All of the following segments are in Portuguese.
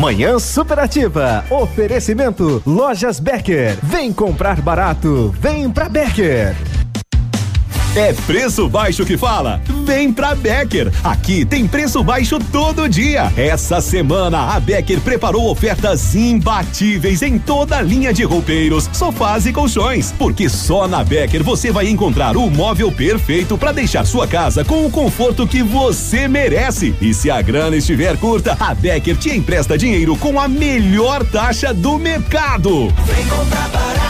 Manhã superativa. Oferecimento Lojas Becker. Vem comprar barato. Vem pra Becker. É preço baixo que fala? Vem pra Becker. Aqui tem preço baixo todo dia. Essa semana a Becker preparou ofertas imbatíveis em toda a linha de roupeiros, sofás e colchões. Porque só na Becker você vai encontrar o móvel perfeito para deixar sua casa com o conforto que você merece. E se a grana estiver curta, a Becker te empresta dinheiro com a melhor taxa do mercado. Vem comprar barato,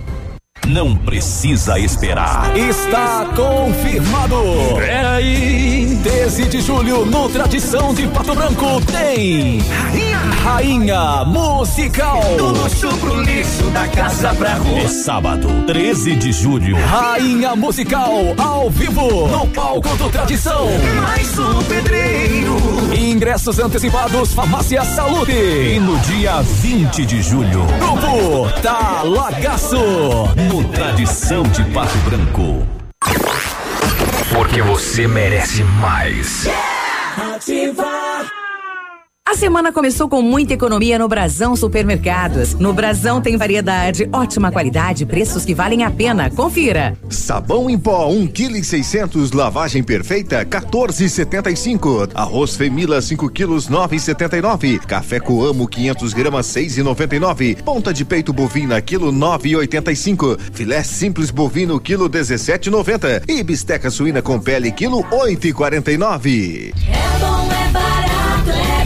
Não precisa esperar. Está confirmado. É aí. 13 de julho, no Tradição de Pato Branco, tem Rainha, Rainha Musical. Do luxo pro lixo, da casa pra rua. É sábado, 13 de julho. Rainha Musical, ao vivo, no palco do Tradição. Mais um pedreiro. Ingressos antecipados, Farmácia Saúde. E no dia 20 de julho, Grupo Talagaço. No Tradição de Pato Branco. Porque você merece mais. Ativa. A semana começou com muita economia no Brasão Supermercados. No Brasão tem variedade, ótima qualidade, preços que valem a pena. Confira. Sabão em pó, 1 kg e 600, lavagem perfeita, 14,75. Arroz Femila, 5 quilos, 9,79. Café Coamo, 500 gramas, 6,99. Ponta de peito bovina, quilo 9,85. Filé simples bovino, quilo 17,90. E bisteca suína com pele, quilo 8,49. É bom, é barato, é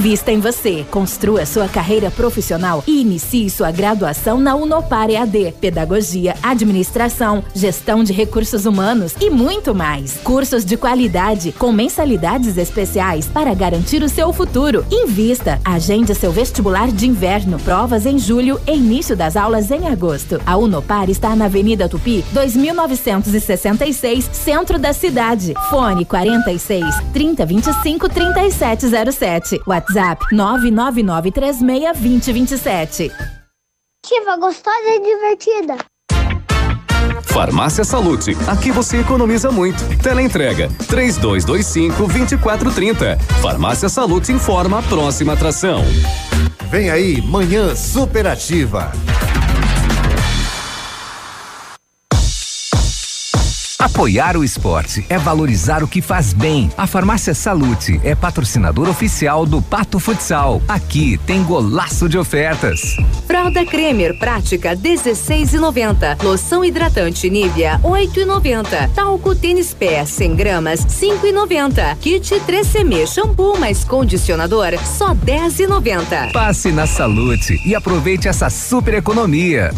Invista em você, construa sua carreira profissional e inicie sua graduação na Unopar EAD, Pedagogia, Administração, Gestão de Recursos Humanos e muito mais. Cursos de qualidade com mensalidades especiais para garantir o seu futuro. Invista, agende seu vestibular de inverno, provas em julho e início das aulas em agosto. A Unopar está na Avenida Tupi, 2966, centro da cidade. Fone 46 3025 3707. WhatsApp 999362027. Ativa, gostosa e divertida. Farmácia Salute, aqui você economiza muito. Teleentrega 3225 2430. Farmácia Salute informa a próxima atração. Vem aí, Manhã Superativa. Apoiar o esporte é valorizar o que faz bem. A Farmácia Salute é patrocinador oficial do Pato Futsal. Aqui tem golaço de ofertas. Fralda Cremer Prática 16,90. Loção hidratante Nivea 8,90. Talco Tênis Pé 100 gramas 5,90. Kit 3CM shampoo mais condicionador só 10,90. Passe na Salute e aproveite essa super economia.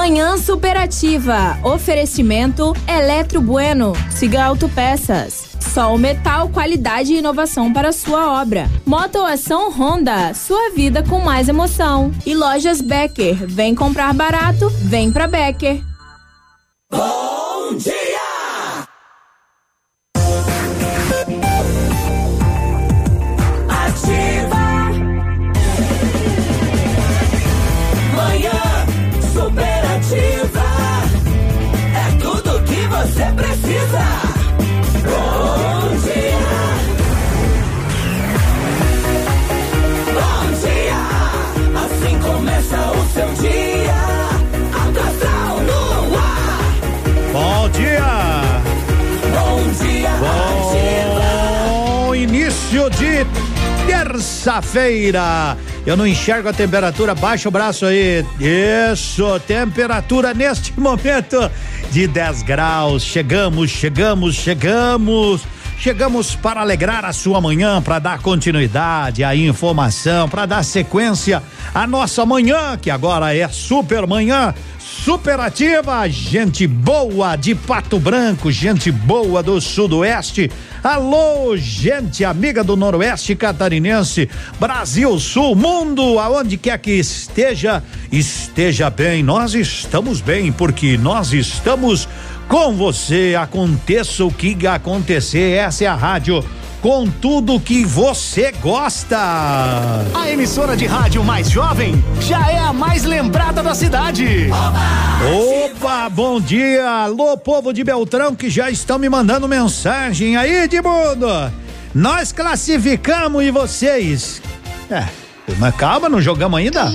Manhã superativa. Oferecimento Eletro Bueno. Siga Autopeças. Sol Metal, qualidade e inovação para sua obra. Motoação Honda, sua vida com mais emoção. E lojas Becker, vem comprar barato, vem pra Becker. Bom dia! Terça-feira. Eu não enxergo a temperatura, baixa o braço aí. Isso, temperatura neste momento de 10 graus. Chegamos, chegamos, chegamos. Chegamos para alegrar a sua manhã, para dar continuidade à informação, para dar sequência à nossa manhã, que agora é super manhã Superativa, gente boa de Pato Branco, gente boa do Sudoeste. Alô, gente amiga do Noroeste Catarinense, Brasil Sul, mundo, aonde quer que esteja, esteja bem. Nós estamos bem porque nós estamos com você. Aconteça o que acontecer, essa é a rádio com tudo que você gosta. A emissora de rádio mais jovem já é a mais lembrada da cidade. Opa, bom dia. Alô, povo de Beltrão que já estão me mandando mensagem aí, Edmundo. Nós classificamos e vocês? É, mas calma, não jogamos ainda?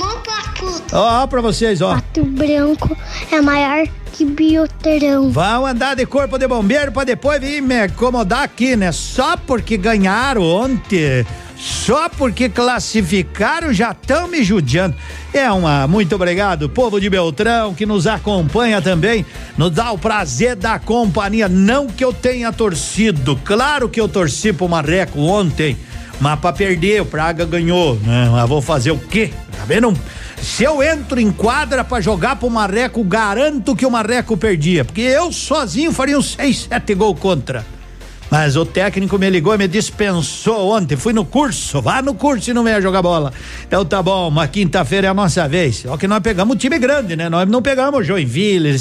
Ó, ó pra vocês, ó. Pato Branco é maior que Bioterão. Vão andar de corpo de bombeiro pra depois vir me acomodar aqui, né? Só porque ganharam ontem. Só porque classificaram já estão me judiando. É uma, muito obrigado, povo de Beltrão que nos acompanha também, nos dá o prazer da companhia. Não que eu tenha torcido, claro que eu torci pro Marreco ontem, mas pra perder, o Praga ganhou, né? Mas vou fazer o quê? Tá vendo? Se eu entro em quadra pra jogar pro Marreco, garanto que o Marreco perdia, porque eu sozinho faria uns seis, sete gols contra. Mas o técnico me ligou e me dispensou ontem. Fui no curso, vá no curso e não venha jogar bola. Então tá bom, mas quinta-feira é a nossa vez. Só que nós pegamos time grande, né? Nós não pegamos Joinville,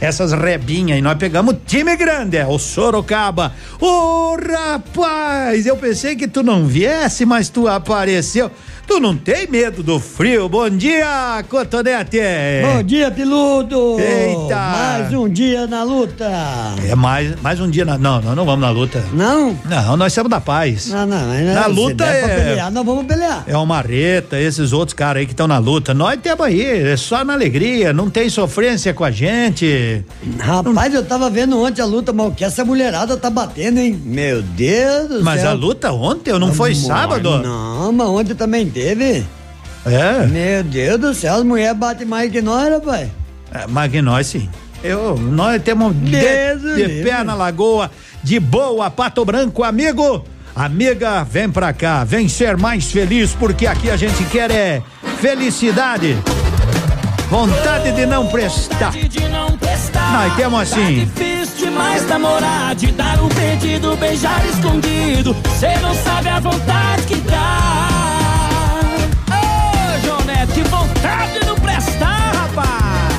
essas rebinhas, e nós pegamos time grande, é o Sorocaba. Ô rapaz, eu pensei que tu não viesse, mas tu apareceu. Tu não tem medo do frio? Bom dia, Cotonete! Bom dia, piludo! Eita! Mais um dia na luta! É mais, mais um dia na. Não, nós não vamos na luta. Não? Não, nós somos da paz. Não, não, mas Na luta é- pelear, nós vamos pelear. É o Marreta, esses outros caras aí que estão na luta. Nós temos aí, é só na alegria, não tem sofrência com a gente. Rapaz, eu tava vendo ontem a luta, mas que essa mulherada tá batendo, hein? Meu Deus do Mas céu. a luta ontem, não foi Amor, sábado? Não, mas ontem também teve. É? Meu Deus do céu, as mulheres batem mais que nós, rapaz. É, mas que nós sim. Eu, nós temos de, Deus de livre. pé na lagoa, de boa, Pato Branco, amigo. Amiga, vem pra cá, vem ser mais feliz, porque aqui a gente quer é felicidade. Vontade de não prestar. de não prestar. Nós temos assim. Tá difícil demais namorar, de dar um pedido, beijar escondido. Cê não sabe a vontade que dá. Que vontade de não prestar, rapaz.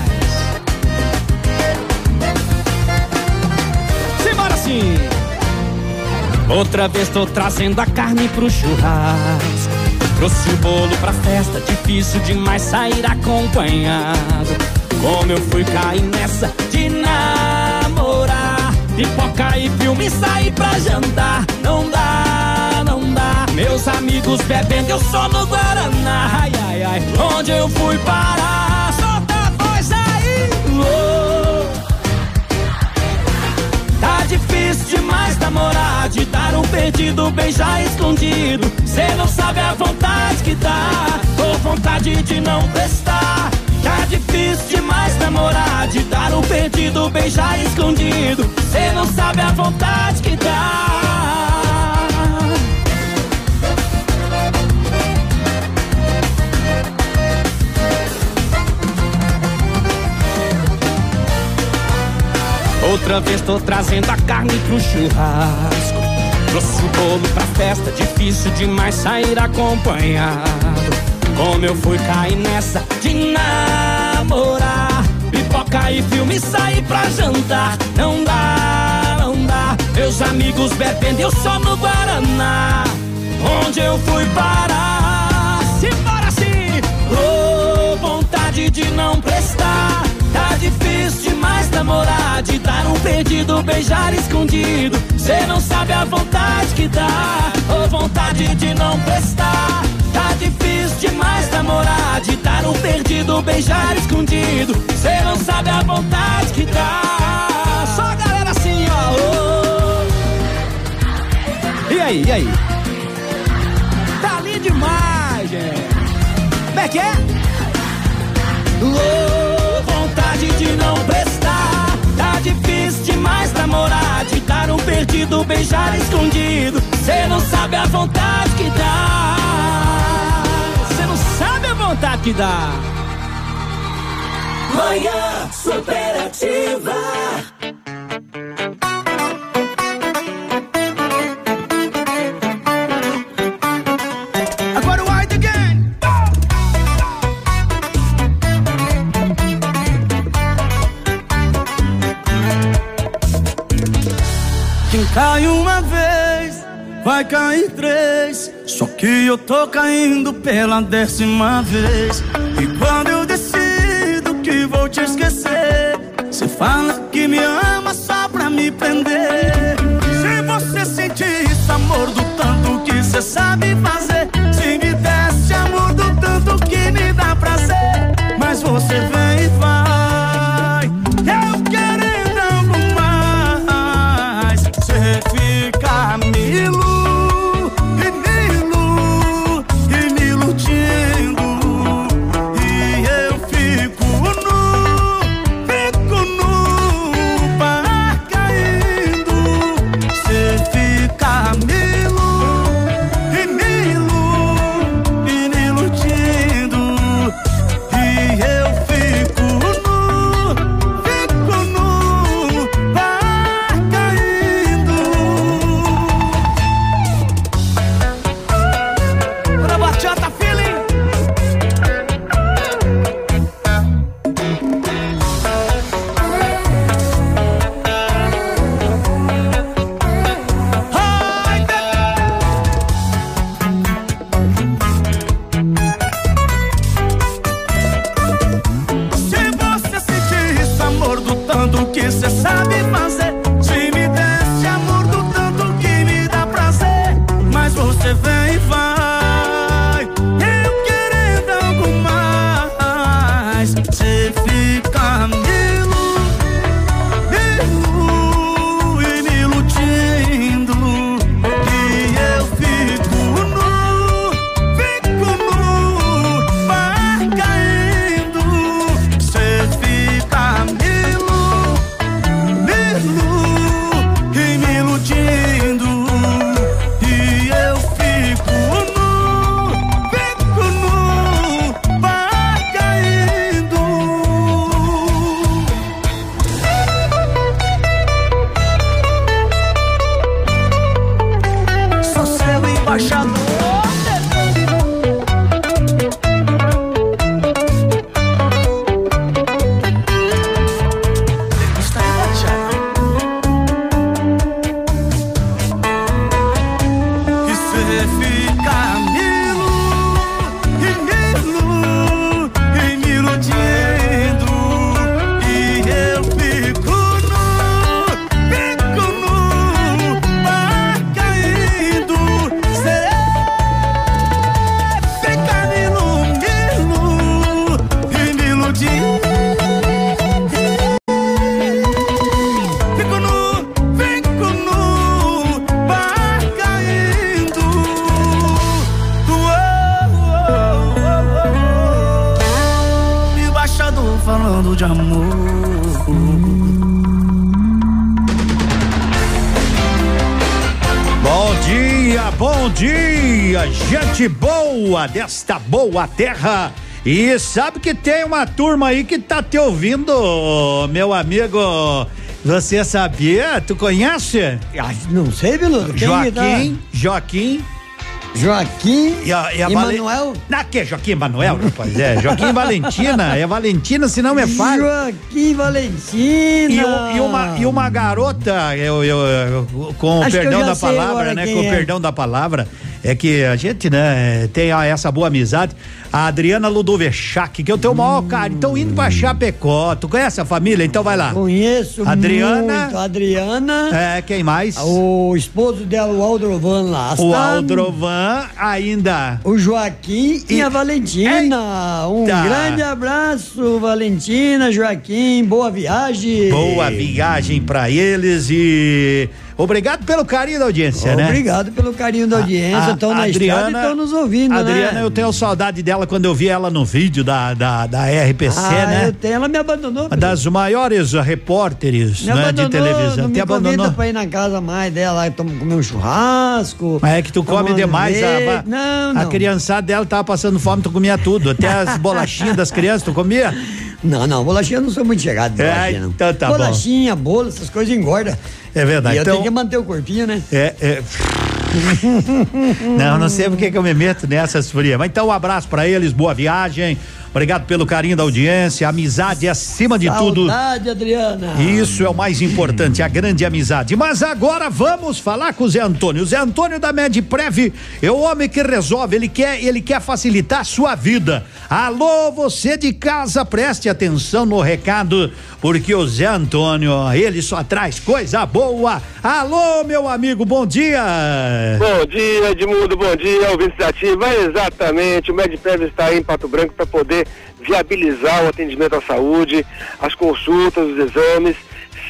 Simbora sim. Outra vez tô trazendo a carne pro churrasco. Trouxe o bolo pra festa, difícil demais sair acompanhado. Como eu fui cair nessa de namorar. Pipoca e filme sair pra jantar. Não dá. Meus amigos bebendo, eu só no Guaraná. Ai, ai, ai. Onde eu fui parar? Solta a voz aí. Tá difícil demais namorar, de dar um perdido, beijar escondido. Cê não sabe a vontade que dá, ou vontade de não prestar. Tá difícil demais namorar, de dar um perdido, beijar escondido. Cê não sabe a vontade que dá. Outra vez tô trazendo a carne pro churrasco. Trouxe o bolo pra festa, difícil demais sair acompanhado. Como eu fui cair nessa de namorar. Pipoca e filme sair pra jantar. Não dá, não dá. Meus amigos bebendo, eu só no Guaraná. Onde eu fui parar? Simbora sim! Oh, vontade de não prestar. Difícil demais namorar, de dar um perdido, beijar escondido. Cê não sabe a vontade que dá, ou vontade de não prestar. Tá difícil demais namorar, de dar um perdido, beijar escondido. Cê não sabe a vontade que dá. Só a galera assim, ó. oh. E aí, e aí? Tá lindo demais, gente. Como é que é? Ô, de não prestar. Tá difícil demais namorar. De dar um perdido, beijar escondido. Cê não sabe a vontade que dá. Cê não sabe a vontade que dá. Manhã superativa. Cai uma vez, vai cair três. Só que eu tô caindo pela décima vez. E quando eu decido que vou te esquecer, você fala que me ama só pra me prender. Se você sentir esse amor do tanto que você sabe fazer, se me desse amor do tanto que me dá prazer, mas você vem boa terra. E sabe que tem uma turma aí que tá te ouvindo, meu amigo. Você sabia? Tu conhece? não sei, Biludo. Joaquim? Joaquim. Joaquim e, a, e a e Manuel? Na que Joaquim Manuel, rapaz? É, Joaquim Valentina. É Valentina, se não me falha. Joaquim Valentina. E, e uma, e uma garota, eu, eu- eu- com o que eu perdão da palavra, né? Com o é. perdão da palavra, é que a gente, né, tem essa boa amizade. A Adriana Ludovechac, que eu tenho o maior carinho. Então, indo pra Chapecó. Tu conhece a família? Então vai lá. Conheço Adriana. muito. Adriana. É, quem mais? O esposo dela, o Aldrovan Lasta. O Aldrovan, ainda. O Joaquim e, a Valentina. Um grande abraço, Valentina, Joaquim. Boa viagem. Boa viagem pra eles e obrigado pelo carinho da audiência, né? Obrigado pelo carinho da audiência. Estão na estrada e estão nos ouvindo, Adriana, né? eu tenho saudade dela quando eu vi ela no vídeo da, da, da RPC, ah, né? eu tenho, ela me abandonou. Uma das maiores repórteres Me né, de abandonou, televisão. não Te me abandonou. convida pra ir na casa mais dela, tom- comer um churrasco. Mas é que tu come demais. A, não, a não. criançada dela tava passando fome, tu comia tudo. Até as bolachinhas das crianças, tu comia? Não, não, bolachinha eu não sou muito chegado de É, bolachinha, não. então tá bom. bolachinha, bolo, essas coisas engorda. É verdade. E eu Então- tenho que manter o corpinho, né? É, é. Não, não sei porque que eu me meto nessas frias. Mas então um abraço pra eles, boa viagem. Obrigado pelo carinho da audiência, amizade acima de tudo. Saudade, Adriana. Isso é o mais importante, a grande amizade. Mas agora vamos falar com o Zé Antônio. O Zé Antônio da Medprev é o homem que resolve, ele quer, ele quer facilitar a sua vida. Alô, você de casa, preste atenção no recado, porque o Zé Antônio, ele só traz coisa boa. Alô, meu amigo, bom dia. Bom dia, Edmundo, bom dia, ouvintes da Ativa. Exatamente, o Medprev está aí em Pato Branco para poder viabilizar o atendimento à saúde, as consultas, os exames,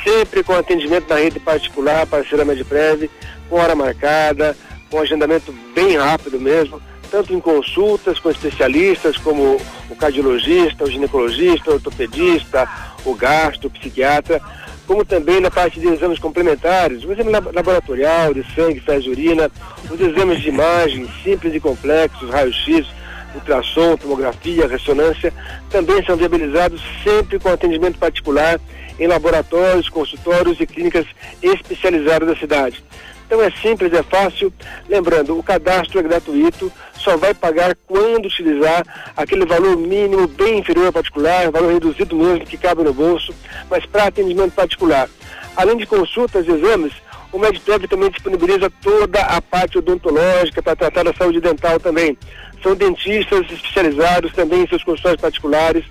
sempre com atendimento na rede particular, parceira Medprev, com hora marcada, com agendamento bem rápido mesmo, tanto em consultas com especialistas como o cardiologista, o ginecologista, o ortopedista, o gastro, o psiquiatra, como também na parte de exames complementares, o exame lab- laboratorial de sangue, fezes urina, os exames de imagem simples e complexos, raio-x, ultrassom, tomografia, ressonância, também são viabilizados sempre com atendimento particular em laboratórios, consultórios e clínicas especializadas da cidade. Então é simples, é fácil. Lembrando, o cadastro é gratuito, só vai pagar quando utilizar aquele valor mínimo bem inferior ao particular, valor reduzido mesmo que cabe no bolso, mas para atendimento particular. Além de consultas e exames, o Medprev também disponibiliza toda a parte odontológica para tratar da saúde dental também. São dentistas especializados também em seus consultórios particulares,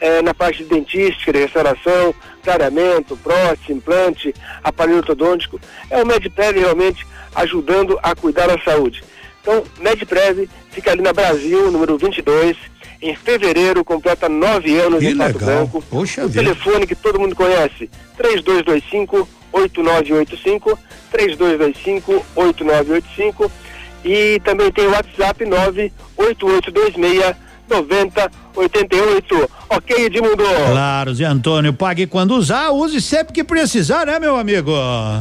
eh, na parte de dentística, de restauração, clareamento, prótese, implante, aparelho ortodôntico. É o Medprev realmente ajudando a cuidar da saúde. Então, Medprev fica ali na Brasil, número 22. Em fevereiro, completa nove anos Que em Pato legal. Branco. Poxa o vida. telefone que todo mundo conhece, 3225 8985, 3225 8985 e também tem o WhatsApp 98826 9088. Ok, Edmundo? Claro, Zé Antônio, pague quando usar, use sempre que precisar, né, meu amigo?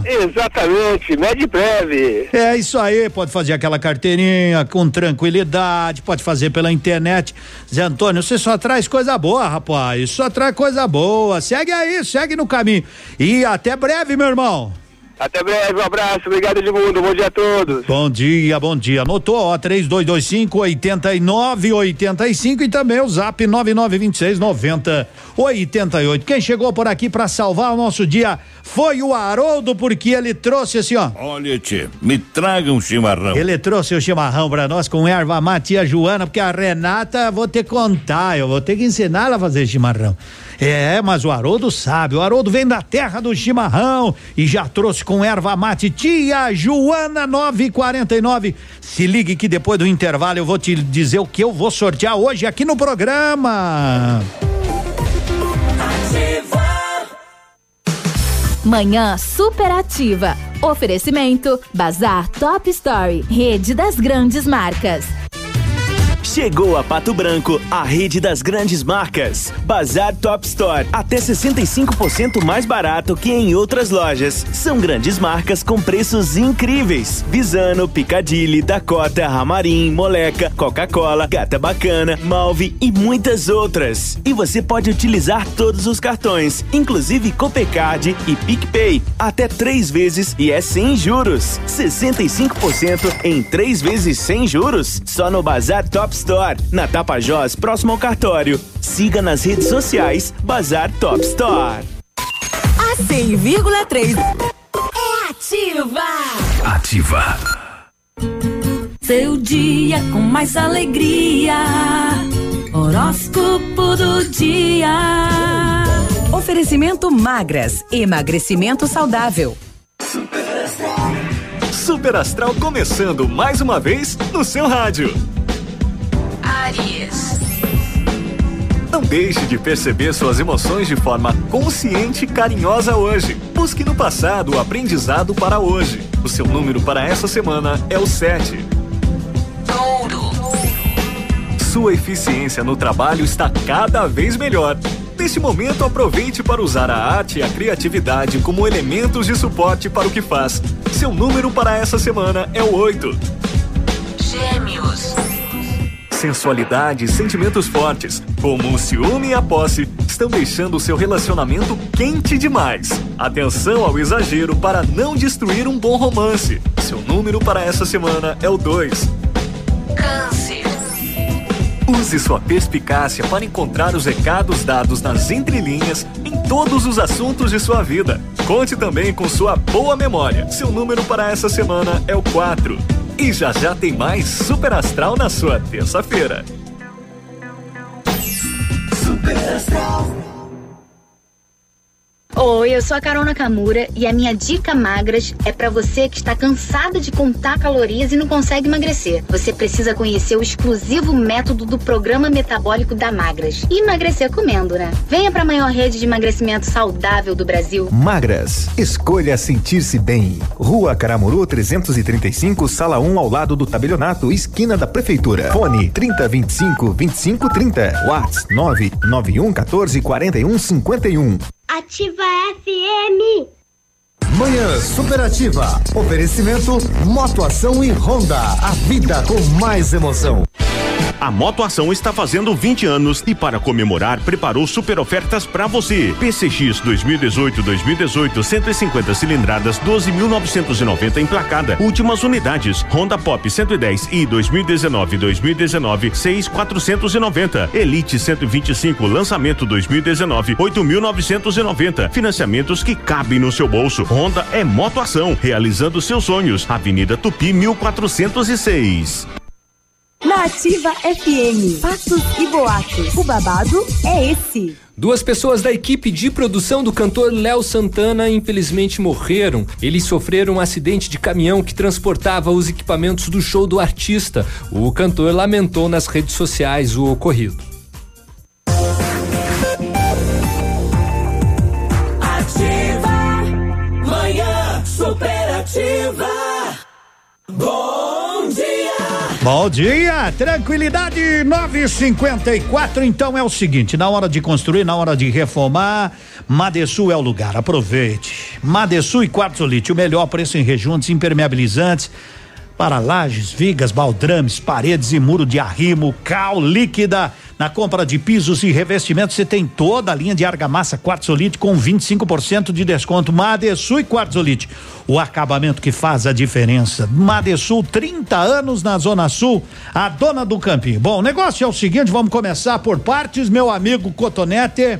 Exatamente, Medprev. É isso aí, pode fazer aquela carteirinha com tranquilidade, pode fazer pela internet. Zé Antônio, você só traz coisa boa, rapaz, só traz coisa boa. Segue aí, segue no caminho. E até breve, meu irmão. Até breve, um abraço, obrigado Edmundo, bom dia a todos. Bom dia, bom dia. Anotou, ó, 3225 8985 e também o zap 9926 90 88. Quem chegou por aqui pra salvar o nosso dia foi o Haroldo, porque ele trouxe assim, ó. Olha, tchê, me traga um chimarrão. Ele trouxe o chimarrão pra nós com erva mate e a Joana, porque a Renata, vou ter que contar, eu vou ter que ensinar ela a fazer chimarrão. É, mas o Haroldo sabe, o Haroldo vem da terra do chimarrão e já trouxe com erva mate tia Joana 949. Se ligue que depois do intervalo eu vou te dizer o que eu vou sortear hoje aqui no programa. Manhã superativa. Oferecimento Bazar Top Story, rede das grandes marcas. Chegou a Pato Branco, a rede das grandes marcas. Bazar Top Store, até 65% mais barato que em outras lojas. São grandes marcas com preços incríveis. Visano, Picadilly, Dakota, Ramarim, Moleca, Coca-Cola, Gata Bacana, Malve e muitas outras. E você pode utilizar todos os cartões, inclusive Copecard e PicPay, até três vezes e é sem juros. 65% em três vezes sem juros, só no Bazar Top Store, na Tapajós, próximo ao cartório. Siga nas redes sociais Bazar Top Store. A 100,3 é ativa. Ativa. Seu dia com mais alegria. Horóscopo do dia. Oferecimento magras, emagrecimento saudável. Super Astral começando mais uma vez no seu rádio. Não deixe de perceber suas emoções de forma consciente e carinhosa hoje. Busque no passado o aprendizado para hoje. O seu número para essa semana é o 7. Sua eficiência no trabalho está cada vez melhor. Neste momento, aproveite para usar a arte e a criatividade como elementos de suporte para o que faz. Seu número para essa semana é o 8. Gêmeos. Sensualidade e sentimentos fortes, como o ciúme e a posse, estão deixando o seu relacionamento quente demais. Atenção ao exagero para não destruir um bom romance. Seu número para essa semana é o 2. Câncer. Use sua perspicácia para encontrar os recados dados nas entrelinhas em todos os assuntos de sua vida. Conte também com sua boa memória. Seu número para essa semana é o 4. E já já tem mais Super Astral na sua terça-feira. Super Astral. Oi, eu sou a Carol Nakamura e a minha dica magras é para você que está cansada de contar calorias e não consegue emagrecer. Você precisa conhecer o exclusivo método do programa metabólico da Magras. E emagrecer comendo, né? Venha para a maior rede de emagrecimento saudável do Brasil. Magras, escolha sentir-se bem. Rua Caramuru 335, sala 1 ao lado do tabelionato, esquina da prefeitura. Fone 3025 2530. Whats 991 14 41 51. Ativa FM. Manhã Superativa. Oferecimento Motoação e Honda. A vida com mais emoção. A Motoação está fazendo 20 anos e para comemorar preparou super ofertas para você. PCX 2018-2018 150 cilindradas 12.990 emplacada. Últimas unidades. Honda Pop 110 e 2019-2019 6.490. Elite 125 lançamento 2019 8.990. Financiamentos que cabem no seu bolso. Honda é Motoação, realizando seus sonhos. Avenida Tupi 1406. Na Ativa FM, fatos e boatos. O babado é esse. Duas pessoas da equipe de produção do cantor Léo Santana infelizmente morreram. Eles sofreram um acidente de caminhão que transportava os equipamentos do show do artista. O cantor lamentou nas redes sociais o ocorrido. Ativa. Manhã superativa. Bom dia, tranquilidade 954. Então é o seguinte, na hora de construir, na hora de reformar, Madesul é o lugar. Aproveite. Madesul e Quartzolite, o melhor preço em rejuntos impermeabilizantes para lajes, vigas, baldrames, paredes e muro de arrimo, cal líquida. Na compra de pisos e revestimentos, você tem toda a linha de argamassa Quartzolite com 25% de desconto. Madesul e Quartzolite, o acabamento que faz a diferença. Madesul, 30 anos na Zona Sul, a dona do campinho. Bom, o negócio é o seguinte, vamos começar por partes, meu amigo Cotonete.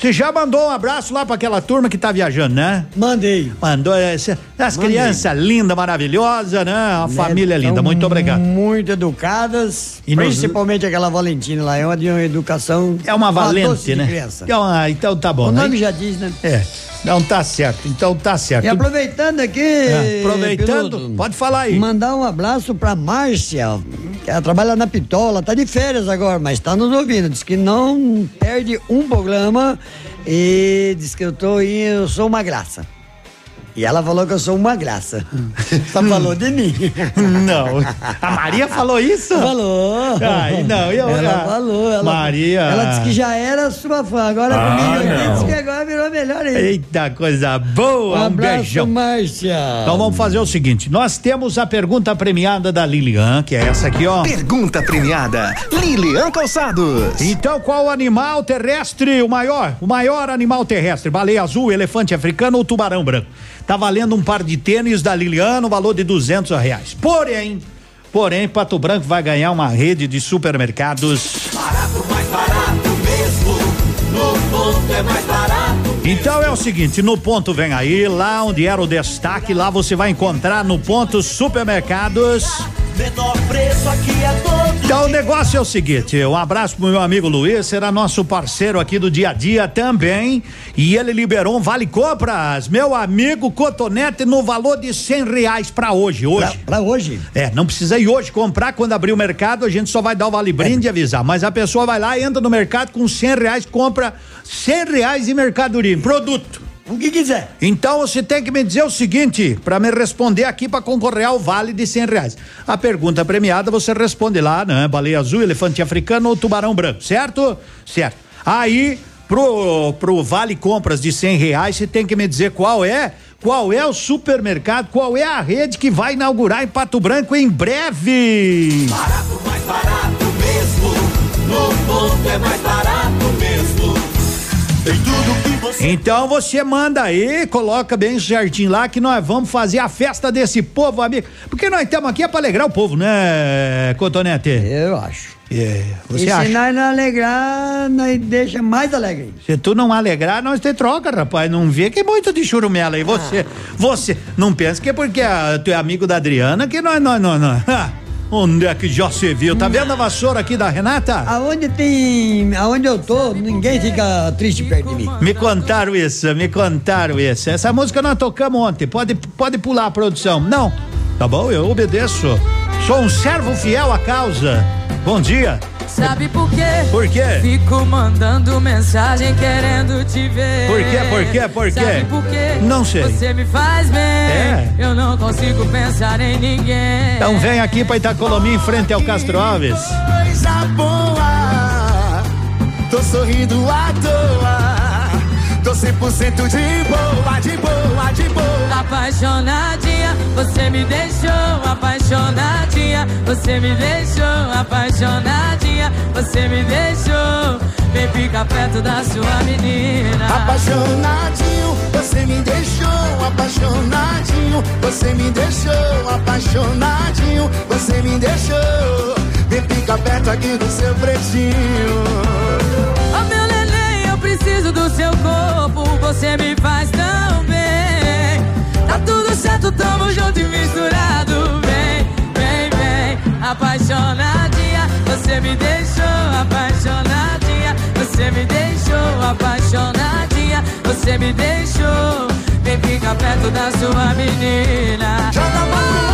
Você já mandou um abraço lá para aquela turma que tá viajando, né? Mandei. Mandou essa, as Mandei. crianças linda, maravilhosa, né? Uma Né, família linda. Muito obrigado. Muito educadas. E nos- principalmente aquela Valentina lá, é uma de uma educação. É uma valente, né? criança. Então, ah, então tá bom. O né? nome já diz, né? É. Não tá certo. Então tá certo. E aproveitando aqui. É, aproveitando, Piludo, pode falar aí. Mandar um abraço pra Márcia, que ela trabalha na Pitola, tá de férias agora, mas tá nos ouvindo. Diz que não perde um programa e diz que eu tô eu sou uma graça. E ela falou que eu sou uma graça. Só falou de mim. Não. A Maria falou isso? Falou. Ai, não, eu- ela ah, falou. Ela, Maria. Ela disse que já era sua fã. Agora Ah, comigo não. disse que agora virou melhor ainda. Eita, coisa boa. Um Um, abraço, beijão. Márcia. Então vamos fazer o seguinte: nós temos a pergunta premiada da Lilian, que é essa aqui, ó. Pergunta premiada, Lilian Calçados. Então, qual animal terrestre, o maior? O maior animal terrestre? Baleia azul, elefante africano ou tubarão branco? Tá valendo um par de tênis da Lilian no valor de duzentos reais. Porém, porém, Pato Branco vai ganhar uma rede de supermercados. Barato, mais barato mesmo. No ponto é mais barato. Então é o seguinte, no ponto vem aí, lá onde era o destaque, lá você vai encontrar no ponto supermercados. Menor preço aqui é todo. Então o negócio é o seguinte, um abraço pro meu amigo Luiz, será nosso parceiro aqui do dia a dia também, e ele liberou um vale compras, meu amigo Cotonete no valor de cem reais pra hoje, hoje. Pra, hoje? É, não precisa ir hoje comprar, quando abrir o mercado a gente só vai dar o vale brinde e avisar, mas a pessoa vai lá, entra no mercado com cem reais, compra cem reais em mercadoria, em produto. O que quiser. Então você tem que me dizer o seguinte, para me responder aqui para concorrer ao vale de cem reais. A pergunta premiada você responde lá, né? Baleia azul, elefante africano ou tubarão branco, certo? Certo. Aí, pro, pro vale compras de cem reais, você tem que me dizer qual é, qual é o supermercado, qual é a rede que vai inaugurar em Pato Branco em breve. Barato, mais barato mesmo. No ponto é mais barato mesmo. Você Então você manda aí, coloca bem certinho lá que nós vamos fazer a festa desse povo, amigo. Porque nós estamos aqui é pra alegrar o povo, né, Cotonete? Eu acho. É, você e se acha? nós não alegrar, nós deixa mais alegre. Se tu não alegrar, nós te troca, rapaz. Não vê que é muito de churumela aí. Você, você, não pensa que é porque tu é amigo da Adriana que nós, nós, nós, nós. Onde é que já se viu? Tá vendo a vassoura aqui da Renata? Aonde tem. Aonde eu tô, ninguém fica triste perto de mim. Me contaram isso, me contaram isso. Essa música nós tocamos ontem. Pode, pode pular a produção. Não. Tá bom, eu obedeço. Sou um servo fiel à causa. Bom dia. Sabe por quê? Por quê? Fico mandando mensagem querendo te ver. Por quê? Por quê? Por quê? Sabe por quê? Não sei. Você me faz bem. É. Eu não consigo pensar em ninguém. Então vem aqui pra Itacolomi em frente ao Castro Alves. coisa boa. Tô sorrindo à toa. Tô 100% de boa, de boa, de boa. Apaixonadinha, você me deixou apaixonadinha. Você me deixou apaixonadinha. Você me deixou. Vem ficar perto da sua menina. Apaixonadinho, você me deixou apaixonadinho. Você me deixou apaixonadinho. Você me deixou. Vem ficar perto aqui do seu pretinho. Preciso do seu corpo, você me faz tão bem. Tá tudo certo, tamo junto e misturado. Vem, vem, vem, apaixonadinha. Você me deixou apaixonadinha. Você me deixou apaixonadinha. Você me deixou. Vem ficar perto da sua menina. Joga a mão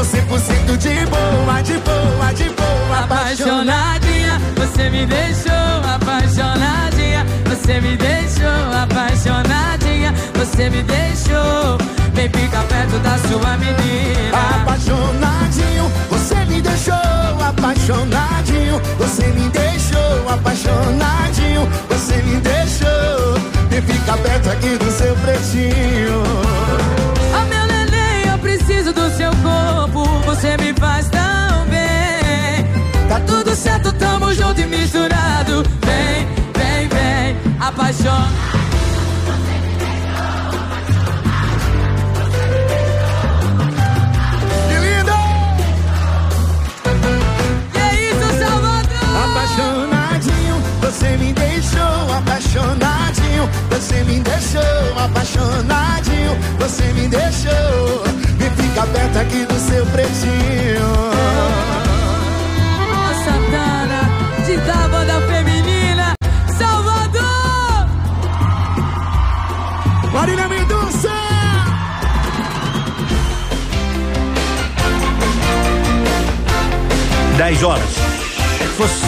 Tô 100% de boa, de boa, de boa. Apaixonadinha, você me deixou apaixonadinha. Você me deixou apaixonadinha. Você me deixou. Vem ficar perto da sua menina. Apaixonadinho, você me deixou apaixonadinho. Você me deixou apaixonadinho. Você me deixou. Vem ficar perto aqui do seu pretinho. Corpo. Você me faz tão bem. Tá tudo certo, tamo junto e misturado. Vem, vem, vem, apaixona.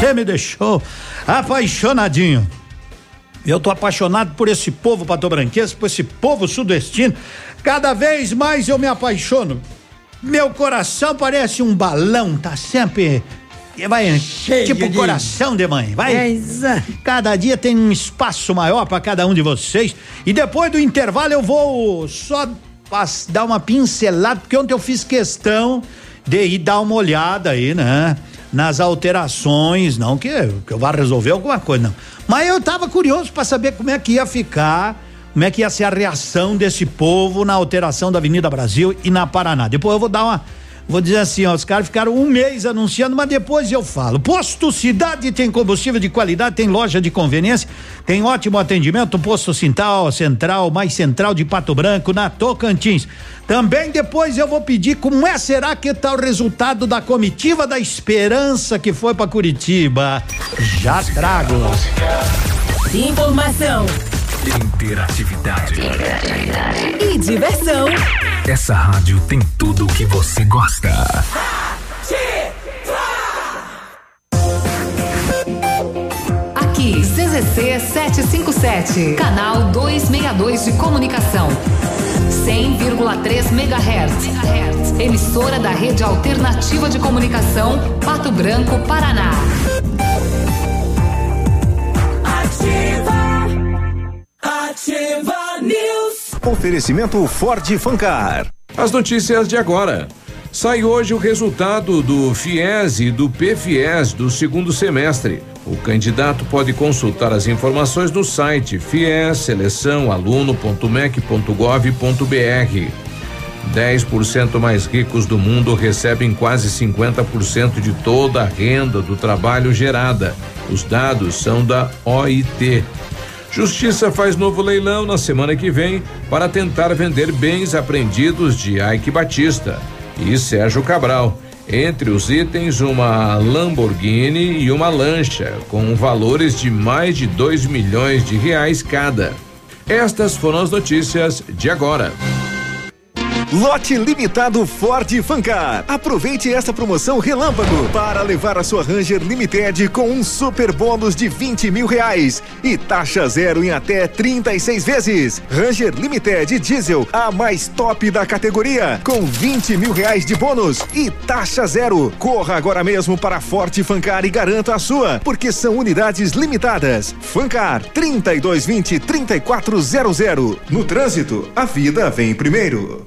Você me deixou apaixonadinho. Eu tô apaixonado por esse povo patobranquense, por esse povo sudestino. Cada vez mais eu me apaixono. Meu coração parece um balão, tá sempre vai tipo de- coração de mãe, vai. É, Cada dia tem um espaço maior para cada um de vocês. E depois do intervalo eu vou só dar uma pincelada, porque ontem eu fiz questão de ir dar uma olhada aí, né? Nas alterações, não que, que eu vá resolver alguma coisa, não. Mas eu tava curioso para saber como é que ia ficar, como é que ia ser a reação desse povo na alteração da Avenida Brasil e na Paraná. Depois eu vou dar uma Vou dizer assim, ó, os caras ficaram um mês anunciando, mas depois eu falo. Posto Cidade tem combustível de qualidade, tem loja de conveniência, tem ótimo atendimento, posto Cintal, Central, mais Central de Pato Branco, na Tocantins. Também depois eu vou pedir como é será que tá o resultado da comitiva da esperança que foi para Curitiba. Já trago. Informação Interatividade. e diversão. Essa rádio tem tudo o que você gosta. Aqui, CZC 757, canal 262 de comunicação. 100,3 MHz. Emissora da Rede Alternativa de Comunicação, Pato Branco, Paraná. Ativa News. Oferecimento Ford Fancar. As notícias de agora. Sai hoje o resultado do FIES e do PFIES do segundo semestre. O candidato pode consultar as informações no site fies.seleçãoaluno.mec.gov.br. 10% mais ricos do mundo recebem quase 50% de toda a renda do trabalho gerada. Os dados são da OIT. Justiça faz novo leilão na semana que vem para tentar vender bens apreendidos de Ike Batista e Sérgio Cabral. Entre os itens, uma Lamborghini e uma lancha, com valores de mais de 2 milhões de reais cada. Estas foram as notícias de agora. Lote limitado Ford Fancar. Aproveite esta promoção relâmpago para levar a sua Ranger Limited com um super bônus de 20 mil reais e taxa zero em até 36 vezes. Ranger Limited Diesel, a mais top da categoria, com 20 mil reais de bônus e taxa zero. Corra agora mesmo para Ford Fancar e garanta a sua, porque são unidades limitadas. Fancar 3220 3400. No trânsito, a vida vem primeiro.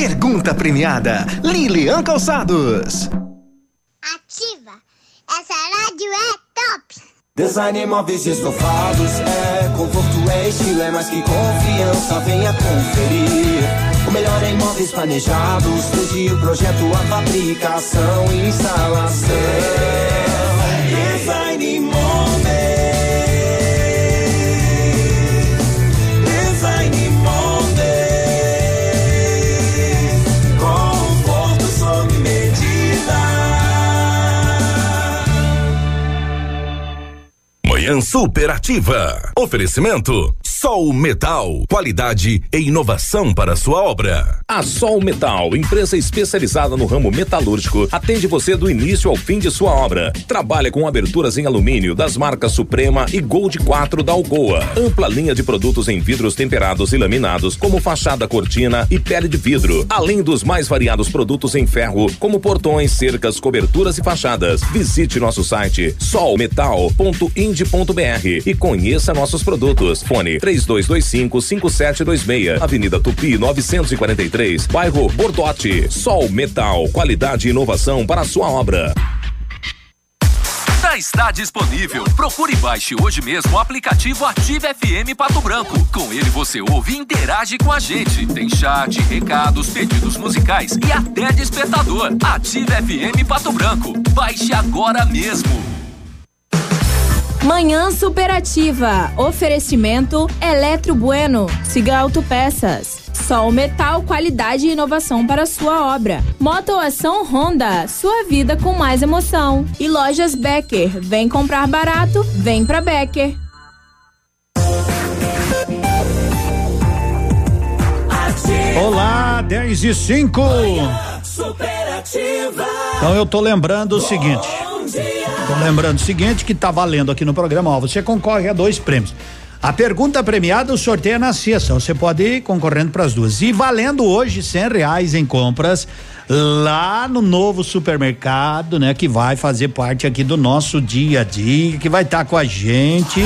Pergunta premiada, Lilian Calçados. Ativa. Essa rádio é top. Design móveis e estofados é conforto, é estilo, é mais que confiança. Venha conferir. O melhor em móveis planejados, desde o projeto, a fabricação e instalação. Manhã Superativa. Oferecimento Sol Metal. Qualidade e inovação para sua obra. A Sol Metal, empresa especializada no ramo metalúrgico, atende você do início ao fim de sua obra. Trabalha com aberturas em alumínio das marcas Suprema e Gold 4 da Algoa. Ampla linha de produtos em vidros temperados e laminados, como fachada cortina e pele de vidro. Além dos mais variados produtos em ferro, como portões, cercas, coberturas e fachadas. Visite nosso site solmetal.ind.br e conheça nossos produtos. Fone 3225-5726. Avenida Tupi 943, bairro Bordote. Sol Metal, qualidade e inovação para a sua obra. Já está disponível. Procure e baixe hoje mesmo o aplicativo Ative FM Pato Branco. Com ele você ouve e interage com a gente. Tem chat, recados, pedidos musicais e até despertador. Ative FM Pato Branco. Baixe agora mesmo. Manhã Superativa. Oferecimento Eletro Bueno. Siga Autopeças. Sol Metal, qualidade e inovação para sua obra. Motoação Honda, sua vida com mais emoção. E lojas Becker, vem comprar barato, vem pra Becker. Olá, 10 e 5. Superativa. Então eu tô lembrando o seguinte. Lembrando o seguinte que tá valendo aqui no programa, ó, você concorre a dois prêmios. A pergunta premiada, o sorteio é na sexta. Você pode ir concorrendo para as duas. E valendo hoje cem reais em compras lá no novo supermercado, né? Que vai fazer parte aqui do nosso dia a dia, que vai estar tá com a gente.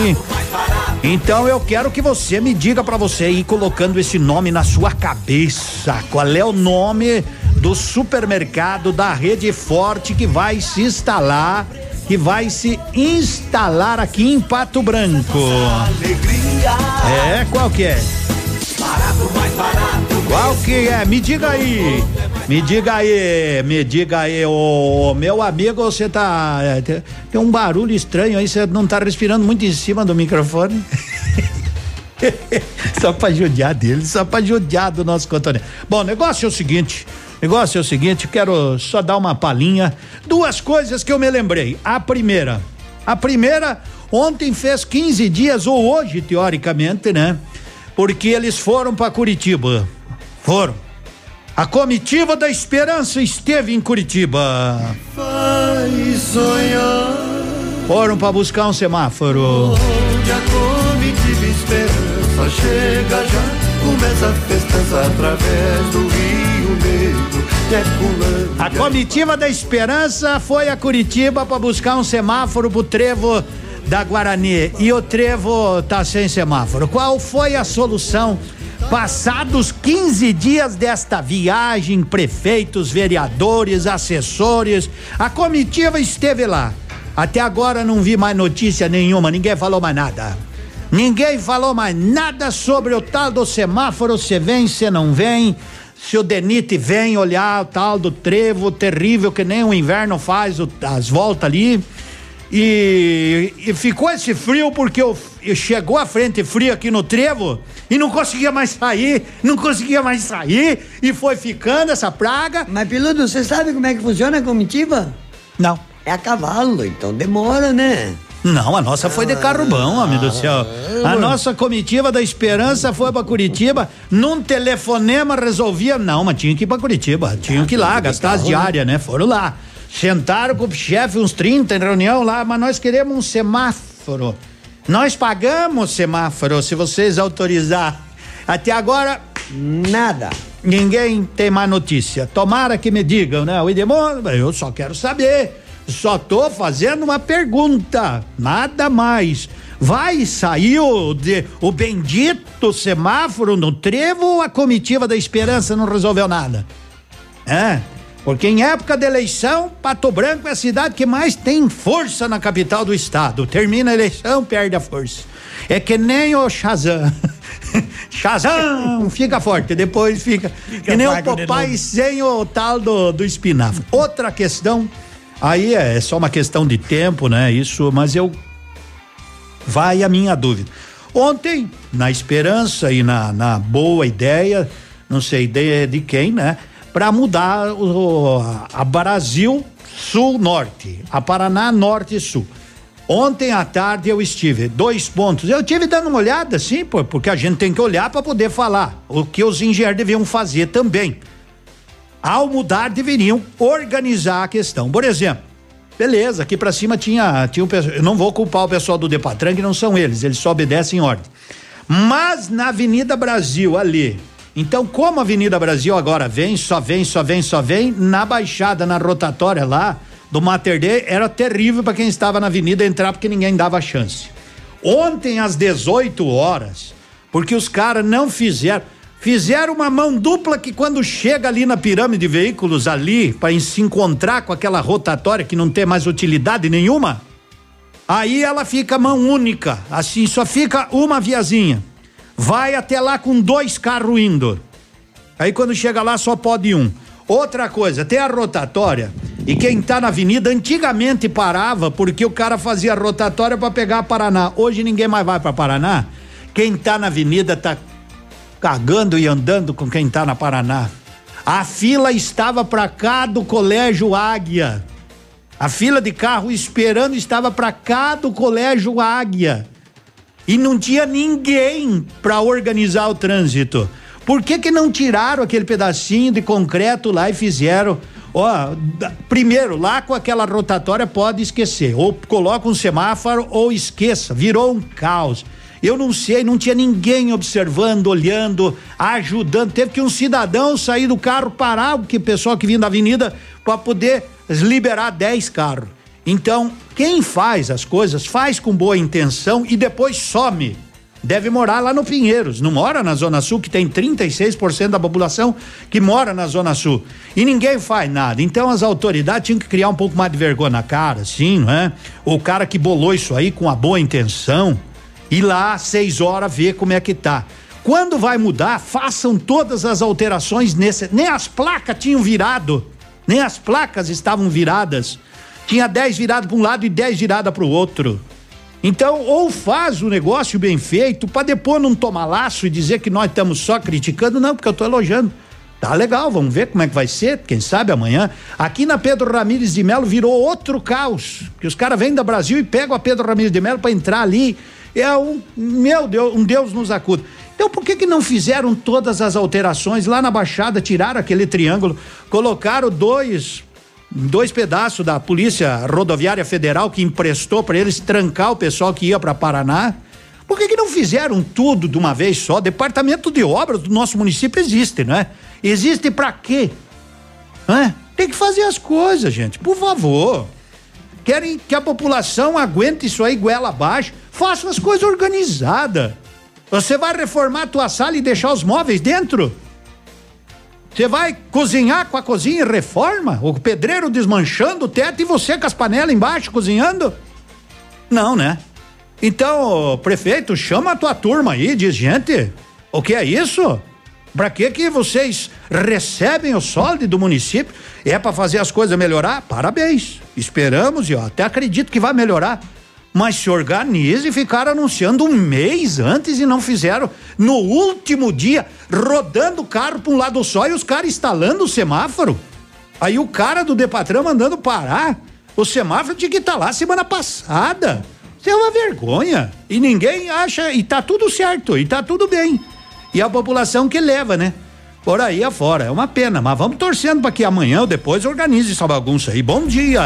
Então eu quero que você me diga para você ir colocando esse nome na sua cabeça. Qual é o nome do supermercado da Rede Forte que vai se instalar, que vai se instalar aqui em Pato Branco? É, qual que é? Qual que é? Me diga aí. Me diga aí, me diga aí, ô meu amigo, você tá. é, Tem, um barulho estranho aí, você não tá respirando muito em cima do microfone? só pra judiar dele, só pra judiar do nosso cotonete. Bom, o negócio é o seguinte. Negócio é o seguinte, quero só dar uma palhinha. Duas coisas que eu me lembrei. A primeira, a primeira, ontem fez 15 dias, ou hoje, teoricamente, né? Porque eles foram para Curitiba. Foram. A comitiva da esperança esteve em Curitiba. Vai sonhar Foram para buscar um semáforo. onde a comitiva esperança chega já. Começa a festança através do Rio Negro. Decolando. A comitiva da esperança foi a Curitiba para buscar um semáforo pro trevo da Guarani e o trevo tá sem semáforo. Qual foi a solução? Passados 15 dias desta viagem, prefeitos, vereadores, assessores, a comitiva esteve lá. Até agora não vi mais notícia nenhuma, ninguém falou mais nada. Ninguém falou mais nada sobre o tal do semáforo, se vem, se não vem. Se o Denite vem olhar o tal do trevo terrível que nem o inverno faz o- as voltas ali. E, e ficou esse frio porque o- e chegou a frente fria aqui no trevo e não conseguia mais sair, não conseguia mais sair e foi ficando essa praga. Mas, Piludo, você sabe como é que funciona a comitiva? Não. É a cavalo, então demora, né? Não, a nossa foi de carro bom, amigo do céu. A nossa comitiva da Esperança foi pra Curitiba, num telefonema resolvia, não, mas tinha que ir pra Curitiba, tinha que ir lá, gastar as diárias, né? Foram lá. Sentaram com o chefe, uns 30 em reunião lá, mas nós queremos um semáforo. Nós pagamos semáforo, se vocês autorizar. Até agora, nada. Ninguém tem mais notícia. Tomara que me digam, né? O Idemon, eu só quero saber. Só tô fazendo uma pergunta, nada mais. Vai sair o, de- o bendito semáforo no trevo ou a comitiva da esperança não resolveu nada? É, porque em época de eleição, Pato Branco é a cidade que mais tem força na capital do estado. Termina a eleição, perde a força. É que nem o Shazam. Shazam fica forte, depois fica. que nem o Popeye novo. sem o tal do, do espinafre. Outra questão, aí é só uma questão de tempo, né? Isso, mas eu. Vai a minha dúvida. Ontem, na esperança e na, na boa ideia, não sei de, de quem, né? Para mudar o, a- Brasil Sul-Norte, a Paraná Norte Sul. Ontem à tarde eu estive, dois pontos. Eu tive dando uma olhada, sim, porque a gente tem que olhar para poder falar. O que os engenheiros deviam fazer também. Ao mudar, deveriam organizar a questão. Por exemplo, beleza, aqui pra cima tinha, tinha um. Eu não vou culpar o pessoal do Depatran, que não são eles, eles só obedecem ordem. Mas na Avenida Brasil, ali. Então, como a Avenida Brasil agora vem, só vem, só vem, só vem, na baixada, na rotatória lá do Mater Dei, era terrível para quem estava na avenida entrar, porque ninguém dava chance. Ontem, às 18 horas, porque os caras não fizeram. Fizeram uma mão dupla que quando chega ali na pirâmide de veículos ali, para se encontrar com aquela rotatória que não tem mais utilidade nenhuma, aí ela fica mão única, assim, só fica uma viazinha. Vai até lá com dois carros indo. Aí quando chega lá só pode um. Outra coisa, tem a rotatória e quem tá na avenida antigamente parava porque o cara fazia rotatória para pegar Paraná. Hoje ninguém mais vai para Paraná. Quem tá na avenida tá cagando e andando com quem tá na Paraná. A fila estava para cá do Colégio Águia. A fila de carro esperando estava para cá do Colégio Águia. E não tinha ninguém para organizar o trânsito. Por que que não tiraram aquele pedacinho de concreto lá e fizeram? Ó, primeiro, lá com aquela rotatória pode esquecer. Ou coloca um semáforo ou esqueça. Virou um caos. Eu não sei, não tinha ninguém observando, olhando, ajudando. Teve que um cidadão sair do carro, parar que pessoal que vinha da avenida para poder liberar 10 carros. Então, quem faz as coisas faz com boa intenção e depois some. Deve morar lá no Pinheiros, não mora na Zona Sul, que tem 36% da população que mora na Zona Sul. E ninguém faz nada. Então as autoridades tinham que criar um pouco mais de vergonha na cara, sim, não é? O cara que bolou isso aí com a boa intenção, ir lá às seis horas ver como é que tá. Quando vai mudar, façam todas as alterações nesse. Nem as placas tinham virado, nem as placas estavam viradas. Tinha 10 viradas para um lado e 10 viradas para o outro. Então, ou faz o negócio bem feito, para depois não tomar laço e dizer que nós estamos só criticando, não, porque eu estou elogiando. Tá legal, vamos ver como é que vai ser, quem sabe amanhã. Aqui na Pedro Ramires de Melo virou outro caos, que os caras vêm da Brasil e pegam a Pedro Ramires de Melo para entrar ali. É um, meu Deus, um Deus nos acuda. Então por que que não fizeram todas as alterações lá na Baixada, tiraram aquele triângulo, colocaram dois dois pedaços da Polícia Rodoviária Federal que emprestou para eles trancar o pessoal que ia para Paraná. Por que, que não fizeram tudo de uma vez só? Departamento de obras do nosso município existe, não é? Existe para quê? É? Tem que fazer as coisas, gente, por favor. Querem que a população aguente isso aí goela abaixo? Faça as coisas organizadas. Você vai reformar a tua sala e deixar os móveis dentro? Você vai cozinhar com a cozinha e reforma? O pedreiro desmanchando o teto e você com as panelas embaixo cozinhando? Não, né? Então, prefeito, chama a tua turma aí, diz, gente, o que é isso? Pra que que vocês recebem o solde do município? É para fazer as coisas melhorar? Parabéns. Esperamos e ó, até acredito que vai melhorar mas se organize e ficaram anunciando um mês antes e não fizeram no último dia, rodando o carro para um lado só e os caras instalando o semáforo. Aí o cara do Depatrão mandando parar. O semáforo tinha que estar tá lá semana passada. Isso é uma vergonha. E ninguém acha, e tá tudo certo, e tá tudo bem. E a população que leva, né? Por aí afora. É uma pena, mas vamos torcendo para que amanhã ou depois organize essa bagunça aí. Bom dia.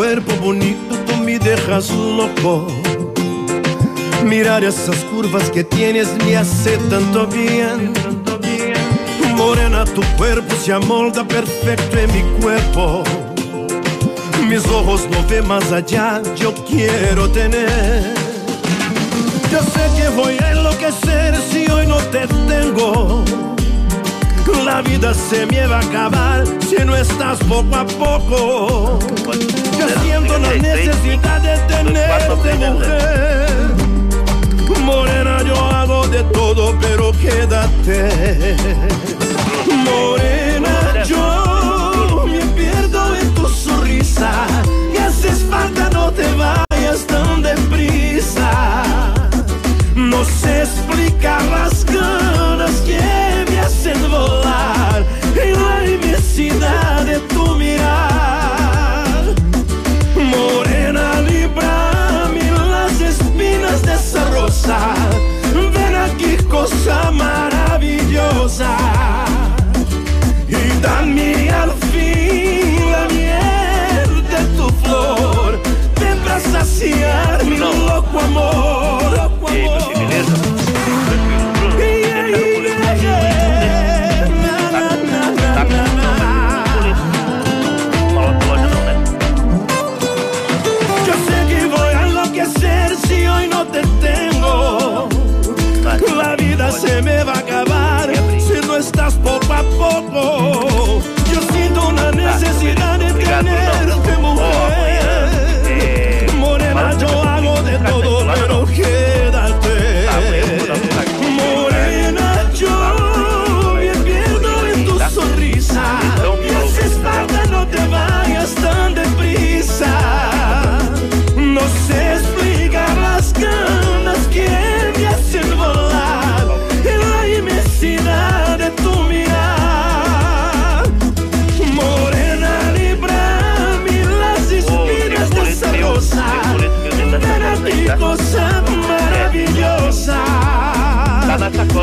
cuerpo bonito, tú me dejas loco. Mirar esas curvas que tienes me hace tanto bien. Morena, tu cuerpo se amolda perfecto en mi cuerpo. Mis ojos no ven más allá, yo quiero tener. Yo sé que voy a enloquecer si hoy no te tengo. La vida se me va a acabar si no estás poco a poco. Yo siento la necesidad de tenerte mujer. De todo, pero quédate. Morena, yo me pierdo en tu sonrisa. Y haces falta, no te vayas tan deprisa. No sé explicar las ganas que me hacen volar en la inmensidad Y dame al fin la miel de tu flor. Ven para saciar mi loco amor. Loco amor. Poco. Yo siento una necesidad de tenerte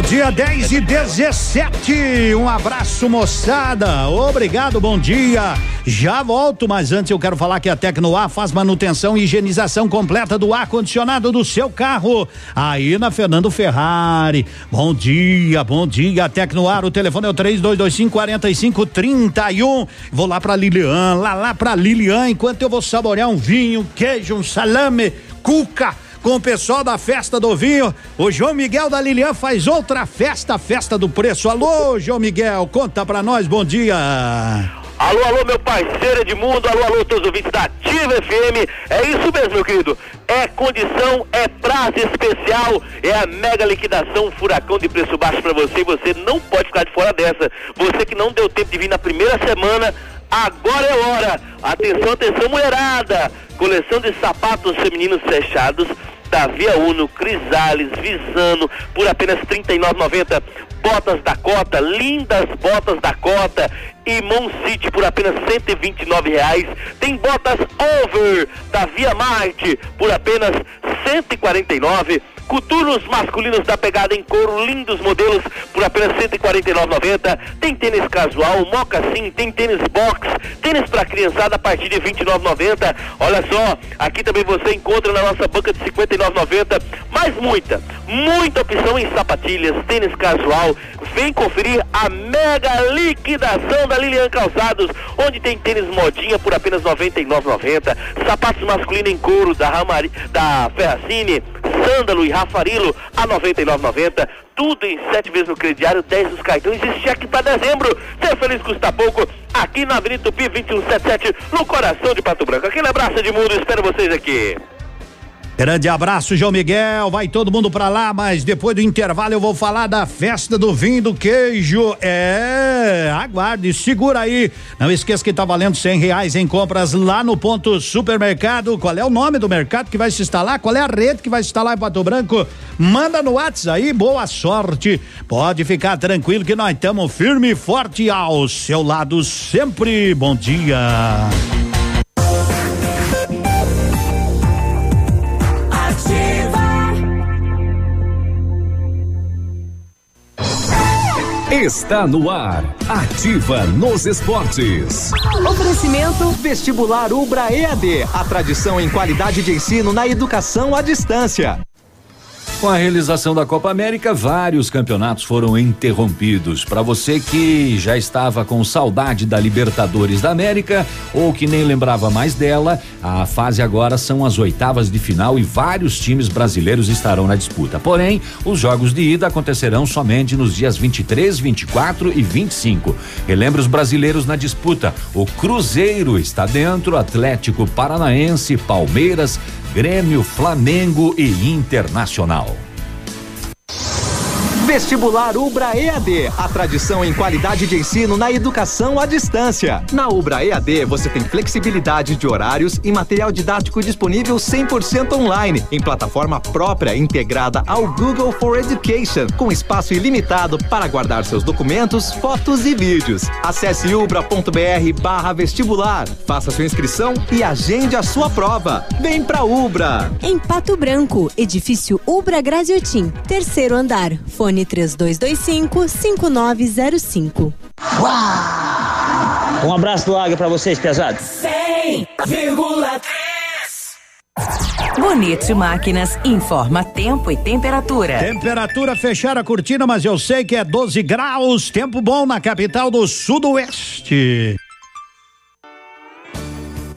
Bom dia, 10 e 17. Um abraço, moçada. Obrigado, bom dia. Já volto, mas antes eu quero falar que a Tecnoar faz manutenção e higienização completa do ar-condicionado do seu carro. Aí na Fernando Ferrari. Bom dia, bom dia. Tecnoar, o telefone é o 3225 4531. Vou lá pra Lilian, lá lá pra Lilian, enquanto eu vou saborear um vinho, queijo, um salame, cuca com o pessoal da festa do vinho. O João Miguel da Lilian faz outra festa, festa do preço. Alô, João Miguel, conta pra nós, bom dia. Alô, alô, meu parceiro Edmundo, alô, alô, todos os ouvintes da Ativa FM. É isso mesmo, meu querido. É condição, é prazo especial, é a mega liquidação, furacão de preço baixo pra você. E você não pode ficar de fora dessa. Você que não deu tempo de vir na primeira semana, agora é hora. Atenção, atenção, mulherada. Coleção de sapatos femininos fechados da Via Uno, Crisales, Visano, por apenas R$ 39,90. Botas da Cota, lindas botas da Cota e Mon City por apenas 129 reais. Tem botas Over da Via Marte por apenas R$ 149. Coturnos masculinos da pegada em couro, lindos modelos por apenas R$ 149,90. Tem tênis casual, mocassim, tem tênis box, tênis para criançada a partir de R$ 29,90. Olha só, aqui também você encontra na nossa banca de R$ 59,90. Mais muita, muita opção em sapatilhas, tênis casual. Vem conferir a mega liquidação da Lilian Calçados, onde tem tênis modinha por apenas R$ 99,90. Sapatos masculinos em couro da, Ramari, da Ferracini, sândalo e Rafarilo a R$ 99,90. Tudo em sete vezes no crediário, 10 nos cartões e cheque para dezembro. Ser feliz custa pouco. Aqui na Avenida Tupi 2177, no coração de Pato Branco. Aquele abraço de mundo, espero vocês aqui. Grande abraço, João Miguel. Vai todo mundo pra lá, mas depois do intervalo eu vou falar da festa do vinho do queijo. É, aguarde, segura aí. Não esqueça que tá valendo cem reais em compras lá no ponto supermercado. Qual é o nome do mercado que vai se instalar? Qual é a rede que vai se instalar em Pato Branco? Manda no WhatsApp aí, boa sorte. Pode ficar tranquilo que nós estamos firme e forte ao seu lado sempre. Bom dia. Está no ar. Ativa nos esportes. Oferecimento Vestibular Ubra EAD. A tradição em qualidade de ensino na educação à distância. Com a realização da Copa América, vários campeonatos foram interrompidos. Para você que já estava com saudade da Libertadores da América ou que nem lembrava mais dela, a fase agora são as oitavas de final e vários times brasileiros estarão na disputa. Porém, os jogos de ida acontecerão somente nos dias 23, 24 e 25. Relembre os brasileiros na disputa. O Cruzeiro está dentro, Atlético Paranaense, Palmeiras, Grêmio, Flamengo e Internacional. Vestibular Ubra EAD, a tradição em qualidade de ensino na educação à distância. Na Ubra EAD você tem flexibilidade de horários e material didático disponível 100% online, em plataforma própria integrada ao Google for Education, com espaço ilimitado para guardar seus documentos, fotos e vídeos. Acesse ubra.br/barra vestibular, faça sua inscrição e agende a sua prova. Vem pra Ubra! Em Pato Branco, edifício Ubra Graziotin, terceiro andar, fone 3225-5905. Um abraço do Águia pra vocês, pesados. Sei Bonito Máquinas informa tempo e temperatura. Temperatura fechar a cortina, mas eu sei que é 12 graus. Tempo bom na capital do Sudoeste.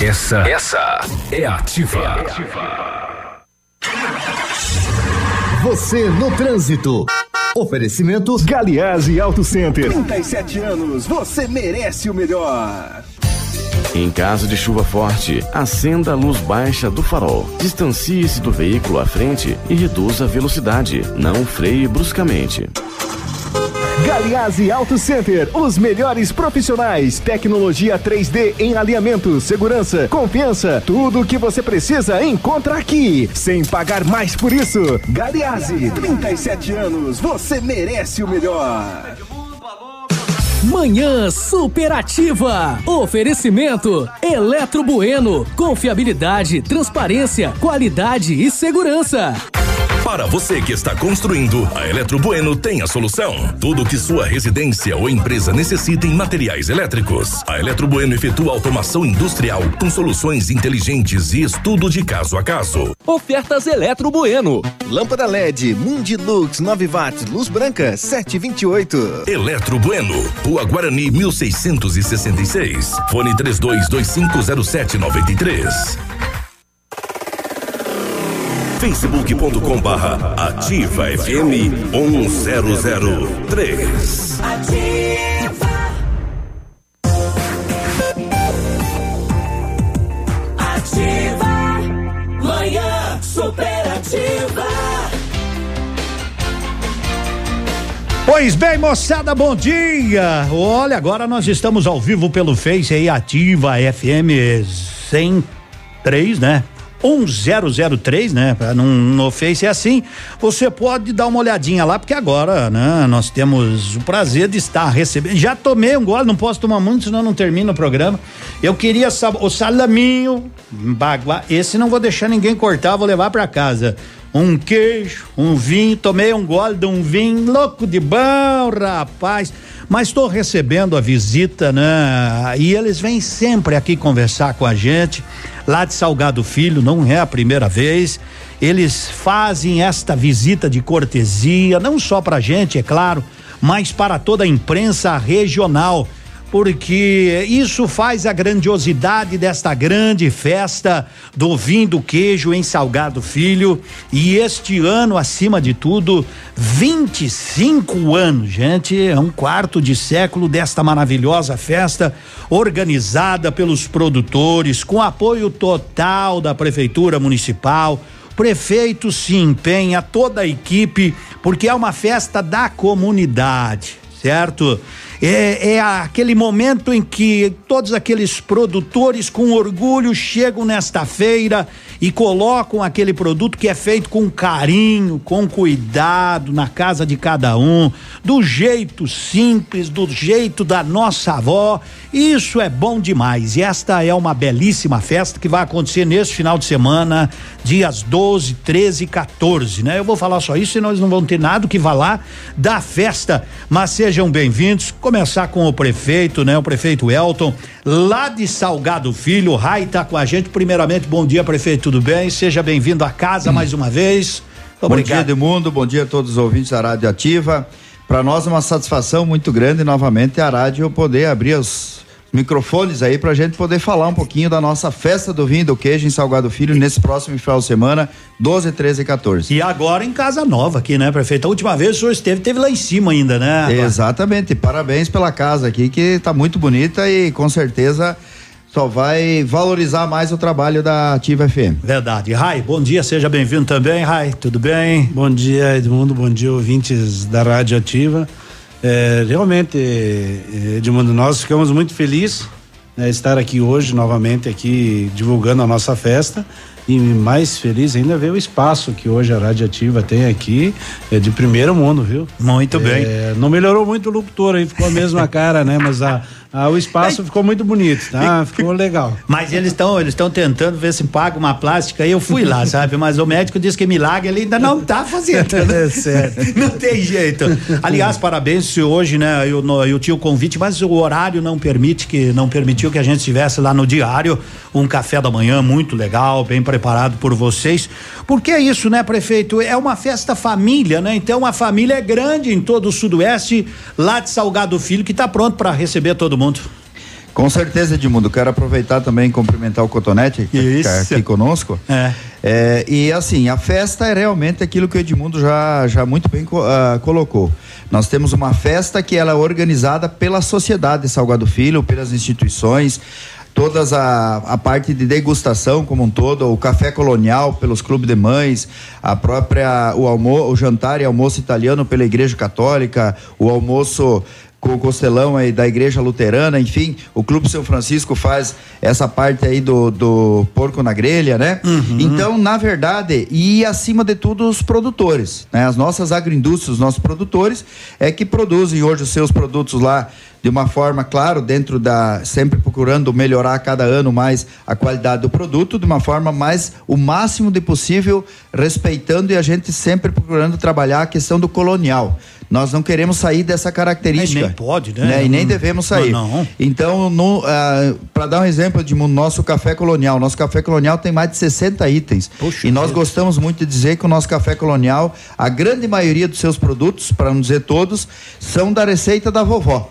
Essa, essa é ativa. Você no trânsito. Oferecimento Galiase Auto Center. 37 anos, você merece o melhor. Em caso de chuva forte, acenda a luz baixa do farol. Distancie-se do veículo à frente e reduza a velocidade. Não freie bruscamente. Galiase Auto Center, os melhores profissionais, tecnologia 3D em alinhamento, segurança, confiança, tudo o que você precisa encontra aqui, sem pagar mais por isso. Galiase, 37 anos, você merece o melhor. Manhã superativa. Oferecimento Eletro Bueno. Confiabilidade, transparência, qualidade e segurança. Para você que está construindo, a Eletro Bueno tem a solução. Tudo que sua residência ou empresa necessita em materiais elétricos. A Eletro Bueno efetua automação industrial com soluções inteligentes e estudo de caso a caso. Ofertas Eletro Bueno. Lâmpada LED Mundilux 9 watts, luz branca 728. Eletro Bueno, Rua Guarani 1666. Fone 32250793. facebook.com barra ativa FM 1003. Ativa. Manhã superativa. Pois bem, moçada, bom dia! Olha, agora nós estamos ao vivo pelo Face aí, Ativa FM 103, né? 1003, né? No, no Face é assim. Você pode dar uma olhadinha lá, porque agora, né? Nós temos o prazer de estar recebendo. Já tomei um gole, não posso tomar muito, senão não termina o programa. Eu queria sab... o salaminho, bagua. Esse não vou deixar ninguém cortar, vou levar para casa. Um queijo, um vinho, tomei um gole de um vinho, louco de bom, rapaz. Mas estou recebendo a visita, né? E eles vêm sempre aqui conversar com a gente, lá de Salgado Filho, não é a primeira vez. Eles fazem esta visita de cortesia, não só para a gente, é claro, mas para toda a imprensa regional porque isso faz a grandiosidade desta grande festa do vinho do queijo em Salgado Filho. E este ano, acima de tudo, 25 anos, gente, é um quarto de século desta maravilhosa festa, organizada pelos produtores, com apoio total da Prefeitura Municipal. Prefeito se empenha, toda a equipe, porque é uma festa da comunidade, certo? É, é, aquele momento em que todos aqueles produtores com orgulho chegam nesta feira e colocam aquele produto que é feito com carinho, com cuidado na casa de cada um, do jeito simples, do jeito da nossa avó. Isso é bom demais. E esta é uma belíssima festa que vai acontecer neste final de semana, dias 12, 13 e 14, né? Eu vou falar só isso, senão eles não vão ter nada que falar da festa. Mas sejam bem-vindos começar com o prefeito, né? O prefeito Elton, lá de Salgado Filho, o Rai tá com a gente. Primeiramente, bom dia, prefeito, tudo bem? Seja bem-vindo à casa hum. mais uma vez. Obrigado. Bom dia, Edmundo, bom dia a todos os ouvintes da Rádio Ativa. Para nós é uma satisfação muito grande novamente a rádio poder abrir os microfones aí para a gente poder falar um pouquinho da nossa festa do vinho e do queijo em Salgado Filho nesse próximo final de semana, 12, 13 e 14. E agora em Casa Nova aqui, né, prefeito? A última vez o senhor esteve, teve lá em cima ainda, né? Exatamente. Parabéns pela casa aqui que está muito bonita e com certeza só vai valorizar mais o trabalho da Ativa FM. Verdade. Rai, bom dia, seja bem-vindo também, Rai. Tudo bem? Bom dia, Edmundo. Bom dia, ouvintes da Rádio Ativa. É, realmente, Edmundo, nós ficamos muito felizes né, estar aqui hoje novamente aqui divulgando a nossa festa e mais feliz ainda ver o espaço que hoje a Radiativa tem aqui, é de primeiro mundo, viu? Muito É, bem. Não melhorou muito o locutor aí, ficou a mesma cara, né? Mas a, a- o espaço ficou muito bonito, tá? Ficou legal. Mas eles estão eles estão tentando ver se paga uma plástica eu fui lá, sabe? Mas o médico disse que milagre ele ainda não tá fazendo. Né? certo. Não tem jeito. Aliás, parabéns se hoje, né? Eu, no- eu tinha o convite, mas o horário não permite que não permitiu que a gente estivesse lá no diário um café da manhã muito legal, bem preparado por vocês. Porque é isso, né, prefeito? É uma festa família, né? Então a família é grande em todo o sudoeste, lá de Salgado Filho, que está pronto para receber todo mundo. Com certeza, Edmundo. Quero aproveitar também e cumprimentar o Cotonete que está aqui conosco. É. É, e assim, a festa é realmente aquilo que o Edmundo já, já muito bem ah, colocou. Nós temos uma festa que ela é organizada pela sociedade de Salgado Filho, pelas instituições, todas a, a parte de degustação como um todo, o café colonial pelos clubes de mães, a própria o almo, o jantar e almoço italiano pela Igreja Católica, o almoço com o Costelão aí da Igreja Luterana, enfim, o Clube São Francisco faz essa parte aí do, do porco na grelha, né? Então, na verdade, e acima de tudo os produtores, né? As nossas agroindústrias, os nossos produtores é que produzem hoje os seus produtos lá de uma forma, claro, dentro da sempre procurando melhorar cada ano mais a qualidade do produto, de uma forma mais o máximo de possível respeitando e a gente sempre procurando trabalhar a questão do colonial. Nós não queremos sair dessa característica. É, nem pode, né? E nem devemos sair. não, não. Então, para dar um exemplo de nosso café colonial, nosso café colonial tem mais de 60 itens. e nós gostamos muito de dizer que o nosso café colonial, a grande maioria dos seus produtos, para não dizer todos, são da receita da vovó.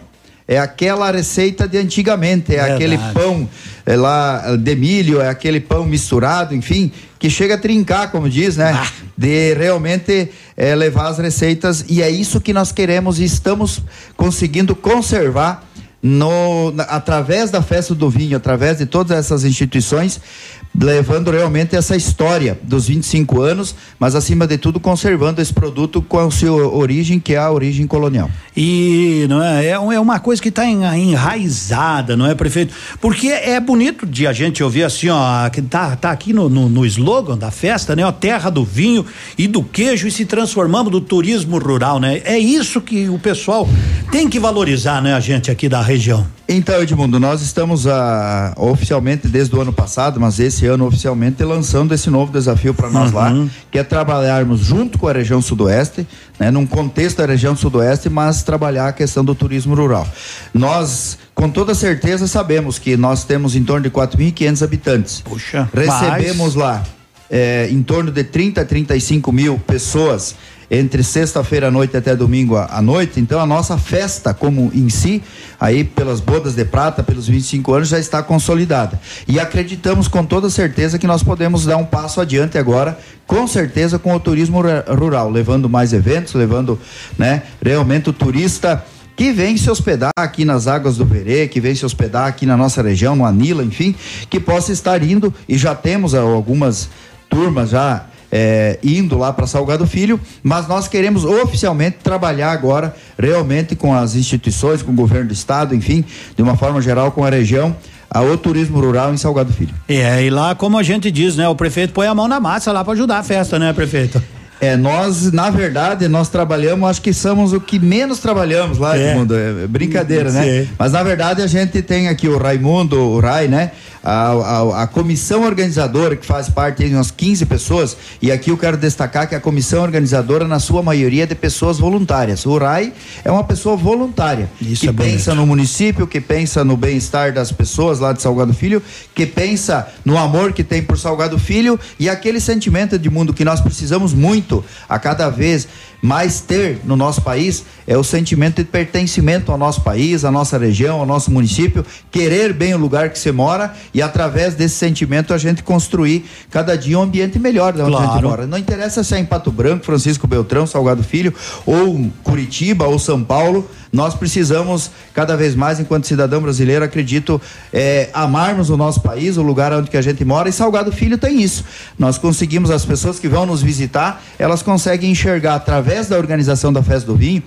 É aquela receita de antigamente, é Verdade. aquele pão é lá de milho, é aquele pão misturado, enfim, que chega a trincar, como diz, né? Ah. De realmente é, levar as receitas e é isso que nós queremos e estamos conseguindo conservar no, na- através da festa do vinho, através de todas essas instituições, levando realmente essa história dos 25 anos, mas acima de tudo conservando esse produto com a sua origem, que é a origem colonial. E não é, é, é uma coisa que está enraizada, não é, prefeito? Porque é bonito de a gente ouvir assim, ó, que tá, tá aqui no, no, no slogan da festa, né? Ó, terra do vinho e do queijo e se transformando do turismo rural, né? É isso que o pessoal tem que valorizar, né, a gente aqui da região. Então, Edmundo, nós estamos ah, oficialmente desde o ano passado, mas esse ano oficialmente lançando esse novo desafio para nós lá, que é trabalharmos junto com a região sudoeste, né, num contexto da região sudoeste, mas trabalhar a questão do turismo rural. Nós, com toda certeza, sabemos que nós temos em torno de 4.500 habitantes. Puxa, recebemos lá eh, em torno de 30 a 35 mil pessoas entre sexta-feira à noite até domingo à noite. Então a nossa festa como em si, aí pelas bodas de prata, pelos 25 anos já está consolidada. E acreditamos com toda certeza que nós podemos dar um passo adiante agora, com certeza com o turismo ru- rural, levando mais eventos, levando, né, realmente o turista que vem se hospedar aqui nas águas do Verê, que vem se hospedar aqui na nossa região, no Anila, enfim, que possa estar indo e já temos algumas turmas já eh, indo lá para Salgado Filho, mas nós queremos oficialmente trabalhar agora realmente com as instituições, com o governo do estado, enfim, de uma forma geral com a região, a, o turismo rural em Salgado Filho. É, e lá, como a gente diz, né? O prefeito põe a mão na massa lá para ajudar a festa, né, prefeito? É, nós, na verdade, nós trabalhamos, acho que somos o que menos trabalhamos lá, É. Edmundo. É brincadeira, né? Mas na verdade a gente tem aqui o Raimundo, o Rai, né? A, a, a comissão organizadora, que faz parte de umas 15 pessoas, e aqui eu quero destacar que a comissão organizadora, na sua maioria, é de pessoas voluntárias. O Rai é uma pessoa voluntária, Isso que é pensa no município, que pensa no bem-estar das pessoas lá de Salgado Filho, que pensa no amor que tem por Salgado Filho e aquele sentimento de mundo que nós precisamos muito a cada vez mais ter no nosso país é o sentimento de pertencimento ao nosso país, à nossa região, ao nosso município, querer bem o lugar que você mora e através desse sentimento a gente construir cada dia um ambiente melhor de onde a gente Claro. mora. Não interessa se é em Pato Branco, Francisco Beltrão, Salgado Filho, ou Curitiba, ou São Paulo, nós precisamos cada vez mais, enquanto cidadão brasileiro, acredito, eh, amarmos o nosso país, o lugar onde que a gente mora, e Salgado Filho tem isso. Nós conseguimos, as pessoas que vão nos visitar, elas conseguem enxergar através da organização da Festa do Vinho,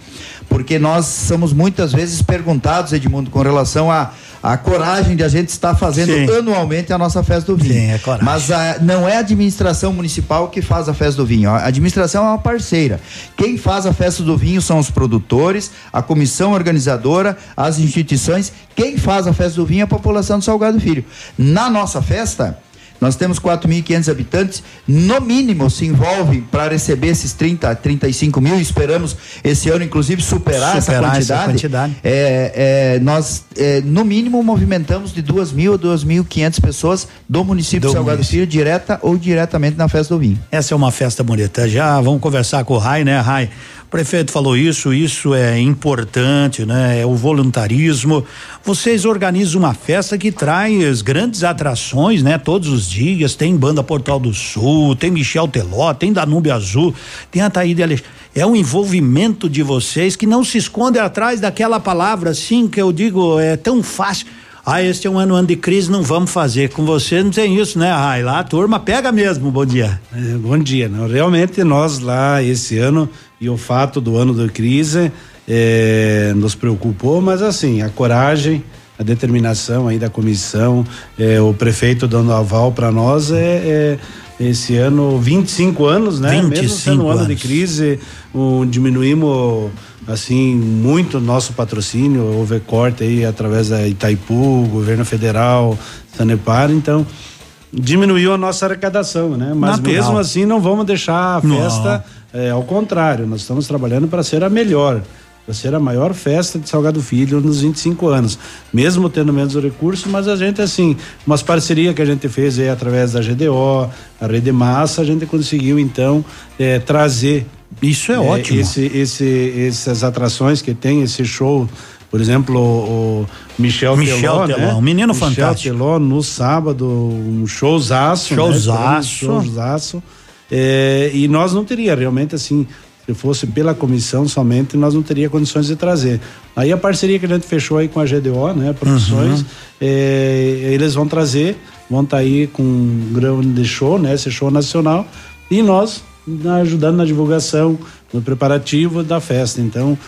porque nós somos muitas vezes perguntados, Edmundo, com relação a a coragem de a gente estar fazendo Sim. anualmente a nossa festa do vinho. Sim, é coragem. Mas a- não é a administração municipal que faz a festa do vinho. A administração é uma parceira. Quem faz a festa do vinho são os produtores, a comissão organizadora, as instituições. Quem faz a festa do vinho é a população do Salgado Filho. Na nossa festa, nós temos 4.500 habitantes, no mínimo se envolve para receber esses 30, 35 mil. Esperamos esse ano, inclusive, superar, essa Superar essa quantidade. quantidade. É, é, nós, é, no mínimo, movimentamos de 2 mil a 2.500 pessoas do município Do de Salgado. Filho, direta ou diretamente na festa do vinho. Essa é uma festa bonita. Já vamos conversar com o Rai, né, Rai? Prefeito falou isso, isso é importante, né? É o voluntarismo. Vocês organizam uma festa que traz grandes atrações, né? Todos os dias. Tem Banda Portal do Sul, tem Michel Teló, tem Danúbio Azul, tem a Taíde Alexandre. É um envolvimento de vocês que não se esconde atrás daquela palavra assim que eu digo, é tão fácil. Ah, este é um ano, ano de crise, não vamos fazer. Com você não tem isso, né, Rai? Lá a turma pega mesmo. Bom dia. É, bom dia. Não, realmente nós lá esse ano e o fato do ano da crise é, nos preocupou, mas assim a coragem, a determinação aí da comissão, é, o prefeito dando aval para nós é, é esse ano 25 anos, né? Mesmo 25 sendo um ano de crise, um, diminuímos assim muito nosso patrocínio, houve corte aí através da Itaipu, governo federal, Sanepar, então diminuiu a nossa arrecadação, né? Mas Natural. mesmo assim não vamos deixar a Não. É, ao contrário, nós estamos trabalhando para ser a melhor, para ser a maior festa de Salgado Filho nos 25 anos, mesmo tendo menos recursos, mas a gente assim, umas parcerias que a gente fez aí através da GDO, a Rede Massa, a gente conseguiu então é, trazer isso é ótimo. Esse, esse, essas atrações que tem, esse show, por exemplo, o, Michel, Michel Teló, Teló, né? um menino Michel fantástico. Teló no sábado, um showzaço. Showzaço. Né? Showzaço. É, e nós não teria realmente assim, se fosse pela comissão somente, nós não teria condições de trazer. Aí a parceria que a gente fechou aí com a GDO, né, Produções, Uhum. é, eles vão trazer, vão estar aí com um grande show, né, esse show nacional, e nós ajudando na divulgação, no preparativo da festa. Então,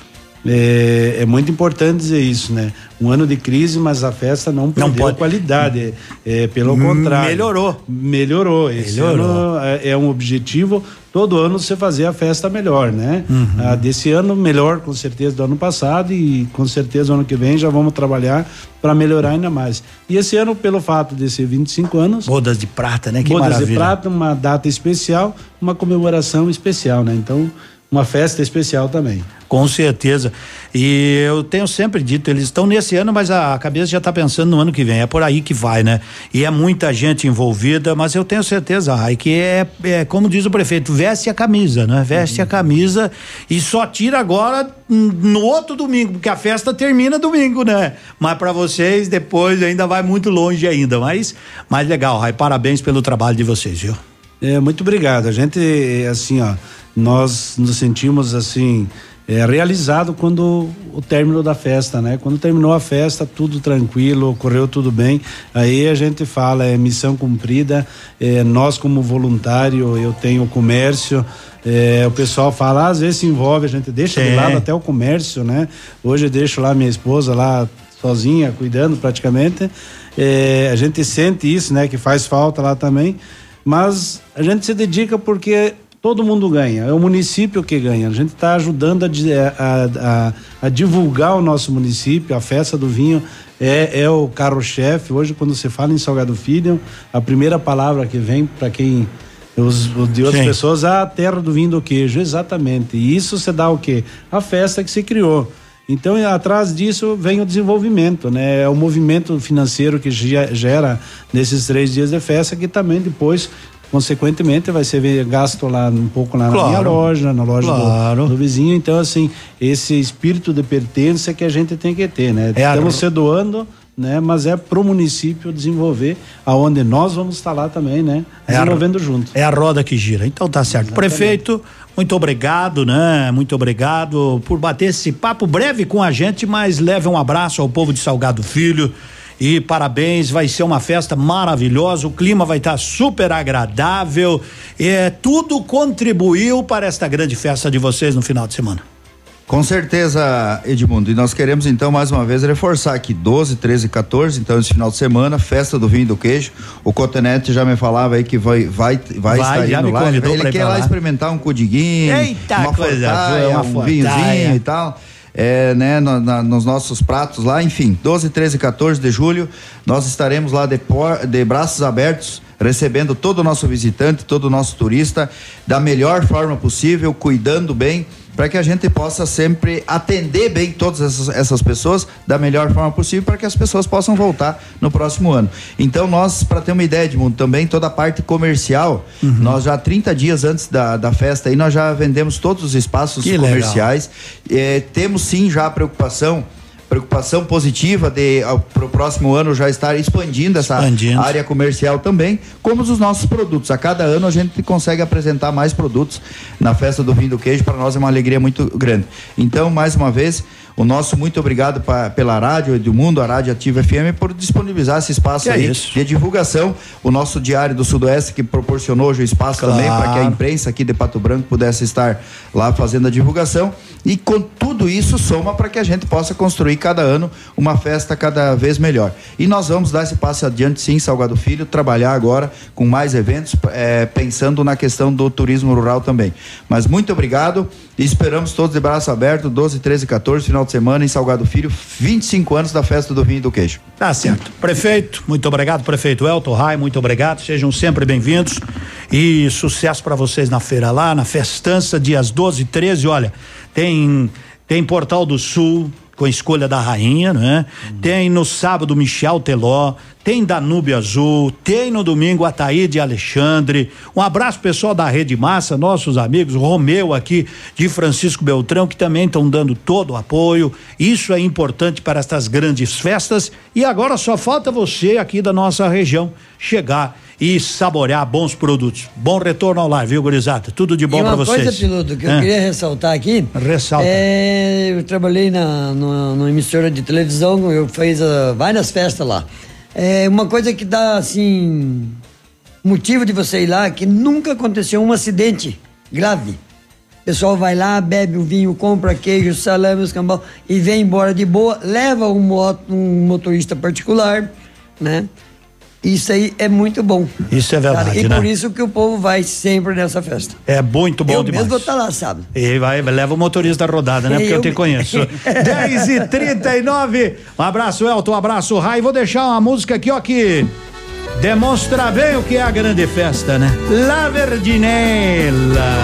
é, é muito importante dizer isso, né? Um ano de crise, mas a festa não perdeu pode- qualidade. É, pelo M- contrário. melhorou. Melhorou. Esse Melhorou. é, é um objetivo todo ano você fazer a festa melhor, né? Uhum. A desse ano melhor, com certeza, do ano passado e com certeza ano que vem já vamos trabalhar para melhorar ainda mais. E esse ano, pelo fato de ser 25 anos. Bodas de prata, né? Que Bodas maravilha. de prata, uma data especial, uma comemoração especial, né? Então, uma festa especial também. Com certeza. E eu tenho sempre dito, eles estão nesse ano, mas a cabeça já está pensando no ano que vem. É por aí que vai, né? E é muita gente envolvida, mas eu tenho certeza, Rai, que é, é como diz o prefeito, veste a camisa, né? Veste a camisa e só tira agora hum, no outro domingo, porque a festa termina domingo, né? Mas para vocês depois ainda vai muito longe ainda, mas mas legal, Rai, parabéns pelo trabalho de vocês, viu? É, muito obrigado. A gente, é, assim, ó, nós nos sentimos assim é, realizado quando o término da festa, né? Quando terminou a festa, tudo tranquilo, correu tudo bem. Aí a gente fala é missão cumprida. É, nós como voluntário, eu tenho comércio. é, o pessoal fala, às vezes se envolve, a gente deixa de Sim. lado até o comércio, né? Hoje eu deixo lá minha esposa lá sozinha, cuidando praticamente. É, a gente sente isso, né? Que faz falta lá também. Mas a gente se dedica porque todo mundo ganha, é o município que ganha. A gente está ajudando a, a- a- a divulgar o nosso município, a festa do vinho é, é o carro-chefe. Hoje, quando você fala em Salgado Filho, a primeira palavra que vem para quem. Os, de outras Sim. pessoas, ah, a terra do vinho do queijo, exatamente. E isso se dá o quê? A festa que se criou. Então, atrás disso vem o desenvolvimento, né? É o movimento financeiro que ge- gera nesses três dias de festa, que também depois, consequentemente, vai ser gasto lá um pouco lá na minha Claro. loja, na loja do- Claro. do, vizinho. Então, assim, esse espírito de pertença que a gente tem que ter, né? É a- Estamos se doando, né? Mas é pro município desenvolver, aonde nós vamos estar lá também, né? É a- Desenvolvendo junto. É a roda que gira. Então tá certo. Prefeito, muito obrigado, né? Muito obrigado por bater esse papo breve com a gente, mas leve um abraço ao povo de Salgado Filho. E parabéns, vai ser uma festa maravilhosa, o clima vai estar super agradável. É, tudo contribuiu para esta grande festa de vocês no final de semana. Com certeza, Edmundo. E nós queremos então mais uma vez reforçar aqui 12, 13 e 14, então esse final de semana, festa do vinho e do queijo. O Cotonete já me falava aí que vai vai vai, Vai, estar já indo me lá. Ele, ir quer lá experimentar um codiguinho, Eita, uma coisa fortaia, boa, uma um fortaia. vinhozinho e tal. É, né, na- na- nos nossos pratos lá, enfim, 12, 13 e 14 de julho, nós estaremos lá de, por- de braços abertos, recebendo todo o nosso visitante, todo o nosso turista, da melhor forma possível, cuidando bem, para que a gente possa sempre atender bem todas essas, essas pessoas da melhor forma possível, para que as pessoas possam voltar no próximo ano. Então, nós, para ter uma ideia, Edmundo, também toda a parte comercial, Uhum. nós já 30 dias antes da, da festa aí, nós já vendemos todos os espaços Que comerciais. Eh, temos sim já a preocupação. Preocupação positiva de para o próximo ano já estar expandindo essa Expandindo. área comercial também, como os nossos produtos. A cada ano a gente consegue apresentar mais produtos na festa do vinho do queijo. Para nós é uma alegria muito grande. Então, mais uma vez, o nosso muito obrigado pa- pela rádio Edmundo, a Rádio Ativa FM, por disponibilizar esse espaço Que é aí isso. de divulgação. O nosso Diário do Sudoeste que proporcionou hoje o espaço Claro. também para que a imprensa aqui de Pato Branco pudesse estar lá fazendo a divulgação. E com tudo isso soma para que a gente possa construir cada ano uma festa cada vez melhor. E nós vamos dar esse passo adiante, sim, Salgado Filho, trabalhar agora com mais eventos, eh, pensando na questão do turismo rural também. Mas muito obrigado esperamos todos de braço aberto, 12, 13 e 14, final de semana em Salgado Filho, 25 anos da festa do vinho e do queijo. Tá certo. Prefeito, muito obrigado, prefeito Elton Rai, muito obrigado. Sejam sempre bem-vindos e sucesso para vocês na feira lá, na festança, dias 12 e 13. Olha, tem tem Portal do Sul com a escolha da rainha, né? Tem no sábado Michel Teló, tem Danúbio Azul, tem no domingo Ataíde Alexandre. Um abraço pessoal da Rede Massa, nossos amigos, Romeu aqui de Francisco Beltrão, que também estão dando todo o apoio. Isso é importante para estas grandes festas. E agora só falta você aqui da nossa região chegar e saborear bons produtos. Bom retorno ao lar, viu, gurizada? Tudo de bom para uma vocês. coisa, piloto, que eu Ah, queria ressaltar aqui. Ressalta. É, eu trabalhei na, numa, numa emissora de televisão, eu fiz ah, várias festas lá. É uma coisa que dá, assim, motivo de você ir lá, que nunca aconteceu um acidente grave. O pessoal vai lá, bebe o vinho, compra queijo, salame, escambau e vem embora de boa, leva um, moto, um motorista particular, né? Isso aí é muito bom. Isso é verdade, e né? por isso que o povo vai sempre nessa festa. É muito bom eu demais. mesmo vou estar lá, sabe? E vai, leva o motorista da rodada, né? Porque eu, Eu te me- conheço. 10 e 39 Um abraço, Elton, um abraço, Rai. Vou deixar uma música aqui, ó, que demonstra bem o que é a grande festa, né? La Verdinella.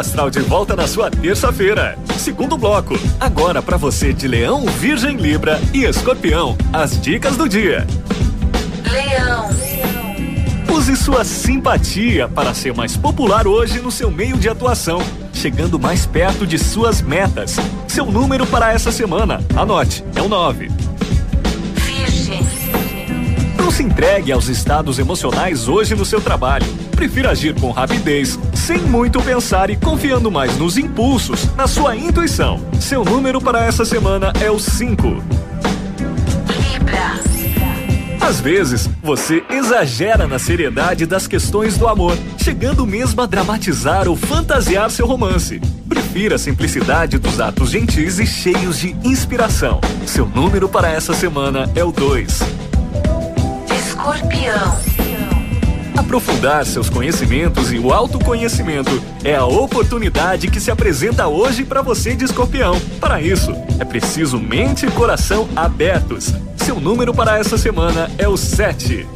Astral de volta na sua terça-feira. Segundo bloco. Agora para você de Leão, Virgem, Libra e Escorpião. As dicas do dia. Leão. Use sua simpatia para ser mais popular hoje no seu meio de atuação, chegando mais perto de suas metas. Seu número para essa semana, anote, é o 9. Virgem. Não se entregue aos estados emocionais hoje no seu trabalho. Prefira agir com rapidez, sem muito pensar e confiando mais nos impulsos, na sua intuição. Seu número para essa semana é o 5. Libra. Às vezes, você exagera na seriedade das questões do amor, chegando mesmo a dramatizar ou fantasiar seu romance. Prefira a simplicidade dos atos gentis e cheios de inspiração. Seu número para essa semana é o 2. Escorpião. Aprofundar seus conhecimentos e o autoconhecimento é a oportunidade que se apresenta hoje para você de escorpião. Para isso, é preciso mente e coração abertos. Seu número para essa semana é o 7.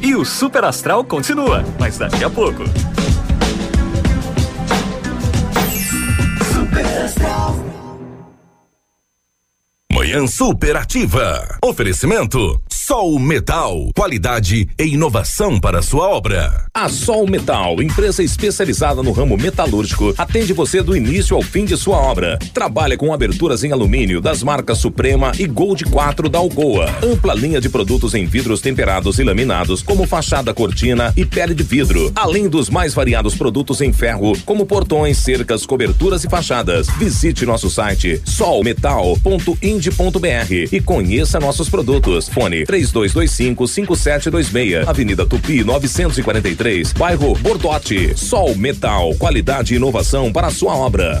E o Super Astral continua, mas daqui a pouco. Manhã Superativa. Oferecimento Sol Metal. Qualidade e inovação para sua obra. A Sol Metal, empresa especializada no ramo metalúrgico, atende você do início ao fim de sua obra. Trabalha com aberturas em alumínio das marcas Suprema e Gold 4 da Algoa. Ampla linha de produtos em vidros temperados e laminados, como fachada cortina e pele de vidro. Além dos mais variados produtos em ferro, como portões, cercas, coberturas e fachadas. Visite nosso site solmetal.ind.br e conheça nossos produtos. Fone 3225 5726, Avenida Tupi 943, bairro Bordote. Sol Metal, qualidade e inovação para a sua obra.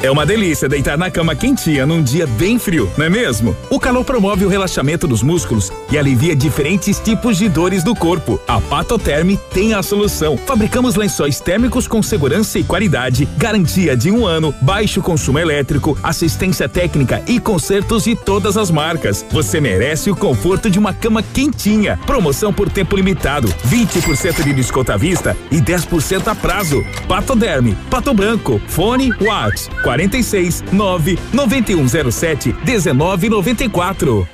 É uma delícia deitar na cama quentinha num dia bem frio, não é mesmo? O calor promove o relaxamento dos músculos e alivia diferentes tipos de dores do corpo. A Patoterme tem a solução. Fabricamos lençóis térmicos com segurança e qualidade, garantia de um ano, baixo consumo elétrico, assistência técnica e consertos de todas as marcas. Você merece o conforto de uma cama quentinha. Promoção por tempo limitado, 20% de desconto à vista e 10% a prazo. Patoderme, Pato Branco, fone Whats 46 9 9107 1994.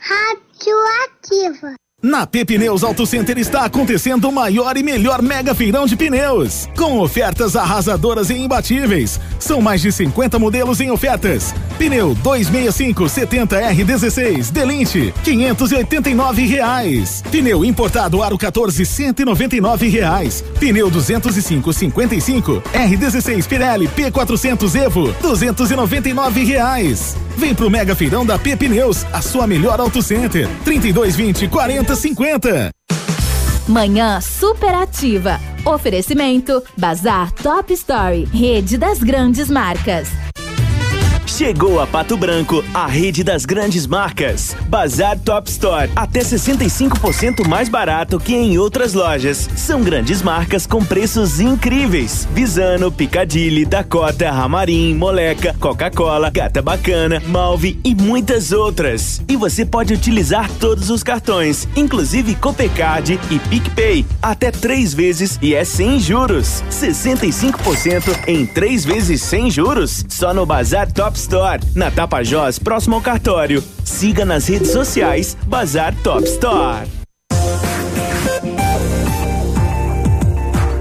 Radioativa. Na Pepineus Auto Center está acontecendo o maior e melhor mega feirão de pneus, com ofertas arrasadoras e imbatíveis. São mais de 50 modelos em ofertas. Pneu 265 70 R16 Delinte 589 reais. Pneu importado Aro 14 199 reais. Pneu 205 55 R16 Pirelli P400 Evo 299 reais. Vem pro Mega Feirão da P Pneus, a sua melhor Auto Center. 3220 4050. Manhã superativa. Oferecimento Bazar Top Story, rede das grandes marcas. Chegou a Pato Branco, a rede das grandes marcas. Bazar Top Store, até 65% mais barato que em outras lojas. São grandes marcas com preços incríveis. Visano, Picadilly, Dakota, Ramarim, Moleca, Coca-Cola, Gata Bacana, Malve e muitas outras. E você pode utilizar todos os cartões, inclusive Copecard e PicPay, até três vezes e é sem juros. 65% em três vezes sem juros, só no Bazar Top Store, na Tapajós, próximo ao cartório. Siga nas redes sociais Bazar Top Store.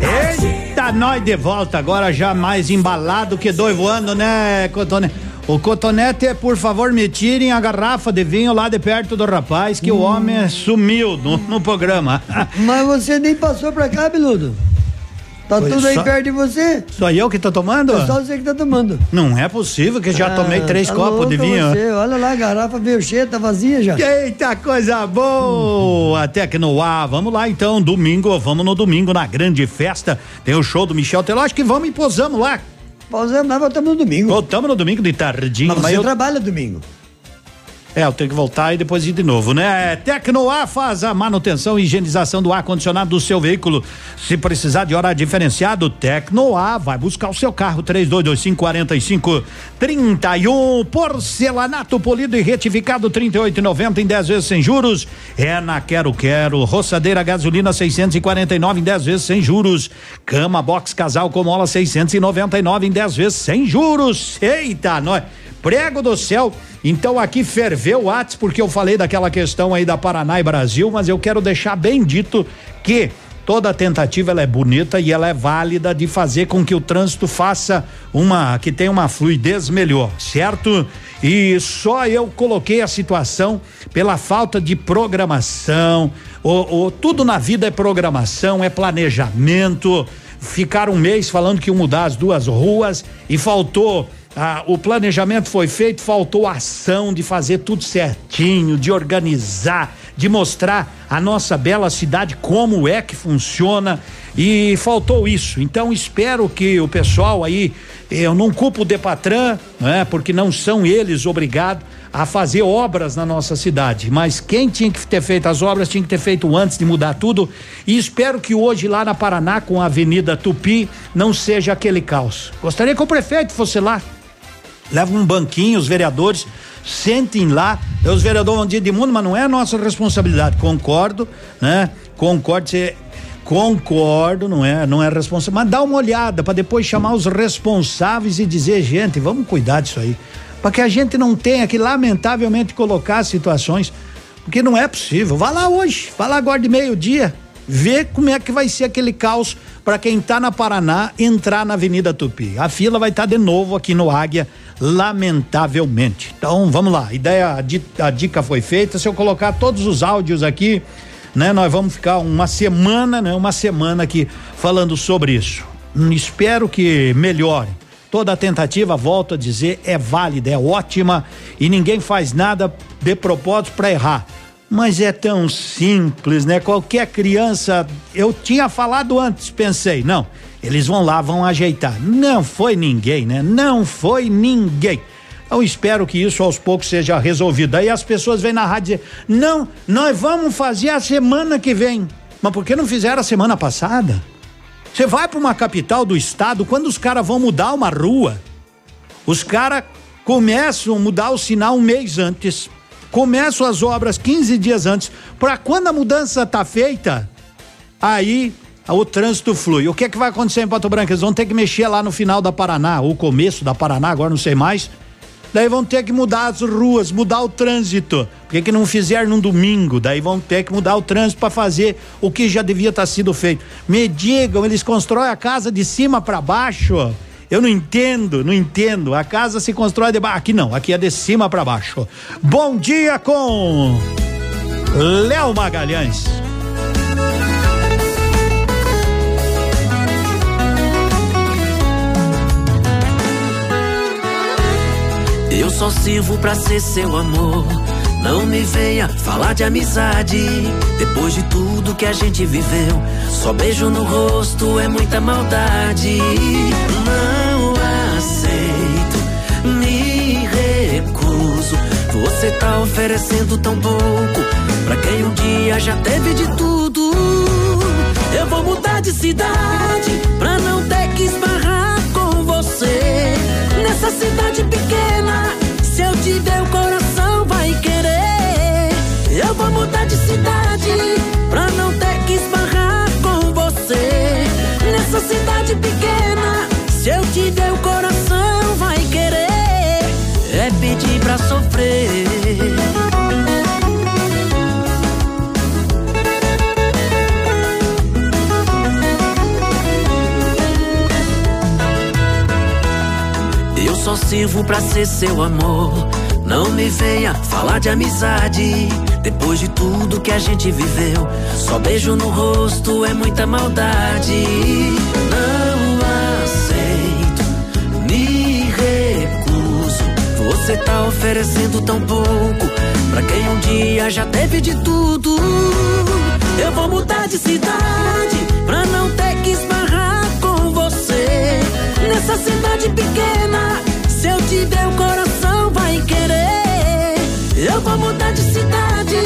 Eita, nós de volta agora já mais embalado que dois voando, né, Cotonete? O Cotonete, por favor, me tirem a garrafa de vinho lá de perto do rapaz, que o homem sumiu no, no programa. Mas você nem passou pra cá, Beludo. Tá Foi tudo aí só- perto de você. Só eu que tô tomando? É só você que tá tomando. Não é possível que já tomei Ah, três tá copos de vinho. Você. Olha lá, a garrafa veio cheia, tá vazia já. Eita, coisa boa! Tecnoar, vamos lá então, domingo, vamos no domingo na grande festa. Tem o show do Michel Teló, acho que vamos e posamos lá. Posamos, nós voltamos no domingo. Voltamos no domingo de tardinho. Mas você eu... trabalha domingo. É, eu tenho que voltar e depois ir de novo, né? Tecnoar faz a manutenção e higienização do ar-condicionado do seu veículo. Se precisar de hora diferenciado, Tecnoar vai buscar o seu carro 3225 4531. Porcelanato polido e retificado 38,90 em 10 vezes sem juros. É na Quero Quero. Roçadeira gasolina 649 em 10 vezes sem juros. Cama box casal com mola 699 em 10 vezes sem juros. Eita, nós. Prego do céu. Então aqui ferveu o Whats porque eu falei daquela questão aí da Paraná e Brasil, mas eu quero deixar bem dito que toda tentativa ela é bonita e ela é válida de fazer com que o trânsito faça uma que tenha uma fluidez melhor, certo? E só eu coloquei a situação pela falta de programação. O, o- tudo na vida é programação, é planejamento. Ficaram um mês falando que iam mudar as duas ruas e faltou ah, o planejamento foi feito, faltou ação de fazer tudo certinho, de organizar, de mostrar a nossa bela cidade como é que funciona e faltou isso. Então espero que o pessoal aí, eu não culpo o Depatran, né, porque não são eles obrigados a fazer obras na nossa cidade, mas quem tinha que ter feito as obras tinha que ter feito antes de mudar tudo e espero que hoje lá na Paraná com a Avenida Tupi não seja aquele caos. Gostaria que o prefeito fosse lá, leva um banquinho, os vereadores sentem lá, os vereadores vão dizer de mundo, mas não é nossa responsabilidade. Concordo, né? Concordo, você concordo, não é, não é responsável, mas dá uma olhada para depois chamar os responsáveis e dizer, gente, vamos cuidar disso aí, para que a gente não tenha que lamentavelmente colocar situações, porque não é possível. Vá lá hoje, vá lá agora de meio-dia, ver como é que vai ser aquele caos para quem tá na Paraná entrar na Avenida Tupi. A fila vai estar de novo aqui no Águia, lamentavelmente. Então, vamos lá. A ideia, a di- a dica foi feita. Se eu colocar todos os áudios aqui, né, nós vamos ficar uma semana, né, uma semana aqui falando sobre isso. Hum, espero que melhore. Toda tentativa, volto a dizer, é válida, é ótima e ninguém faz nada de propósito para errar. Mas é tão simples, né? Qualquer criança, eu tinha falado antes, pensei, não, eles vão lá, vão ajeitar. Não foi ninguém, né? Não foi ninguém. Eu espero que isso aos poucos seja resolvido. Aí as pessoas vêm na rádio dizer: não, nós vamos fazer a semana que vem. Mas por que não fizeram a semana passada? Você vai para uma capital do estado, quando os caras vão mudar uma rua, os caras começam a mudar o sinal um mês antes. Começam as obras 15 dias antes. Para quando a mudança tá feita, aí o trânsito flui. O que é que vai acontecer em Pato Branco? Eles vão ter que mexer lá no final da Paraná, ou começo da Paraná, agora não sei mais. Daí vão ter que mudar as ruas, mudar o trânsito. Por que, que não fizeram num domingo? Daí vão ter que mudar o trânsito para fazer o que já devia estar sido feito. Me digam, eles constroem a casa de cima para baixo. Eu não entendo, não entendo. A casa se constrói de baixo. Aqui não, aqui é de cima para baixo. Bom dia com Léo Magalhães. Eu só sirvo pra ser seu amor. Não me venha falar de amizade. Depois de tudo que a gente viveu, só beijo no rosto é muita maldade. Não aceito, me recuso. Você tá oferecendo tão pouco pra quem um dia já teve de tudo. Eu vou mudar de cidade pra não ter que esbarrar com você. Nessa cidade pequena, se eu tiver o coração vai querer. Eu vou mudar de cidade pra não ter que esbarrar com você. Nessa cidade pequena, se eu tiver o coração vai querer. é pedir pra sofrer. Só sirvo pra ser seu amor. Não me venha falar de amizade. Depois de tudo que a gente viveu, só beijo no rosto é muita maldade. Não aceito, me recuso. Você tá oferecendo tão pouco pra quem um dia já teve de tudo. Eu vou mudar de cidade pra não ter que esbarrar com você. Nessa cidade pequena, eu tiver o coração vai querer. Eu vou mudar de cidade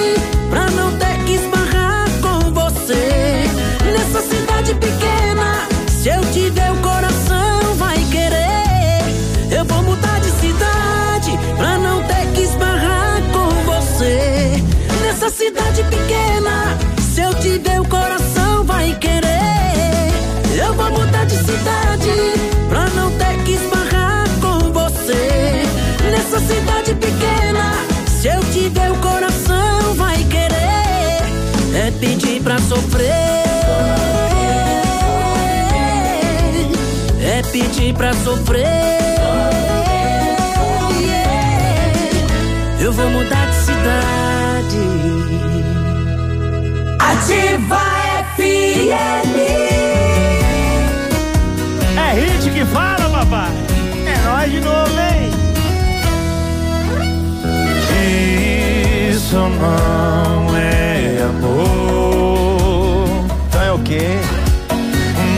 pra não ter que esbarrar com você. Nessa cidade pequena, se eu tiver o coração vai querer. Eu vou mudar de cidade pra não ter que esbarrar com você. Nessa cidade pequena, se eu tiver o coração vai querer. Eu vou mudar de cidade cidade pequena, se eu tiver o coração vai querer. É pedir pra sofrer. É pedir pra sofrer. Eu vou mudar de cidade. Ativa FM. É hit que fala, papai. É nós de novo, hein? Isso não é amor. Então é o quê?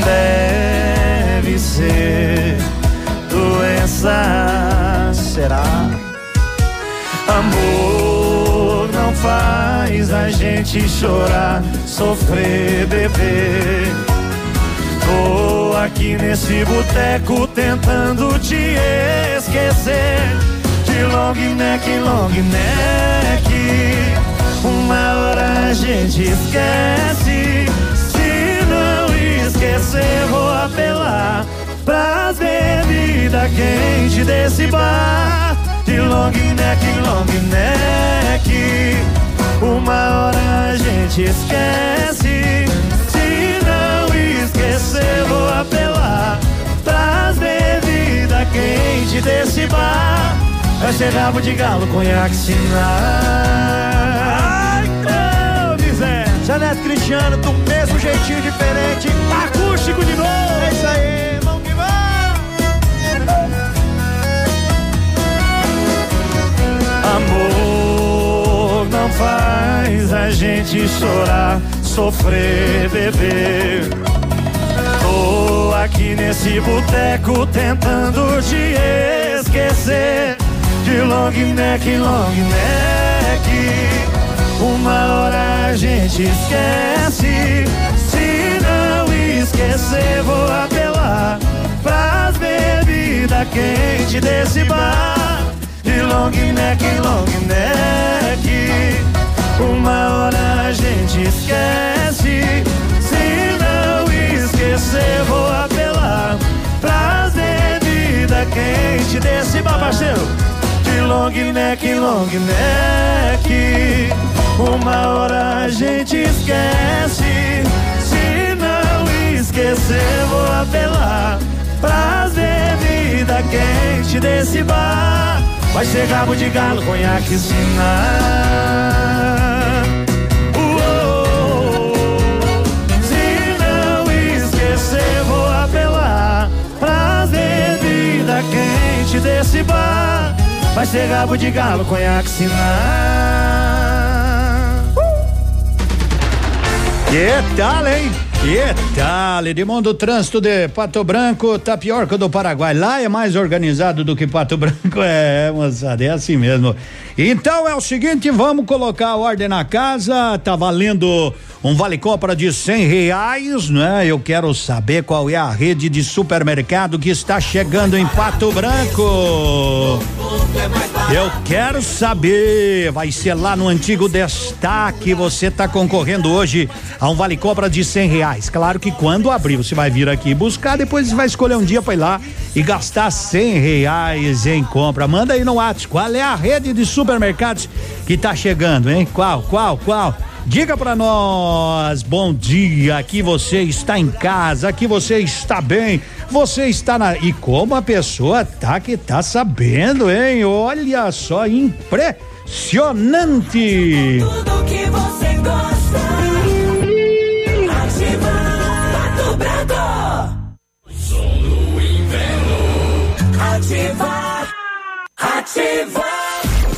Deve ser doença. Será? Amor não faz a gente chorar, sofrer, beber. Tô aqui nesse boteco tentando te esquecer. Long neck, long neck. Uma hora a gente esquece. Se não esquecer, vou apelar pras bebidas quentes desse bar. De long neck, long neck. Uma hora a gente esquece. Se não esquecer, vou apelar pras bebidas quentes desse bar. Vai ser rabo de galo, conhaque, sinal. Ai, Clóvis, Janete Cristiano, do mesmo jeitinho diferente. Acústico de novo. É isso aí, vamos que vamos. Amor não faz a gente chorar, sofrer, beber. Tô aqui nesse boteco tentando te esquecer. De long neck, long neck. Uma hora a gente esquece. Se não esquecer, vou apelar pras bebidas quentes desse bar. De long neck, long neck. Uma hora a gente esquece. Se não esquecer, vou apelar pras bebidas quentes desse bar, parceiro. Long neck, long neck. Uma hora a gente esquece. Se não esquecer, vou apelar pras bebidas quentes desse bar. Vai ser rabo de galo, conhaque, sinal. Uou. Se não esquecer, vou apelar pras bebidas quentes desse bar. Vai ser rabo de galo, conhaque, sinal. Que tal, hein? Que tal? Edmundo, do trânsito de Pato Branco, Tapioca do Paraguai. Lá é mais organizado do que Pato Branco. É, moçada, é assim mesmo. Então é o seguinte, vamos colocar a ordem na casa. Tá valendo um vale compra de cem reais, né? Eu quero saber qual é a rede de supermercado que está chegando em Pato Branco. Eu quero saber, vai ser lá no antigo destaque, você está concorrendo hoje a um vale compra de cem reais. Claro que quando abrir, você vai vir aqui buscar, depois você vai escolher um dia para ir lá e gastar cem reais em compra. Manda aí no WhatsApp, qual é a rede de supermercados que tá chegando, hein? Qual, qual, qual? Diga para nós, bom dia, aqui você está em casa, aqui você está bem, você está na. E como a pessoa tá que tá sabendo, hein? Olha só, impressionante! Tudo que você gosta. Ativa.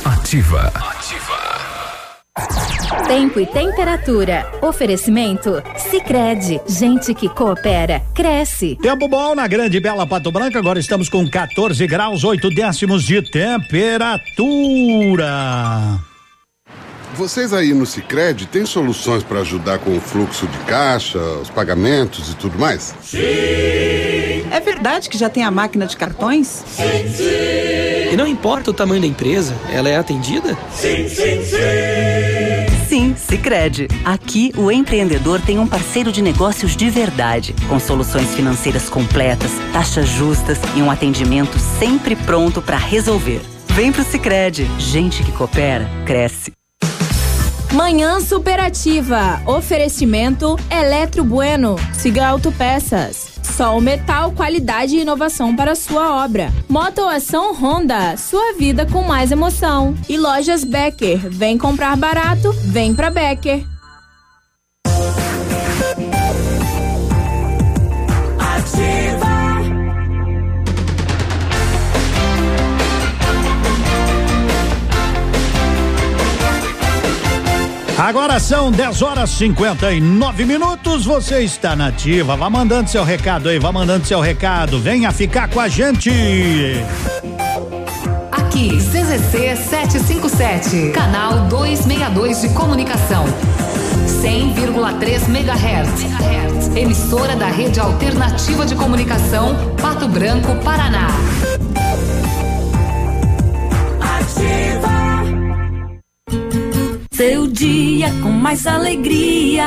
Ativa. Ativa. Tempo e temperatura. Oferecimento? Sicredi Gente que coopera, cresce. Tempo bom na grande e bela Pato Branco, agora estamos com 14 graus, 8 décimos de temperatura. Vocês aí no Sicredi têm soluções para ajudar com o fluxo de caixa, os pagamentos e tudo mais? É verdade que já tem a máquina de cartões? Sim, sim. E não importa o tamanho da empresa, ela é atendida? Sim, sim, sim. Sim, Sicredi. Aqui o empreendedor tem um parceiro de negócios de verdade, com soluções financeiras completas, taxas justas e um atendimento sempre pronto para resolver. Vem pro Sicredi. Gente que coopera cresce. Manhã superativa. Oferecimento Eletro Bueno. Siga Autopeças. Sol Metal, qualidade e inovação para sua obra. Motoação Honda, sua vida com mais emoção. E lojas Becker, vem comprar barato, vem pra Becker. Ativa. Agora são 10 horas 59 minutos. Você está na ativa. Vá mandando seu recado aí, vá mandando seu recado. Venha ficar com a gente. Aqui, CZC 757, canal 262 de comunicação. 100,3 MHz. Emissora da Rede Alternativa de Comunicação, Pato Branco, Paraná. Ativa. Seu dia com mais alegria.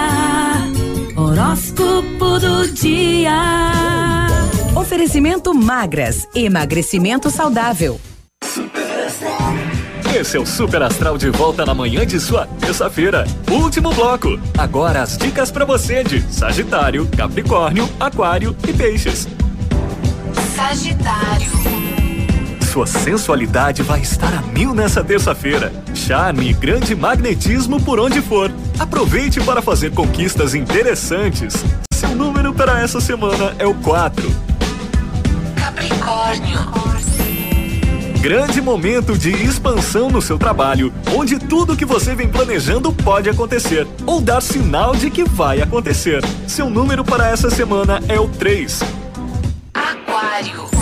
Horóscopo do dia. Oferecimento magras, emagrecimento saudável. Esse é o Super Astral de volta na manhã de sua terça-feira. Último bloco. Agora as dicas para você de Sagitário, Capricórnio, Aquário e Peixes. Sagitário. Sua sensualidade vai estar a mil nessa terça-feira. Charme e grande magnetismo por onde for. Aproveite para fazer conquistas interessantes. Seu número para essa semana é o 4. Capricórnio. Grande momento de expansão no seu trabalho, onde tudo que você vem planejando pode acontecer ou dar sinal de que vai acontecer. Seu número para essa semana é o 3. Aquário.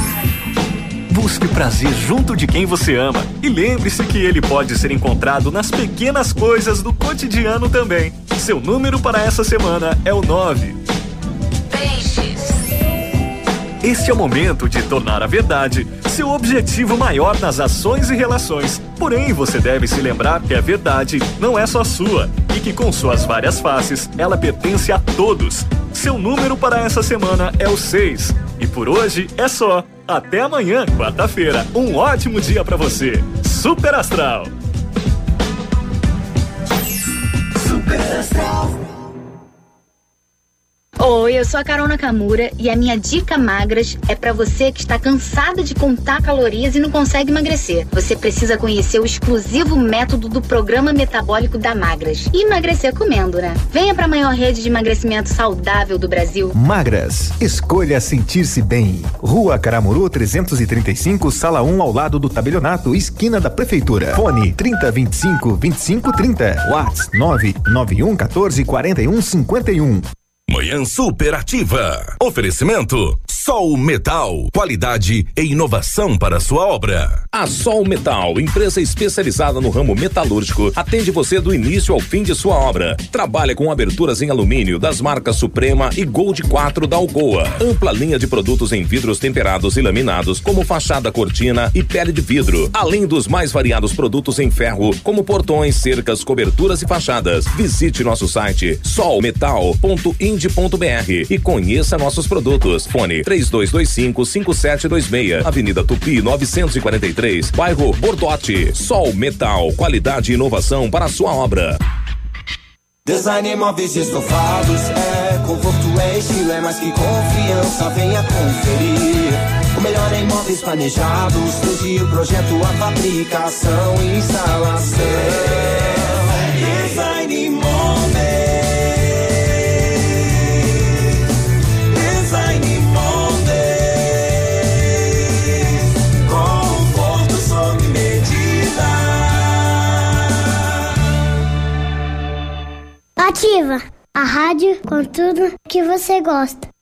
Busque prazer junto de quem você ama e lembre-se que ele pode ser encontrado nas pequenas coisas do cotidiano também. Seu número para essa semana é o 9. Peixes. Este é o momento de tornar a verdade seu objetivo maior nas ações e relações. Porém, você deve se lembrar que a verdade não é só sua e que com suas várias faces, ela pertence a todos. Seu número para essa semana é o 6. E por hoje é só. Até amanhã, quarta-feira. Um ótimo dia para você. Super Astral. Super Astral. Oi, eu sou a Carol Nakamura e a minha dica magras é pra você que está cansada de contar calorias e não consegue emagrecer. Você precisa conhecer o exclusivo método do programa metabólico da Magras. E emagrecer comendo, né? Venha pra maior rede de emagrecimento saudável do Brasil. Magras, escolha sentir-se bem. Rua Caramuru 335, sala 1 ao lado do tabelionato, esquina da prefeitura. Fone 3025 2530. Whats 991 14 41 51. Manhã superativa. Oferecimento Sol Metal, qualidade e inovação para sua obra. A Sol Metal, empresa especializada no ramo metalúrgico, atende você do início ao fim de sua obra. Trabalha com aberturas em alumínio das marcas Suprema e Gold 4 da Algoa. Ampla linha de produtos em vidros temperados e laminados, como fachada cortina e pele de vidro. Além dos mais variados produtos em ferro, como portões, cercas, coberturas e fachadas. Visite nosso site solmetal.ind.br e conheça nossos produtos. Fone 3225 5726. Avenida Tupi 943, bairro Bordote. Sol Metal, qualidade e inovação para a sua obra. Design móveis e estofados é conforto, é estilo, é mais que confiança. Venha conferir. O melhor em móveis planejados, desde o projeto, a fabricação e instalação. Design Ativa a rádio com tudo que você gosta.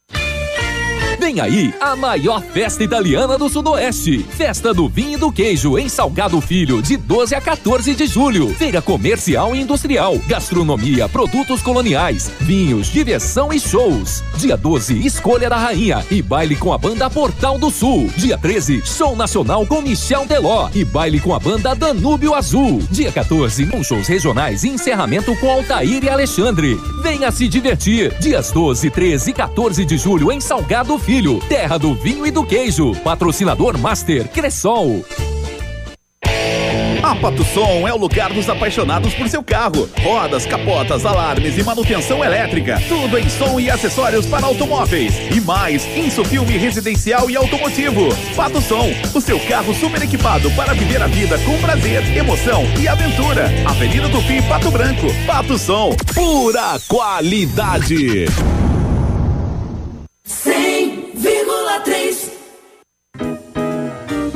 Vem aí a maior festa italiana do Sudoeste. Festa do Vinho e do Queijo em Salgado Filho, de 12 a 14 de julho. Feira comercial e industrial, gastronomia, produtos coloniais, vinhos, diversão e shows. Dia 12, Escolha da Rainha e baile com a banda Portal do Sul. Dia 13, show nacional com Michel Teló e baile com a banda Danúbio Azul. Dia 14, com shows regionais e encerramento com Altair e Alexandre. Venha se divertir. Dias 12, 13 e 14 de julho em Salgado Filho, terra do vinho e do queijo. Patrocinador Master Cressol. A Pato Som é o lugar dos apaixonados por seu carro. Rodas, capotas, alarmes e manutenção elétrica. Tudo em som e acessórios para automóveis. E mais, insufilme residencial e automotivo. Pato Som, o seu carro super equipado para viver a vida com prazer, emoção e aventura. Avenida do Fim, Pato Branco. Pato Som, pura qualidade. 100,3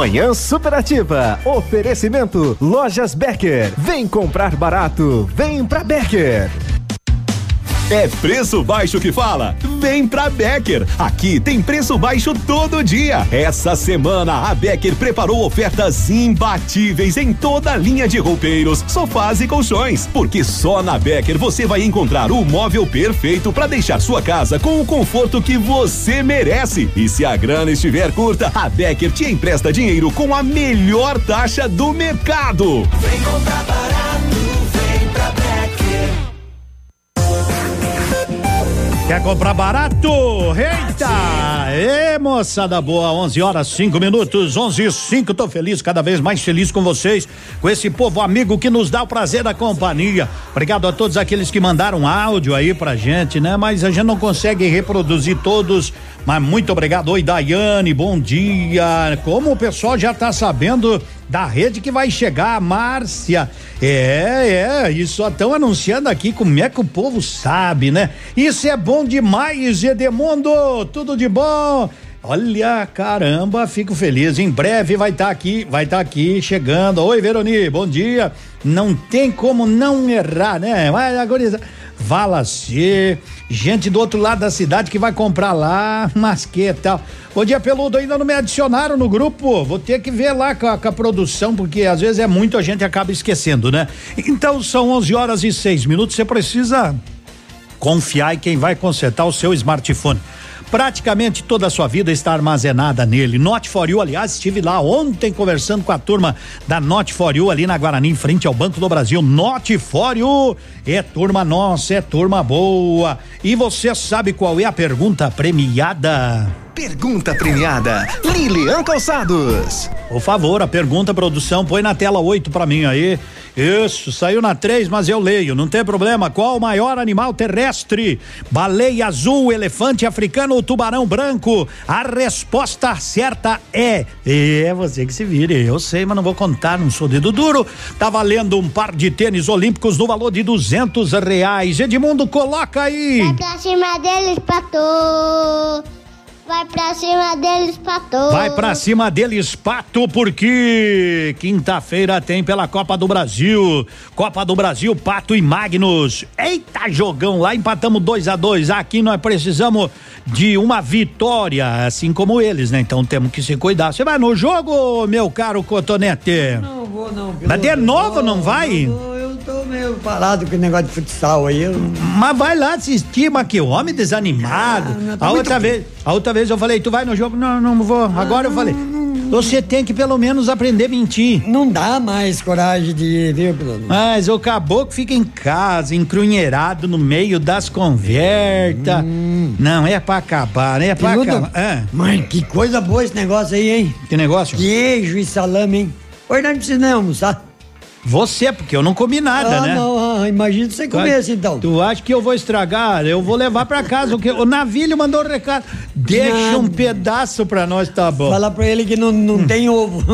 Manhã Superativa. Oferecimento Lojas Becker. Vem comprar barato. Vem pra Becker. É preço baixo que fala? Vem pra Becker. Aqui tem preço baixo todo dia. Essa semana a Becker preparou ofertas imbatíveis em toda a linha de roupeiros, sofás e colchões. Porque só na Becker você vai encontrar o móvel perfeito para deixar sua casa com o conforto que você merece. E se a grana estiver curta, a Becker te empresta dinheiro com a melhor taxa do mercado. Vem comprar barato, Quer comprar barato? Eita! Ê, moçada boa, 11 horas 5 minutos, 11 e 5. Tô feliz, cada vez mais feliz com vocês, com esse povo amigo que nos dá o prazer da companhia. Obrigado a todos aqueles que mandaram áudio aí pra gente, né? Mas a gente não consegue reproduzir todos. Mas muito obrigado. Oi, Daiane, bom dia. Como o pessoal já tá sabendo da rede que vai chegar, Márcia. É, é, só estão anunciando aqui como é que o povo sabe, né? Isso é bom demais, Edemundo, tudo de bom. Olha, caramba, fico feliz. Em breve vai estar aqui, vai estar aqui chegando. Oi, Veroni, bom dia. Não tem como não errar, né? Vai, agora Vala C, gente do outro lado da cidade que vai comprar lá, mas que tal. Bom dia, Peludo, ainda não me adicionaram no grupo, vou ter que ver lá com a, com a produção, porque às vezes é muito, a gente acaba esquecendo, né? Então são 11 horas e 6 minutos, você precisa confiar em quem vai consertar o seu smartphone. Praticamente toda a sua vida está armazenada nele. Note for You, aliás, estive lá ontem conversando com a turma da Note for You ali na Guarani, em frente ao Banco do Brasil. Note for You é turma nossa, é turma boa. E você sabe qual é a pergunta premiada? Pergunta premiada. Lilian Calçados. Por favor, a pergunta, produção, põe na tela 8 pra mim aí. Isso, saiu na 3, mas eu leio, não tem problema. Qual o maior animal terrestre? Baleia azul, elefante africano ou tubarão branco? A resposta certa é. É você que se vire. Eu sei, mas não vou contar, não sou dedo duro. Tá valendo um par de tênis olímpicos no valor de duzentos reais. Edmundo, coloca aí. Vai pra cima deles, pato. Vai pra cima deles, pato. Vai pra cima deles, Pato, porque quinta-feira tem pela Copa do Brasil. Copa do Brasil, Pato e Magnus. Eita, jogão lá, empatamos 2 a 2 Aqui nós precisamos de uma vitória, assim como eles, né? Então temos que se cuidar. Você vai no jogo, meu caro Cotonete? Não vou, não. Mas de novo não vai? Eu tô meio parado com o negócio de futsal aí. Eu... Mas vai lá assistir, mas que homem desanimado. tá a muito- outra vez, a outra vez eu falei, tu vai no jogo? Não, não vou. Agora eu falei, você tem que pelo menos aprender a mentir. Não dá mais coragem de ir, viu, Bruno? Mas o caboclo fica em casa, encrunheirado no meio das conversas. Não, é pra acabar, né? É pra Piludo, acabar. É. Mãe, que coisa boa esse negócio aí, hein? Que negócio? Queijo e salame, hein? Hoje nós não precisamos almoçar. Você, porque eu não comi nada, ah, né? não, ah, imagina se você comesse então. Tu acha que eu vou estragar? Eu vou levar pra casa. O, que, o Navilho mandou um recado. Deixa um pedaço pra nós, tá bom. Fala pra ele que não, não tem ovo.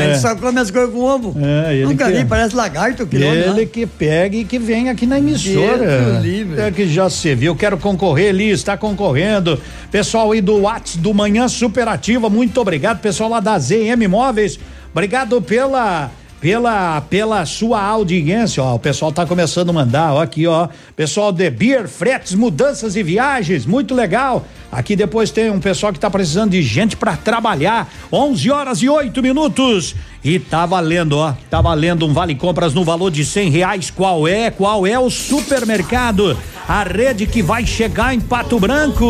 É. ele só come as coisas com ovo. É, ele Nunca que- vi, parece lagarto. Que Ele que pega e que vem aqui na emissora. Livre. É que já se viu. Quero concorrer, Eli, está concorrendo. Pessoal aí do Whats do Manhã Superativa, muito obrigado. Pessoal lá da ZM Móveis, obrigado pela. Pela, pela sua audiência, ó, o pessoal tá começando a mandar, ó, aqui, ó, pessoal de Beer, fretes, mudanças e viagens, muito legal. Aqui depois tem um pessoal que tá precisando de gente para trabalhar, 11 horas e 8 minutos. E tá valendo, ó, tá valendo um vale compras no valor de cem reais. Qual é? Qual é o supermercado? A rede que vai chegar em Pato Branco.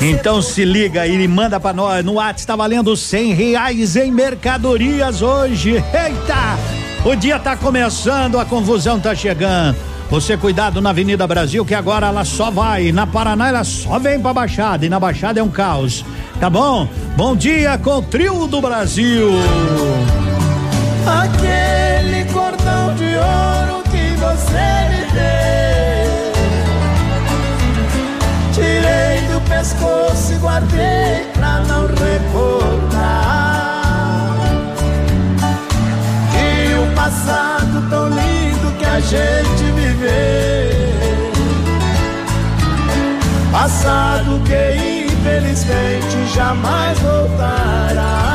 Então se liga e manda pra nós. No WhatsApp tá valendo cem reais em mercadorias hoje. Eita! O dia tá começando, a confusão tá chegando. Você cuidado na Avenida Brasil, que agora ela só vai. Na Paraná ela só vem pra Baixada. E na Baixada é um caos. Tá bom? Bom dia com o trio do Brasil. Aquele cordão de ouro que você me pescoço e guardei pra não recordar. E o passado tão lindo que a gente viveu. Passado que infelizmente jamais voltará.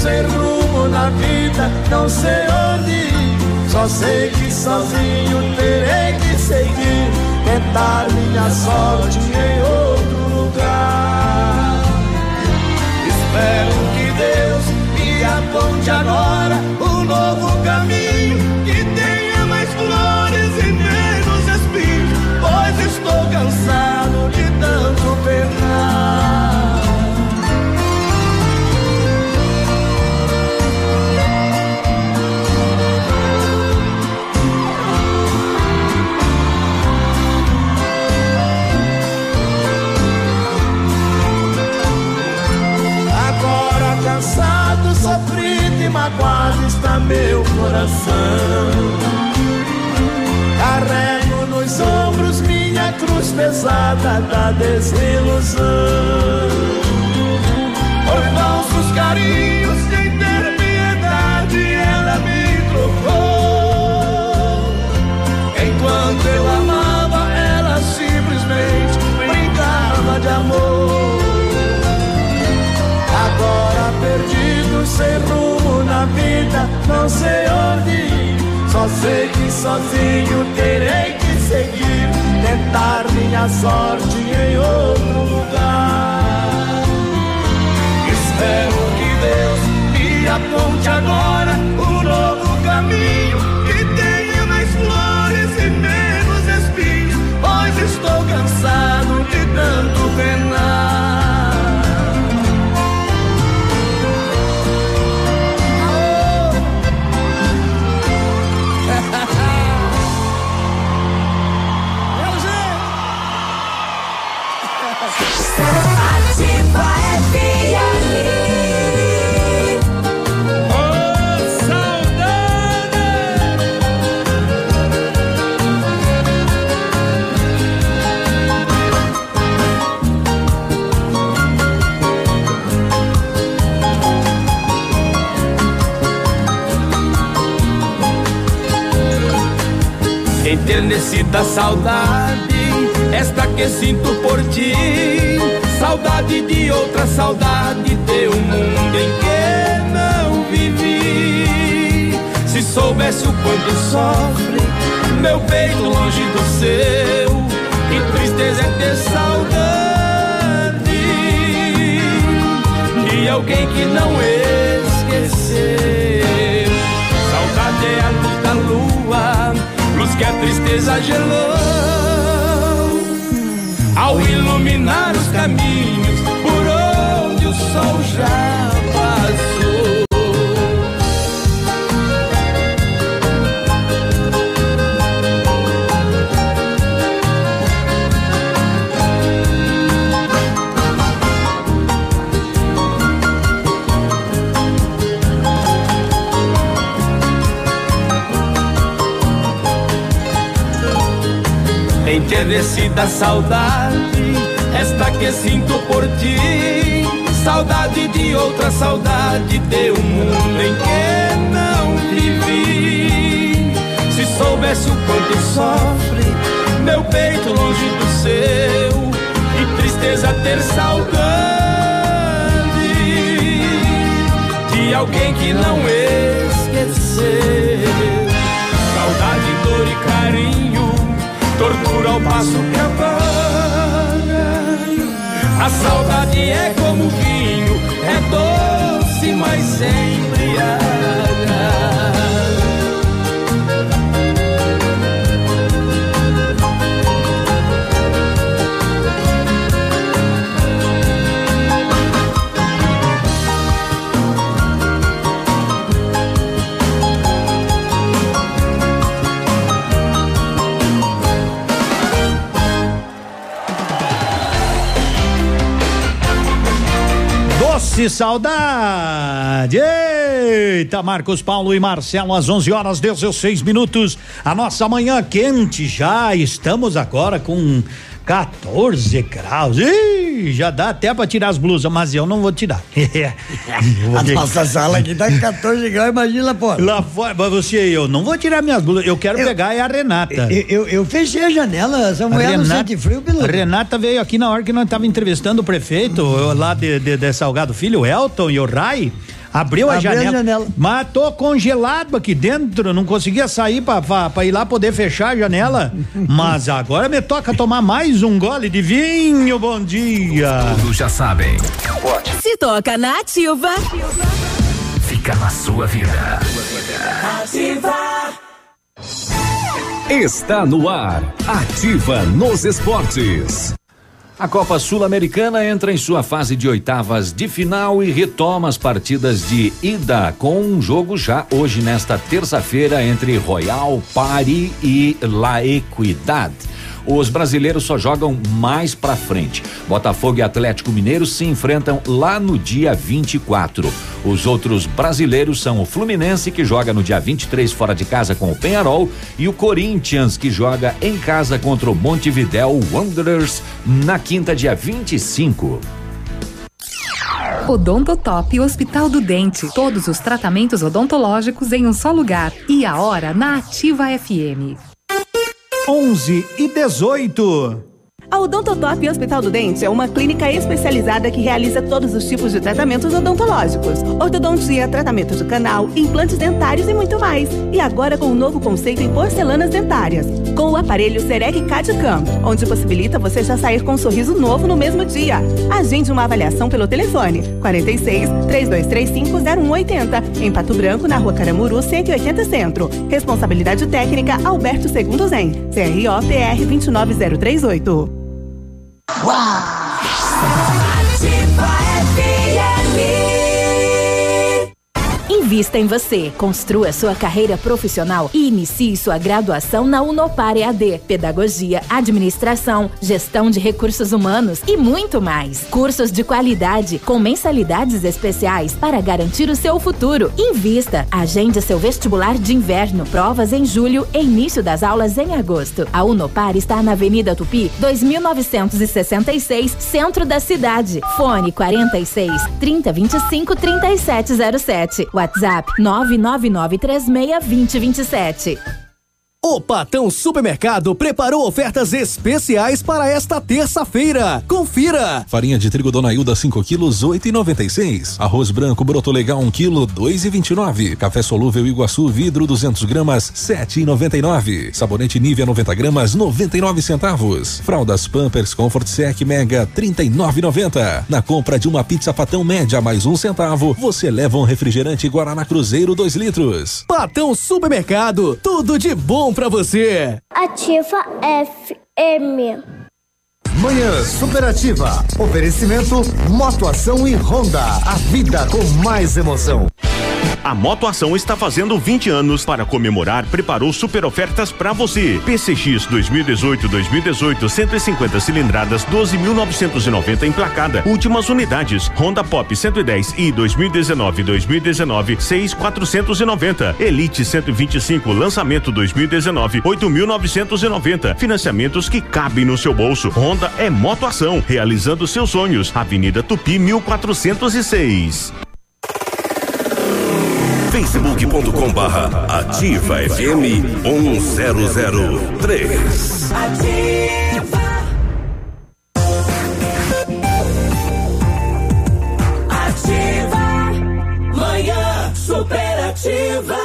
Sem rumo na vida, não sei onde. Só sei que sozinho terei que seguir, tentar minha sorte em outro lugar. Espero que Deus me aponte agora um novo caminho que tenha mais flores e menos espinhos, pois estou cansado de tanto penar. Coração. Carrego nos ombros minha cruz pesada da desilusão. Por falsos carinhos sem sem rumo na vida, não sei onde. Só sei que sozinho terei que seguir, tentar minha sorte em outro lugar. Espero que Deus me aponte agora um novo caminho que tenha mais flores e menos espinhos, pois estou cansado de tanto penar. Saudade, esta que sinto por ti. Saudade de outra saudade, de um mundo em que não vivi. Se soubesse o quanto sofre meu peito longe do seu, que tristeza é ter saudade de alguém que não esqueceu. Saudade é a luz luz que a tristeza gelou. Ao iluminar os caminhos Enternecida saudade, esta que sinto por ti. Saudade de outra saudade, de um mundo em que não vivi. Se soubesse o quanto sofre meu peito longe do seu, que tristeza ter saudade de alguém que não esqueceu. Saudade, dor e tortura ao passo que apaga. A saudade é como vinho, é doce, mas sempre embriaga. De saudade. Eita, Marcos Paulo e Marcelo, às 11 horas 16 minutos. A nossa manhã quente já. Estamos agora com 14 graus. Ih, já dá até pra tirar as blusas, mas eu não vou tirar. Eu vou A nossa sala aqui tá com 14 graus, imagina, pô. Lá fora, mas você eu não vou tirar minhas blusas. Eu quero pegar é a Renata. Eu, eu, eu fechei a janela, essa mulher não sente frio, A Bilu. Renata veio aqui na hora que nós estávamos entrevistando o prefeito eu, lá de, de, de Salgado Filho, o Elton e o Rai. Abriu, a, Abriu a janela, janela. Mas tô congelado aqui dentro, não conseguia sair pra ir lá poder fechar a janela. mas agora me toca tomar mais um gole de vinho. Bom dia. Todos já sabem. Se toca na ativa. Fica na sua vida. Está no ar. Ativa nos esportes. A Copa Sul-Americana entra em sua fase de oitavas de final e retoma as partidas de ida com um jogo já hoje nesta terça-feira entre Royal Pari e La Equidad. Os brasileiros só jogam mais pra frente. Botafogo e Atlético Mineiro se enfrentam lá no dia 24. Os outros brasileiros são o Fluminense, que joga no dia 23 fora de casa com o Penharol, e o Corinthians, que joga em casa contra o Montevideo Wanderers na quinta, dia 25. Odontotop Hospital do Dente. Todos os tratamentos odontológicos em um só lugar. E a hora na Ativa FM. 11 e 18. A Odontotop Hospital do Dente é uma clínica especializada que realiza todos os tipos de tratamentos odontológicos: ortodontia, tratamento de canal, implantes dentários e muito mais. E agora com um novo conceito em porcelanas dentárias, com o aparelho Serec CAD-CAM, onde possibilita você já sair com um sorriso novo no mesmo dia. Agende uma avaliação pelo telefone 46 3235 0180, em Pato Branco, na Rua Caramuru, 180 Centro. Responsabilidade técnica Alberto Segundo Zen, CROPR 29038. 哇！Invista em você, construa sua carreira profissional e inicie sua graduação na Unopar EAD, Pedagogia, Administração, Gestão de Recursos Humanos e muito mais. Cursos de qualidade com mensalidades especiais para garantir o seu futuro. Invista, agende seu vestibular de inverno, provas em julho e início das aulas em agosto. A Unopar está na Avenida Tupi, 2966, centro da cidade. Fone 46 3025 3707. WhatsApp 999362027. O Patão Supermercado preparou ofertas especiais para esta terça-feira. Confira! Farinha de trigo Dona Hilda 5 quilos 8,96. Arroz branco broto legal 1 quilo 2,29. Café solúvel Iguaçu vidro 200 gramas 7,99. Sabonete Nivea 90 gramas 99 centavos. Fraldas Pampers Comfort Sec Mega 39,90. Na compra de uma pizza patão média mais um centavo, você leva um refrigerante Guaraná Cruzeiro 2 litros. Patão Supermercado, tudo de bom pra você. Ativa FM. Manhã Superativa. Oferecimento Motoação e Honda. A vida com mais emoção. A Motoação está fazendo 20 anos. Para comemorar, preparou super ofertas para você. PCX 2018-2018, 150 cilindradas, 12.990 emplacada. Últimas unidades. Honda Pop 110 e 2019-2019, 6.490. Elite 125, lançamento 2019, 8.990. Financiamentos que cabem no seu bolso. Honda é Motoação, realizando seus sonhos. Avenida Tupi 1406. facebook.com barra ativa FM 1003. Ativa. Manhã superativa.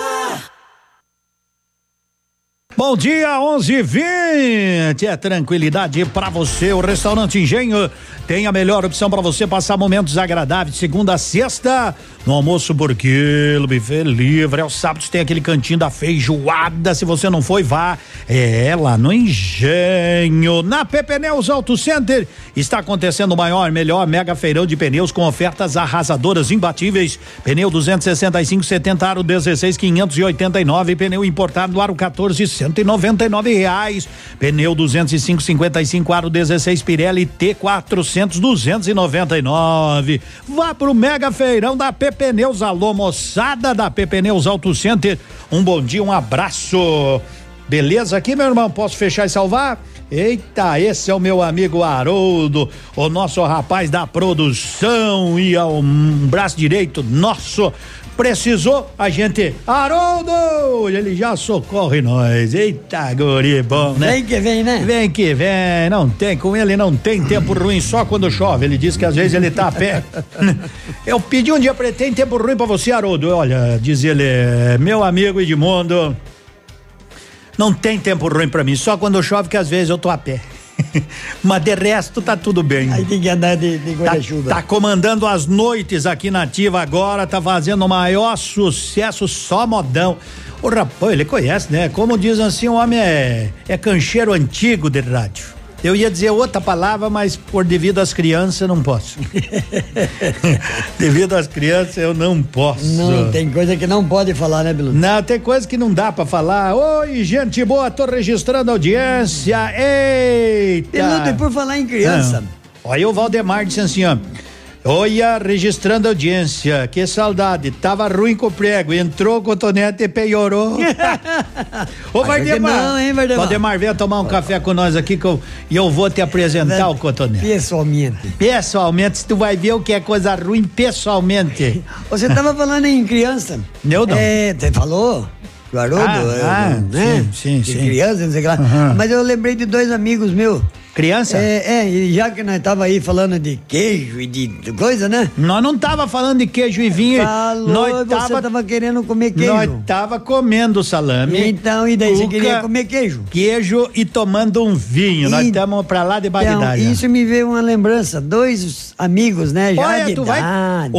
Bom dia, 11:20. É tranquilidade para você. O restaurante Engenho tem a melhor opção para você passar momentos agradáveis, segunda a sexta, no almoço por quilo, buffet livre. Aos sábados tem aquele cantinho da feijoada. Se você não foi, vá. É lá no Engenho. Na Pepeneus Auto Center está acontecendo o maior, melhor mega feirão de pneus com ofertas arrasadoras imbatíveis. Pneu 265 70 aro 16 589, pneu importado aro 14 199. 199 reais. Pneu 205 55 aro 16 Pirelli T 400 299. Vá pro Mega Feirão da PP Neus, alô moçada da PP Neus Auto Center. Um bom dia, um abraço. Beleza aqui, meu irmão? Posso fechar e salvar? Eita, esse é o meu amigo Haroldo, o nosso rapaz da produção e ao um braço direito nosso. Precisou, a gente. Haroldo! Ele já socorre nós. Eita, guri bom, né? Vem que vem, né? Vem que vem, não tem, com ele não tem tempo ruim, só quando chove. Ele diz que às vezes ele tá a pé. Eu pedi um dia pra ele, tem tempo ruim pra você, Haroldo? Olha, diz ele, meu amigo Edmundo, não tem tempo ruim pra mim, só quando chove que às vezes eu tô a pé. Mas de resto tá tudo bem. Aí tem que andar de, de Tá, tá comandando as noites aqui na Ativa agora, tá fazendo o maior sucesso, só modão. O rapaz, ele conhece, né? Como dizem assim, o homem é, é cancheiro antigo de rádio. Eu ia dizer outra palavra, mas por devido às crianças não posso. devido às crianças eu não posso. Não, tem coisa que não pode falar, né, Bilu? Não, tem coisa que não dá pra falar. Oi, gente boa, tô registrando a audiência. Eita! Bilu, e por falar em criança. Ah. Olha o Valdemar disse assim, ó. Olha, registrando audiência, que saudade, tava ruim com o prego, entrou o cotonete e piorou. Ô, que Valdemar, não, hein, Valdemar? Valdemar, venha tomar um café com nós aqui que eu, e eu vou te apresentar o cotonete. Pessoalmente. Pessoalmente, tu vai ver o que é coisa ruim pessoalmente. Você tava falando em criança. Eu não. É, você falou? O Haroldo, Ah, é, ah, né? sim, sim, De sim. criança, não sei o que lá. Aham. Mas eu lembrei de dois amigos meus. Criança? É, é, e já que nós tava aí falando de queijo e de, de coisa, né? Nós não tava falando de queijo e vinho. Falou, nós você tava, tava querendo comer queijo. Nós tava comendo salame. Então, e daí você cuca, queria comer queijo? Queijo e tomando um vinho. Nós E- estamos pra lá de Então, Bagdá. já. isso me veio uma lembrança. Dois amigos, né? Já Olha, de tu vai,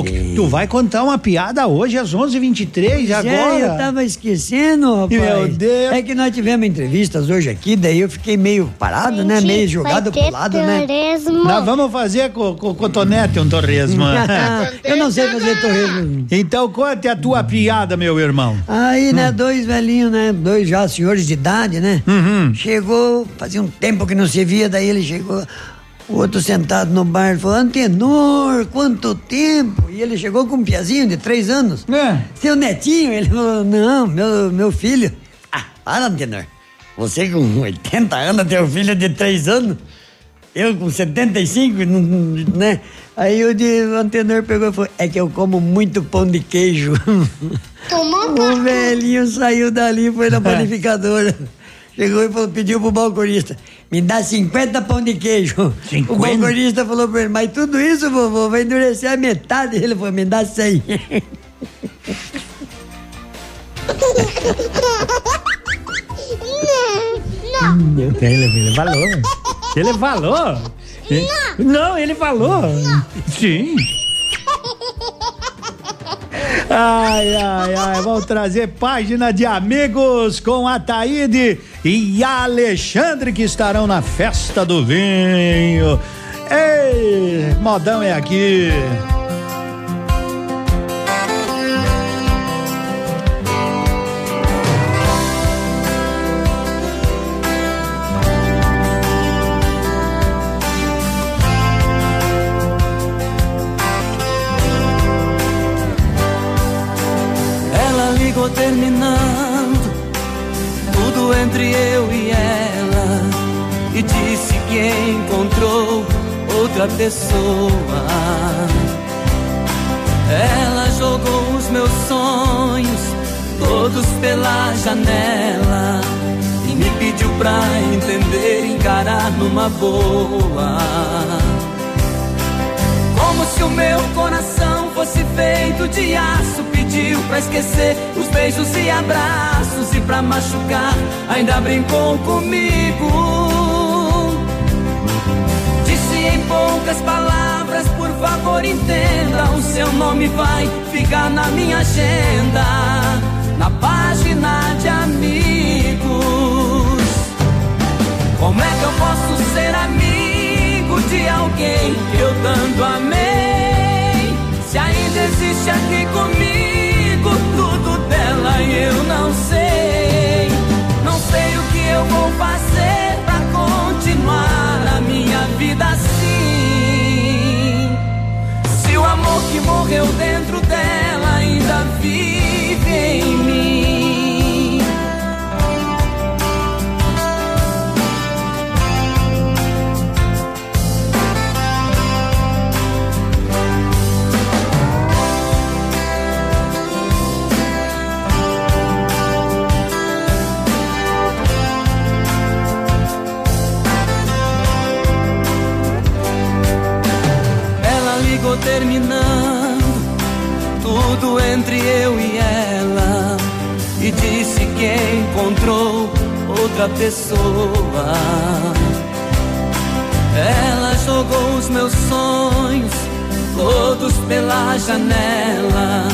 que- tu vai contar uma piada hoje às 11h23 Já, agora. eu tava esquecendo, rapaz. Meu Deus. É que nós tivemos entrevistas hoje aqui, daí eu fiquei meio parado, né? Meio jogado pro lado, né? Nós vamos fazer com, com, com Tonete um torresmo. eu não sei fazer torresmo. então conte a tua piada, meu irmão. Aí, Hum. né, dois velhinhos, né? Dois já senhores de idade, né? Uhum. Chegou, fazia um tempo que não se via, daí ele chegou. O outro sentado no bar falou: Antenor, quanto tempo? E ele chegou com um piazinho de três anos. É. Seu netinho? Ele falou: Não, meu, meu filho. Ah, para, Antenor. Você com 80 anos, teu filho de três anos? Eu com 75, não- não- né? Aí o, de, o Antenor pegou e falou: É que eu como muito pão de queijo. o velhinho saiu dali e foi na panificadora. Chegou e falou, pediu pro balconista: Me dá 50 pão de queijo. O balconista falou pra ele: Mas tudo isso, vovô, vai endurecer a metade. Ele falou: Me dá 100. Ele, ele falou. Ele falou. Não, ele falou. Sim. Ai, ai, ai, vamos trazer página de amigos com a Taíde e a Alexandre que estarão na festa do vinho. Ei, modão é aqui. Pessoa. Ela jogou os meus sonhos todos pela janela e me pediu pra entender encarar numa boa. Como se o meu coração fosse feito de aço. Pediu pra esquecer os beijos e abraços. E pra machucar, ainda brincou comigo. Poucas palavras: Por favor, entenda. O seu nome vai ficar na minha agenda. Na página de amigos. Como é que eu posso ser amigo de alguém que eu tanto amei? Se ainda existe aqui comigo tudo dela eu não sei. Não sei o que eu vou fazer pra continuar a minha vida assim? Amor que morreu dentro dela ainda vive Terminando tudo entre eu e ela e disse que encontrou outra pessoa. Ela jogou os meus sonhos todos pela janela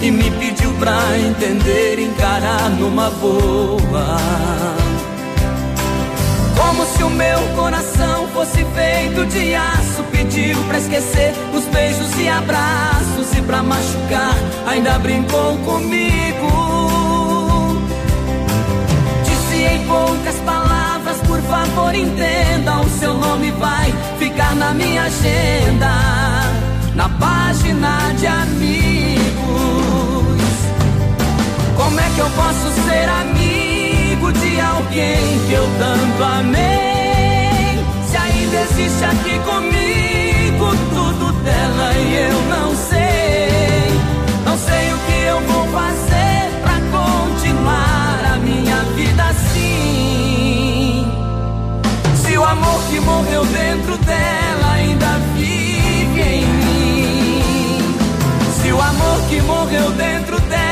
e me pediu pra entender encarar numa boa. Como se o meu coração fosse feito de aço. Pediu pra esquecer os beijos e abraços. E pra machucar, ainda brincou comigo. Disse em poucas palavras: Por favor, entenda. O seu nome vai ficar na minha agenda. Na página de amigos. Como é que eu posso ser amigo de alguém que eu tanto amei? Existe aqui comigo tudo dela e eu não sei. Não sei o que eu vou fazer pra continuar a minha vida assim. Se o amor que morreu dentro dela ainda vive em mim. Se o amor que morreu dentro dela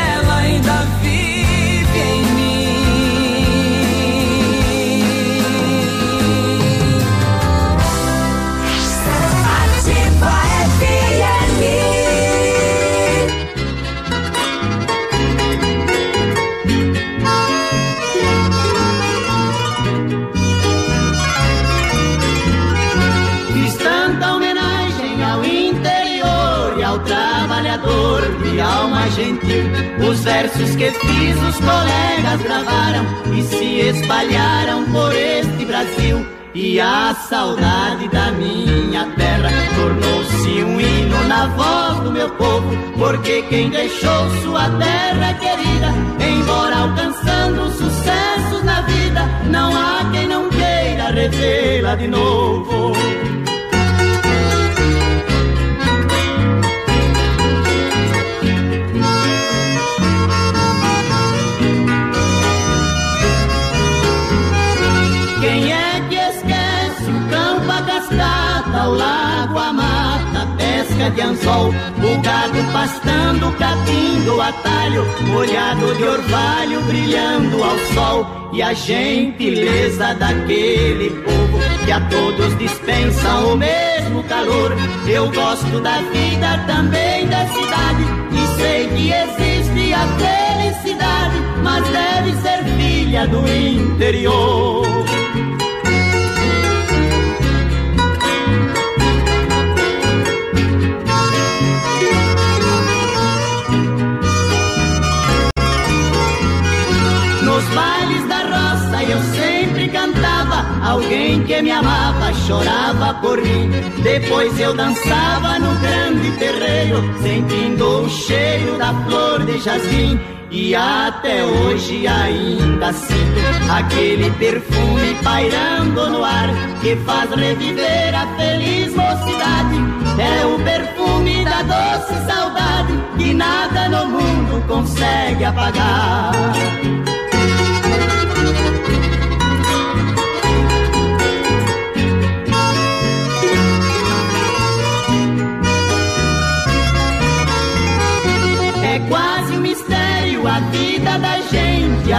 Os versos que fiz, os colegas gravaram e se espalharam por este Brasil. E a saudade da minha terra tornou-se um hino na voz do meu povo. Porque quem deixou sua terra querida, embora alcançando sucessos na vida, não há quem não queira revê-la de novo. A pesca de anzol, o gado pastando, capim do atalho, molhado de orvalho, brilhando ao sol, e a gentileza daquele povo que a todos dispensa o mesmo calor. Eu gosto da vida também da cidade, e sei que existe a felicidade, mas deve ser filha do interior. Que me amava chorava por mim. Depois eu dançava no grande terreiro, sentindo o cheiro da flor de jasmim. E até hoje ainda sinto aquele perfume pairando no ar que faz reviver a feliz mocidade. É o perfume da doce saudade que nada no mundo consegue apagar.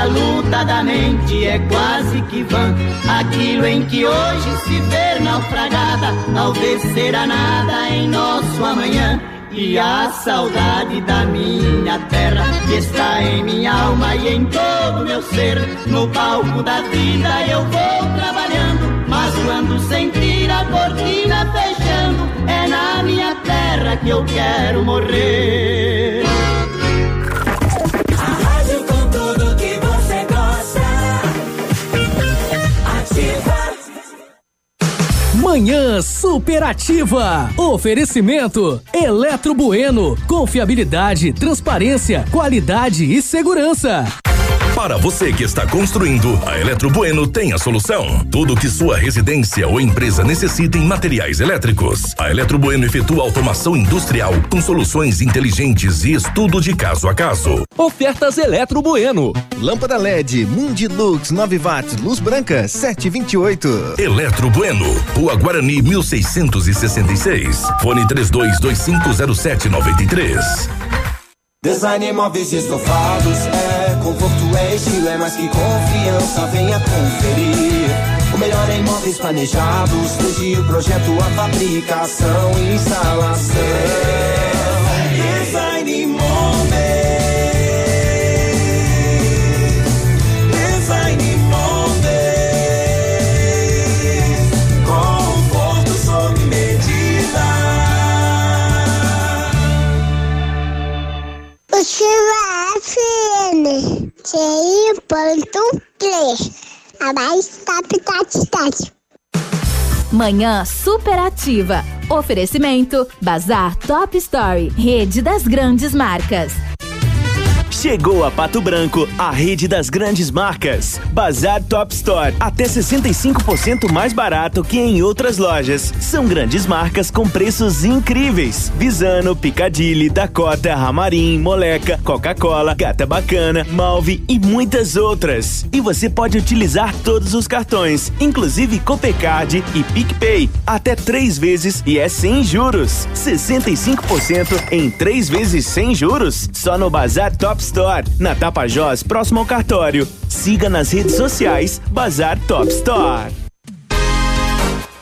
Luta da mente é quase que vã. Aquilo em que hoje se vê naufragada, talvez será nada em nosso amanhã. E a saudade da minha terra que está em minha alma e em todo meu ser. No palco da vida eu vou trabalhando, mas quando sentir a cortina fechando, é na minha terra que eu quero morrer. Manhã superativa. Oferecimento Eletro Bueno. Confiabilidade, transparência, qualidade e segurança. Para você que está construindo, a Eletro Bueno tem a solução. Tudo que sua residência ou empresa necessita em materiais elétricos. A Eletro Bueno efetua automação industrial com soluções inteligentes e estudo de caso a caso. Ofertas Eletro Bueno. Lâmpada LED Mundilux 9 watts, luz branca 728. Eletro Bueno, Rua Guarani 1666. Fone 32250793. Design móveis e estofados é conforto, é estilo, é mais que confiança. Venha conferir. O melhor em móveis planejados, desde o projeto, a fabricação e instalação. Manhã superativa. Oferecimento Bazar Top Story, rede das grandes marcas. Chegou a Pato Branco, a rede das grandes marcas. Bazar Top Store, até 65% mais barato que em outras lojas. São grandes marcas com preços incríveis. Visano, Picadilly, Dakota, Ramarim, Moleca, Coca-Cola, Gata Bacana, Malve e muitas outras. E você pode utilizar todos os cartões, inclusive Copecard e PicPay, até três vezes e é sem juros. 65% em três vezes sem juros? Só no Bazar Top Store, na Tapajós, próximo ao cartório. Siga nas redes sociais Bazar Top Store.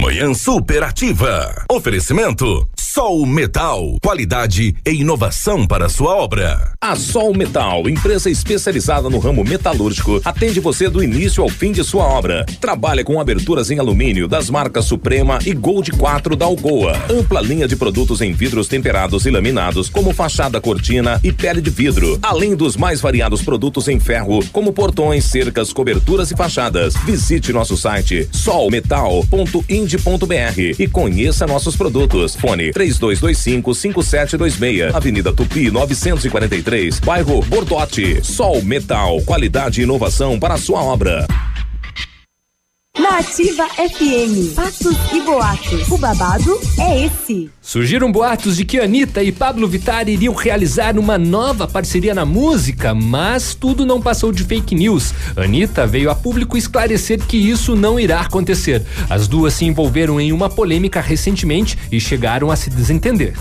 Manhã superativa. Oferecimento Sol Metal, qualidade e inovação para sua obra. A Sol Metal, empresa especializada no ramo metalúrgico, atende você do início ao fim de sua obra. Trabalha com aberturas em alumínio das marcas Suprema e Gold 4 da Algoa. Ampla linha de produtos em vidros temperados e laminados, como fachada cortina e pele de vidro. Além dos mais variados produtos em ferro, como portões, cercas, coberturas e fachadas. Visite nosso site solmetal.ind.br e conheça nossos produtos. Fone 3225-5726. Avenida Tupi 943, bairro Bordote. Sol Metal, qualidade e inovação para a sua obra. Na Ativa FM, fatos e boatos. O babado é esse. Surgiram boatos de que Anitta e Pablo Vittar iriam realizar uma nova parceria na música, mas tudo não passou de fake news. Anitta veio a público esclarecer que isso não irá acontecer. As duas se envolveram em uma polêmica recentemente e chegaram a se desentender.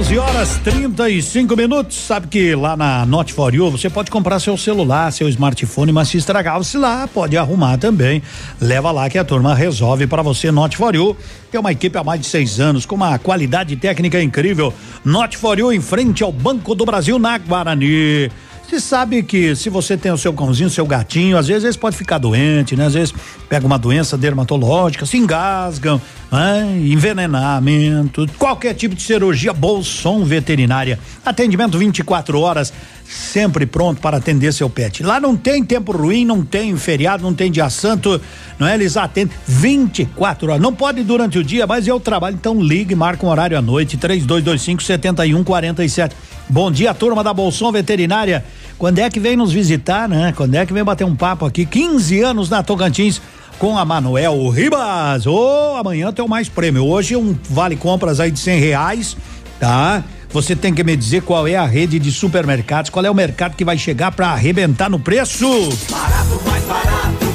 11 horas 35 minutos. Sabe que lá na Not For You você pode comprar seu celular, seu smartphone, mas se estragar você lá pode arrumar também. Leva lá que a turma resolve para você. Not For You é uma equipe há mais de seis anos com uma qualidade técnica incrível. Not For You em frente ao Banco do Brasil na Guarani. Você sabe que se você tem o seu cãozinho, seu gatinho, às vezes eles podem ficar doente, né? Às vezes pega uma doença dermatológica, se engasgam, né? envenenamento, qualquer tipo de cirurgia, Bolson Veterinária. Atendimento 24 horas, sempre pronto para atender seu pet. Lá não tem tempo ruim, não tem feriado, não tem dia santo, não é? Eles atendem 24 horas. Não pode durante o dia, mas eu trabalho, então ligue, marca um horário à noite, 3225 7147. Bom dia, turma da Bolson Veterinária. Quando é que vem nos visitar, né? Quando é que vem bater um papo aqui? 15 anos na Tocantins com a Manuel Ribas. Ô, oh, amanhã tem o mais prêmio. Hoje um vale compras aí de cem reais, tá? Você tem que me dizer qual é a rede de supermercados, qual é o mercado que vai chegar para arrebentar no preço. Barato, mais barato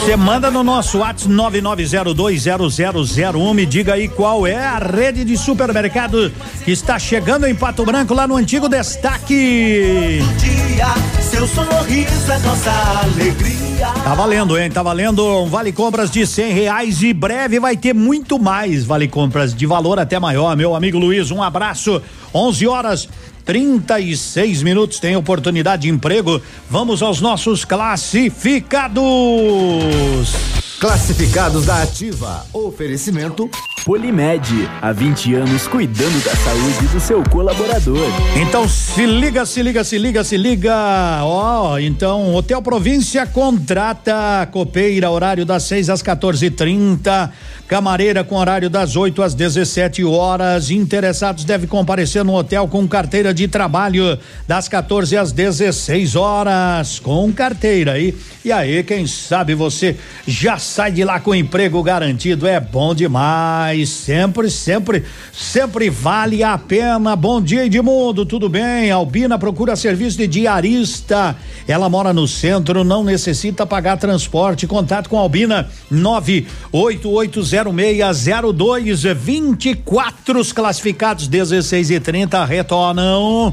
Você manda no nosso WhatsApp 99020001, me diga aí qual é a rede de supermercado que está chegando em Pato Branco, lá no antigo destaque. Dia, seu sorriso é nossa alegria. Tá valendo, hein? Tá valendo um vale compras de cem reais e breve vai ter muito mais vale compras de valor até maior, meu amigo Luiz. Um abraço. 11 horas 36 minutos tem oportunidade de emprego. Vamos aos nossos classificados. Classificados da Ativa. Oferecimento Polimed, há 20 anos cuidando da saúde do seu colaborador. Então se liga, se liga, se liga, se liga. Ó, então Hotel Província contrata copeira, horário das 6 às 14:30, camareira com horário das 8 às 17 horas. Interessados devem comparecer no hotel com carteira de trabalho das 14 às 16 horas, com carteira aí. E aí, quem sabe você já sai de lá com emprego garantido, é bom demais. Sempre, sempre, sempre vale a pena. Bom dia, Edmundo, tudo bem? Albina procura serviço de diarista. Ela mora no centro, não necessita pagar transporte. Contato com Albina 9880602 24 os classificados 16 e 30 retornam.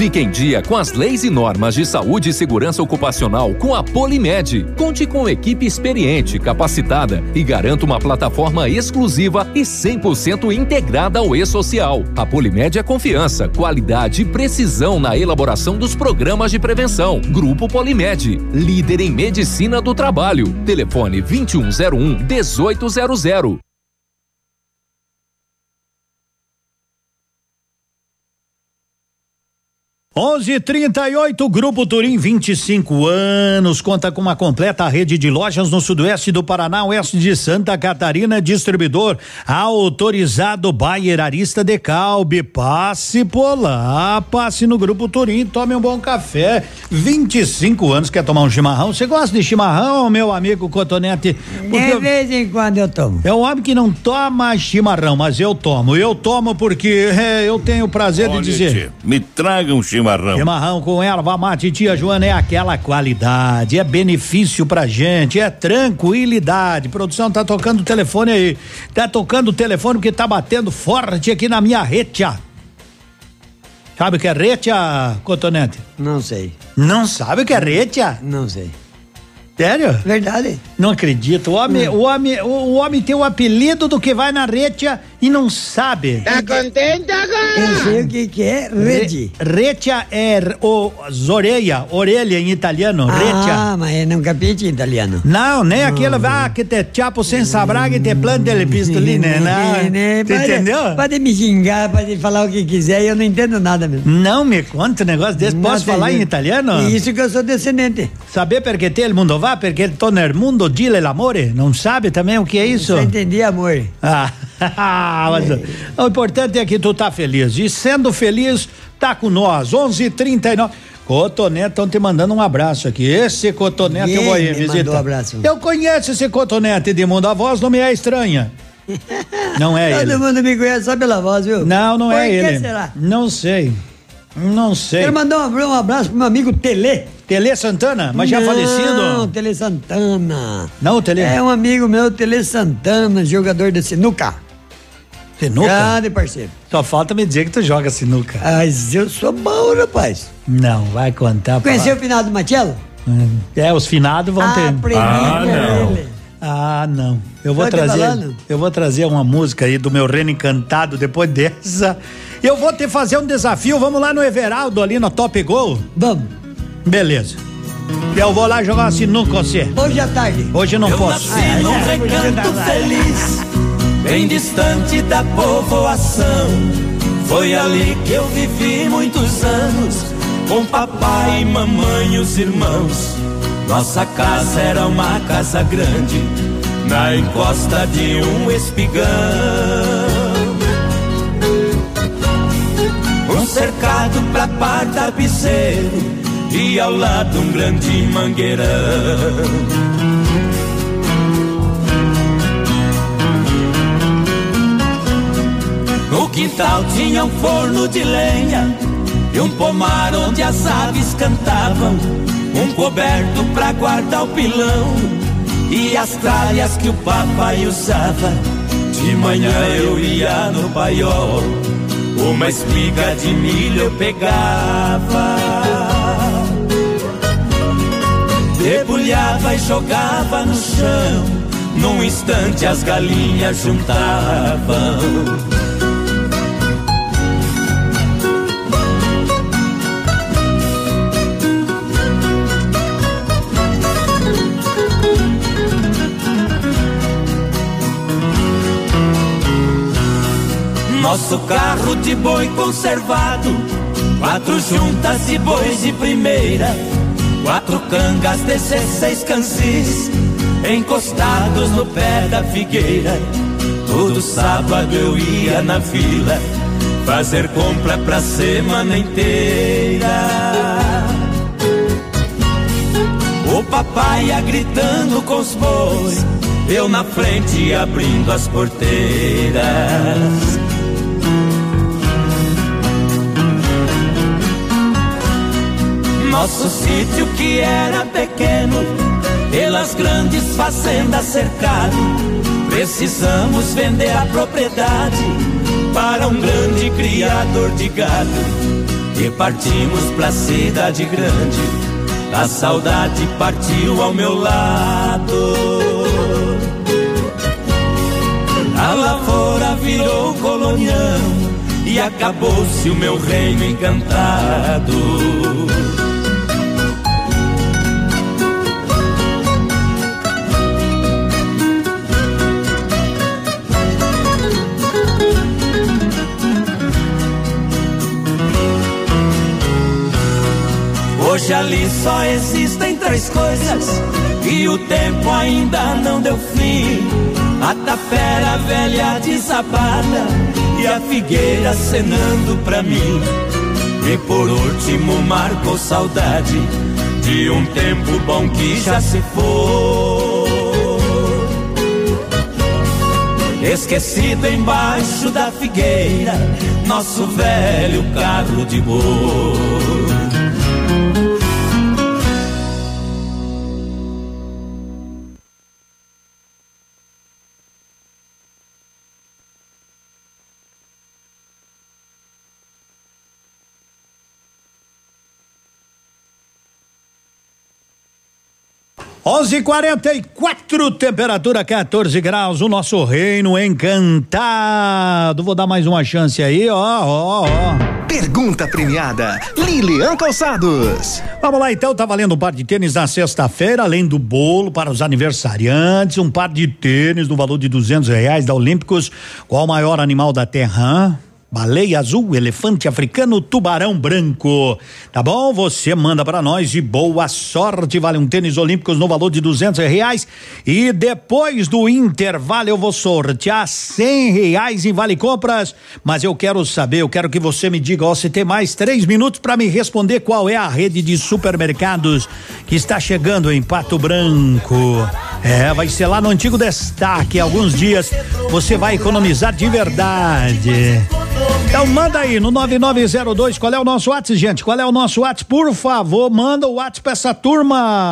Fique em dia com as leis e normas de saúde e segurança ocupacional com a Polimed. Conte com equipe experiente, capacitada e garanta uma plataforma exclusiva e 100% integrada ao e-social. A Polimed é confiança, qualidade e precisão na elaboração dos programas de prevenção. Grupo Polimed, líder em medicina do trabalho. Telefone 2101 1800. Onze trinta e oito, Grupo Turim, 25 anos, conta com uma completa rede de lojas no sudoeste do Paraná, oeste de Santa Catarina, distribuidor autorizado Bayer Arista de Calbe. Passe por lá, passe no Grupo Turim, tome um bom café. 25 anos, quer tomar um chimarrão? Você gosta de chimarrão, meu amigo Cotonete? De vez em quando eu tomo. É um homem que não toma chimarrão, mas eu tomo. Eu tomo porque é, eu tenho o prazer Olha, de dizer. tchê, me traga um chimarrão. Chimarrão com erva mate, tia Joana, é aquela qualidade, é benefício pra gente, é tranquilidade. Produção tá tocando o telefone aí. Tá tocando o telefone porque tá batendo forte aqui na minha rede. Sabe o que é rede, Cotonete? Não sei. Não sabe o que é rede? Não sei. Sério? Verdade. Não acredito. O homem, o homem, o, o homem tem o apelido do que vai na retia e não sabe. Tá contente agora? Eu sei o que que é rede. Retia é o zoreia, orelha em italiano. Retia. Ah, mas eu não capite em italiano. Não, nem aquilo ah, que te chapo sem sabrar que te planta le pistoline, não. Né, Você pode- entendeu? Pode me xingar, pode falar o que quiser, eu não entendo nada mesmo. Não me conta um negócio desse. Posso Não falar em italiano? Isso que eu sou descendente. Saber perché te il mundo va, perché il nel mundo dile l'amore. Não sabe também o que é isso? Só entendi amor. Ah, mas o importante é que tu tá feliz. E sendo feliz, tá com nós. 11:39. Cotonete estão te mandando um abraço aqui. Esse cotonete eu vou me visitar. mandou abraço? Eu conheço esse cotonete de mundo. A voz não me é estranha. Não é Todo ele. mundo me conhece só pela voz, viu? Não, não Por é ele. será? Não sei. Não sei. Quero mandar um, um abraço pro meu amigo Tele. Tele Santana, mas já Não, falecido? Tele Santana. Não, Tele. É um amigo meu, Tele Santana, jogador de sinuca. Sinuca? Grande parceiro. Só falta me dizer que tu joga sinuca. Mas eu sou bom, rapaz. Não, vai contar. pra- Conheceu o finado Matiello? É, os finados vão Ah, ter. Ah, não. ele. Ah, não. Eu vou trazer. Eu vou trazer uma música aí do meu Reno Encantado depois dessa. Eu vou te fazer um desafio. Vamos lá no Everaldo ali no Top Gol? Vamos. Beleza. Eu vou lá jogar uma sinuca com você. Hoje à tarde. Hoje eu não Eu posso. nasci num recanto feliz, bem distante da povoação. Foi ali que eu vivi muitos anos, com papai, mamãe e os irmãos. Nossa casa era uma casa grande, na encosta de um espigão. Um cercado pra par tapeceiro e ao lado um grande mangueirão. Quintal tinha um forno de lenha e um pomar onde as aves cantavam, um coberto pra guardar o pilão e as tralhas que o papai usava. De manhã eu ia no paiol, uma espiga de milho eu pegava. Debulhava e jogava no chão, num instante as galinhas juntavam. Nosso carro de boi conservado, quatro juntas de bois de primeira, quatro cangas, dezesseis cansis, encostados no pé da figueira. Todo sábado eu ia na vila, fazer compra pra semana inteira. O papai ia gritando com os bois, eu na frente abrindo as porteiras. Nosso sítio que era pequeno, pelas grandes fazendas cercado, precisamos vender a propriedade para um grande criador de gado. E partimos pra cidade grande, a saudade partiu ao meu lado. A lavoura virou colonião e acabou-se o meu reino encantado. Hoje ali só existem três coisas e o tempo ainda não deu fim. A tapera velha desabada e a figueira cenando pra mim. E por último marcou saudade de um tempo bom que já se foi. Esquecido embaixo da figueira, nosso velho carro de boi. E quarenta e quatro, temperatura 14 graus, o nosso reino encantado. Vou dar mais uma chance aí, ó, ó, ó. Pergunta premiada, Lilian Calçados. Vamos lá então, tá valendo um par de tênis na sexta-feira, além do bolo para os aniversariantes, um par de tênis no valor de duzentos reais da Olímpicos. Qual o maior animal da Terra? Baleia azul, elefante africano, tubarão branco. Tá bom? Você manda para nós e boa sorte. Vale um tênis olímpicos no valor de duzentos reais. E depois do intervalo eu vou sortear cem reais em vale compras. Mas eu quero saber, eu quero que você me diga, ó, você tem mais três minutos para me responder qual é a rede de supermercados que está chegando em Pato Branco. É, vai ser lá no antigo destaque. Alguns dias você vai economizar de verdade. Então manda aí no 9902, qual é o nosso WhatsApp, gente? Qual é o nosso WhatsApp? Por favor, manda o WhatsApp pra essa turma.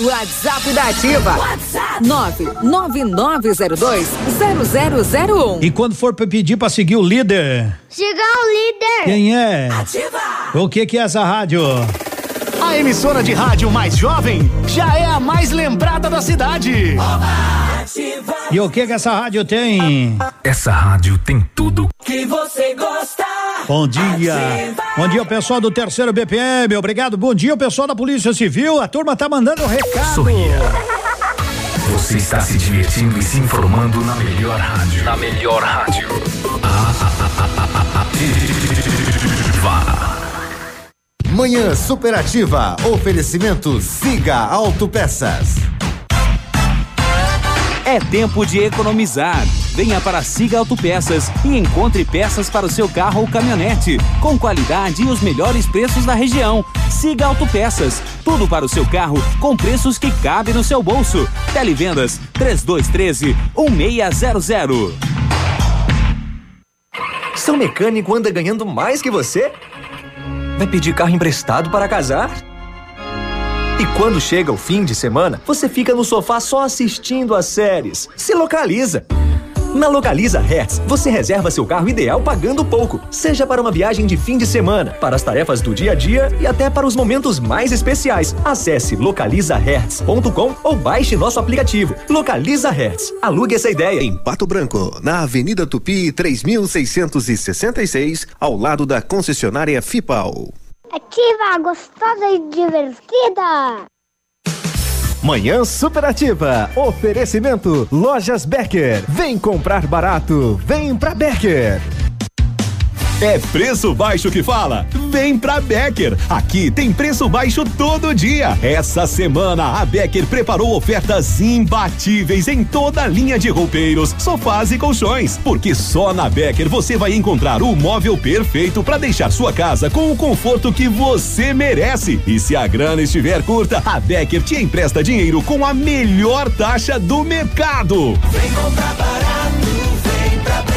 WhatsApp da Ativa. WhatsApp 999020001. E quando for pra pedir pra seguir o líder? Siga o líder. Quem é? Ativa. O que que é essa rádio? A emissora de rádio mais jovem já é a mais lembrada da cidade. E o que que essa rádio tem? Essa rádio tem tudo que você gosta. Bom dia. Bom dia, pessoal do terceiro BPM. Obrigado. Bom dia, pessoal da Polícia Civil. A turma tá mandando um recado. Sorria. Você está se divertindo e se informando na melhor rádio. Na melhor rádio. Ativa. Manhã Superativa. Oferecimento Siga Autopeças. É tempo de economizar. Venha para Siga Autopeças e encontre peças para o seu carro ou caminhonete, com qualidade e os melhores preços da região. Siga Autopeças, tudo para o seu carro com preços que cabem no seu bolso. Televendas 3213 1600. Seu mecânico anda ganhando mais que você? Vai pedir carro emprestado para casar? E quando chega o fim de semana, você fica no sofá só assistindo as séries. Se localiza! Na Localiza Hertz, você reserva seu carro ideal pagando pouco, seja para uma viagem de fim de semana, para as tarefas do dia a dia e até para os momentos mais especiais. Acesse localizahertz.com ou baixe nosso aplicativo. Localiza Hertz. Alugue essa ideia. Em Pato Branco, na Avenida Tupi 3666, ao lado da concessionária Fipal. Ativa, gostosa e divertida. Manhã Superativa. Oferecimento Lojas Becker. Vem comprar barato. Vem pra Becker. É preço baixo que fala? Vem pra Becker. Aqui tem preço baixo todo dia. Essa semana a Becker preparou ofertas imbatíveis em toda a linha de roupeiros, sofás e colchões. Porque só na Becker você vai encontrar o móvel perfeito para deixar sua casa com o conforto que você merece. E se a grana estiver curta, a Becker te empresta dinheiro com a melhor taxa do mercado. Vem comprar barato, vem pra Becker.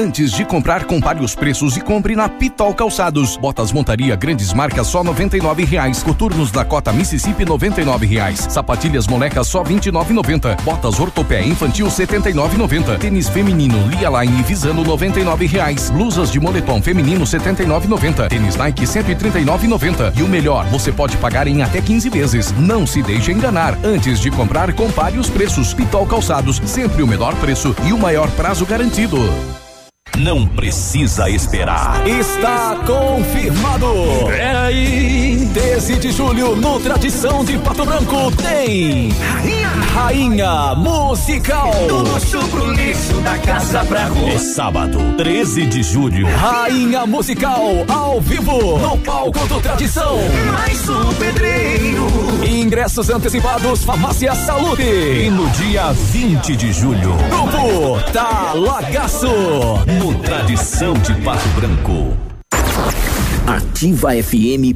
Antes de comprar, compare os preços e compre na Pitol Calçados. Botas montaria grandes marcas só nove reais. Coturnos Dakota Mississippi nove reais. Sapatilhas moleca só nove noventa. Botas ortopé infantil nove noventa. Tênis feminino Lia Line Visano nove reais. Blusas de moletom feminino nove noventa. Tênis Nike nove noventa. E o melhor, você pode pagar em até 15 vezes. Não se deixe enganar. Antes de comprar, compare os preços. Pitol Calçados, sempre o menor preço e o maior prazo garantido. Não precisa esperar. Está confirmado. Peraí. 13 de julho, no Tradição de Pato Branco, tem Rainha, Rainha Musical. Do luxo pro lixo, da casa pra rua. É sábado, 13 de julho. Rainha Musical, ao vivo, no palco do Tradição. Mais um pedreiro. Ingressos antecipados, Farmácia Saúde. E no dia 20 de julho, Grupo Talagaço. No Tradição de Pato Branco. ativafm.net.br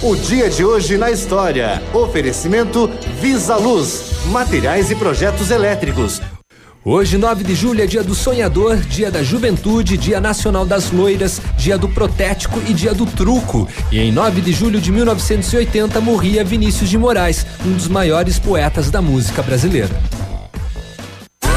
O dia de hoje na história. Oferecimento Visa Luz, materiais e projetos elétricos. Hoje, 9 de julho, é dia do sonhador, dia da juventude, dia nacional das loiras, dia do protético e dia do truco. E em 9 de julho de 1980 morria Vinícius de Moraes, um dos maiores poetas da música brasileira.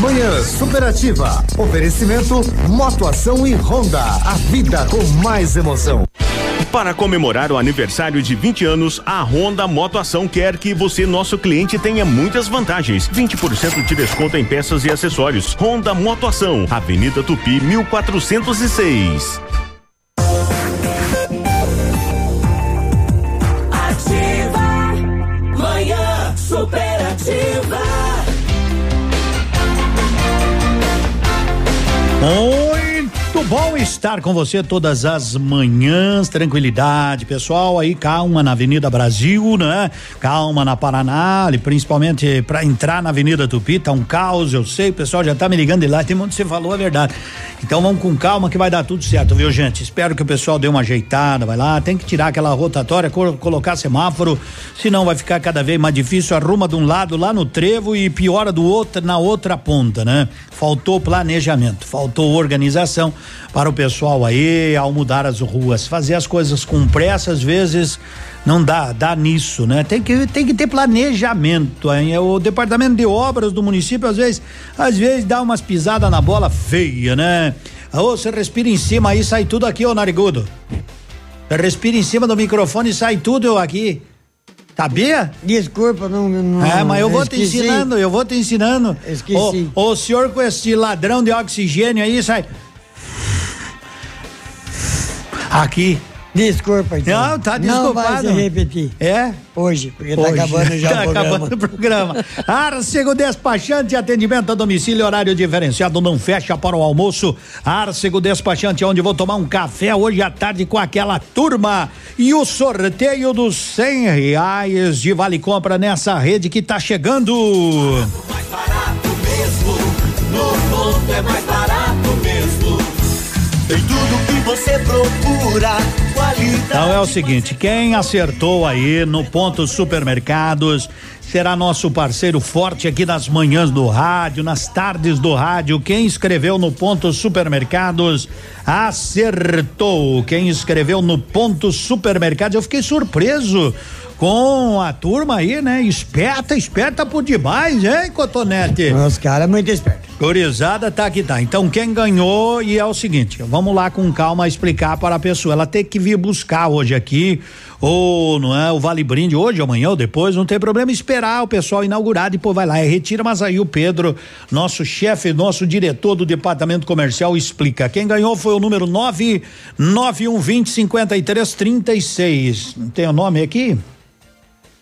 Manhã Superativa. Oferecimento Motoação e Honda. A vida com mais emoção. Para comemorar o aniversário de 20 anos, a Honda Motoação quer que você, nosso cliente, tenha muitas vantagens. 20% de desconto em peças e acessórios. Honda Motoação, Avenida Tupi, 1406. Bom estar com você todas as manhãs, tranquilidade, pessoal, aí calma na Avenida Brasil, né? Calma na Paraná, ali, principalmente para entrar na Avenida Tupi, tá um caos, eu sei, o pessoal já tá me ligando de lá, tem muito que você falou a verdade. Então vamos com calma que vai dar tudo certo, viu, gente? Espero que o pessoal dê uma ajeitada, vai lá, tem que tirar aquela rotatória, co- colocar semáforo, senão vai ficar cada vez mais difícil, arruma de um lado lá no trevo e piora do outro na outra ponta, né? Faltou planejamento, faltou organização para o pessoal aí ao mudar as ruas, fazer as coisas com pressa às vezes não dá, dá nisso, né? Tem que tem que ter planejamento, hein? O departamento de obras do município às vezes às vezes dá umas pisadas na bola feia, né? Ô, você respira em cima aí sai tudo aqui, ô narigudo. Respira em cima do microfone e sai tudo aqui. Sabia? Desculpa, não. não É, mas eu vou te esqueci. ensinando, eu vou te ensinando. Esqueci. O, o senhor com esse ladrão de oxigênio aí sai. Aqui. Desculpa, então. Não, tá Não vai desculpado. se repetir. É? Hoje, porque tá Hoje. acabando já Tá o programa. acabando o programa. Arcego Despachante, atendimento a domicílio, horário diferenciado, não fecha para o almoço. Arcego Despachante, é onde vou tomar um café hoje à tarde com aquela turma. E o sorteio dos cem reais de Vale Compra nessa rede que tá chegando. mesmo. No ponto é mais barato. Tem tudo que você procura. Qualidade. Então é o seguinte, quem acertou aí no ponto supermercados será nosso parceiro forte aqui nas manhãs do rádio, nas tardes do rádio. Quem escreveu no ponto supermercados acertou. Quem escreveu no ponto supermercados, eu fiquei surpreso com a turma aí, né? Esperta, esperta por demais, hein, Cotonete? Os caras muito espertos. Gorizada tá aqui, tá. Então quem ganhou e é o seguinte, vamos lá com calma explicar para a pessoa. Ela tem que vir buscar hoje aqui, ou não é, o Vale Brinde hoje, amanhã ou depois, não tem problema esperar o pessoal inaugurar, depois vai lá e retira, mas aí o Pedro, nosso chefe, nosso diretor do departamento comercial explica. Quem ganhou foi o número 99120 5336. Não tem o nome aqui?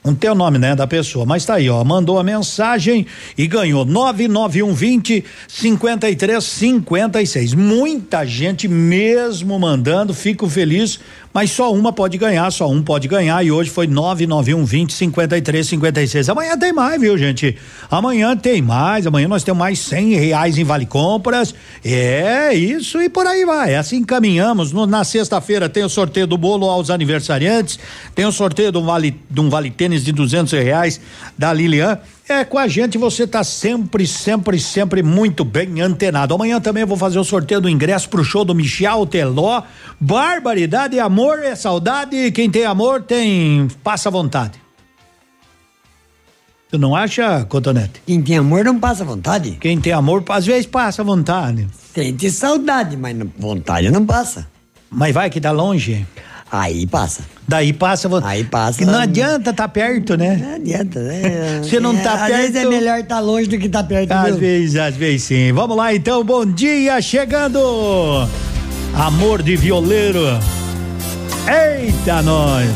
Não tem o nome, né, da pessoa, mas tá aí, ó. Mandou a mensagem e ganhou 99120 5356. Muita gente mesmo mandando, fico feliz, mas só uma pode ganhar, só um pode ganhar e hoje foi 99120 5356. Amanhã tem mais, viu, gente? Amanhã tem mais, amanhã nós temos mais cem reais em Vale Compras. É isso e por aí vai. Assim caminhamos. No- na sexta-feira tem o sorteio do bolo aos aniversariantes, tem o sorteio de um vale, de um vale tênis de duzentos reais da Lilian. É, com a gente você tá sempre, sempre, sempre muito bem antenado. Amanhã também eu vou fazer o sorteio do ingresso pro show do Michel Teló. Barbaridade, amor é saudade. Quem tem amor tem. Passa vontade. Tu não acha, Cotonete? Quem tem amor não passa vontade. Quem tem amor, às vezes passa vontade. Sente saudade, mas vontade não passa. Mas vai que tá longe. Aí passa. Daí passa vontade. Aí passa. Que não adianta tá perto, né? Não adianta, né? Você não tá Às perto. vezes é melhor estar longe do que estar perto. Às viu? vezes, às vezes sim. Vamos lá então, bom dia, chegando! Amor de violeiro. Eita, nós!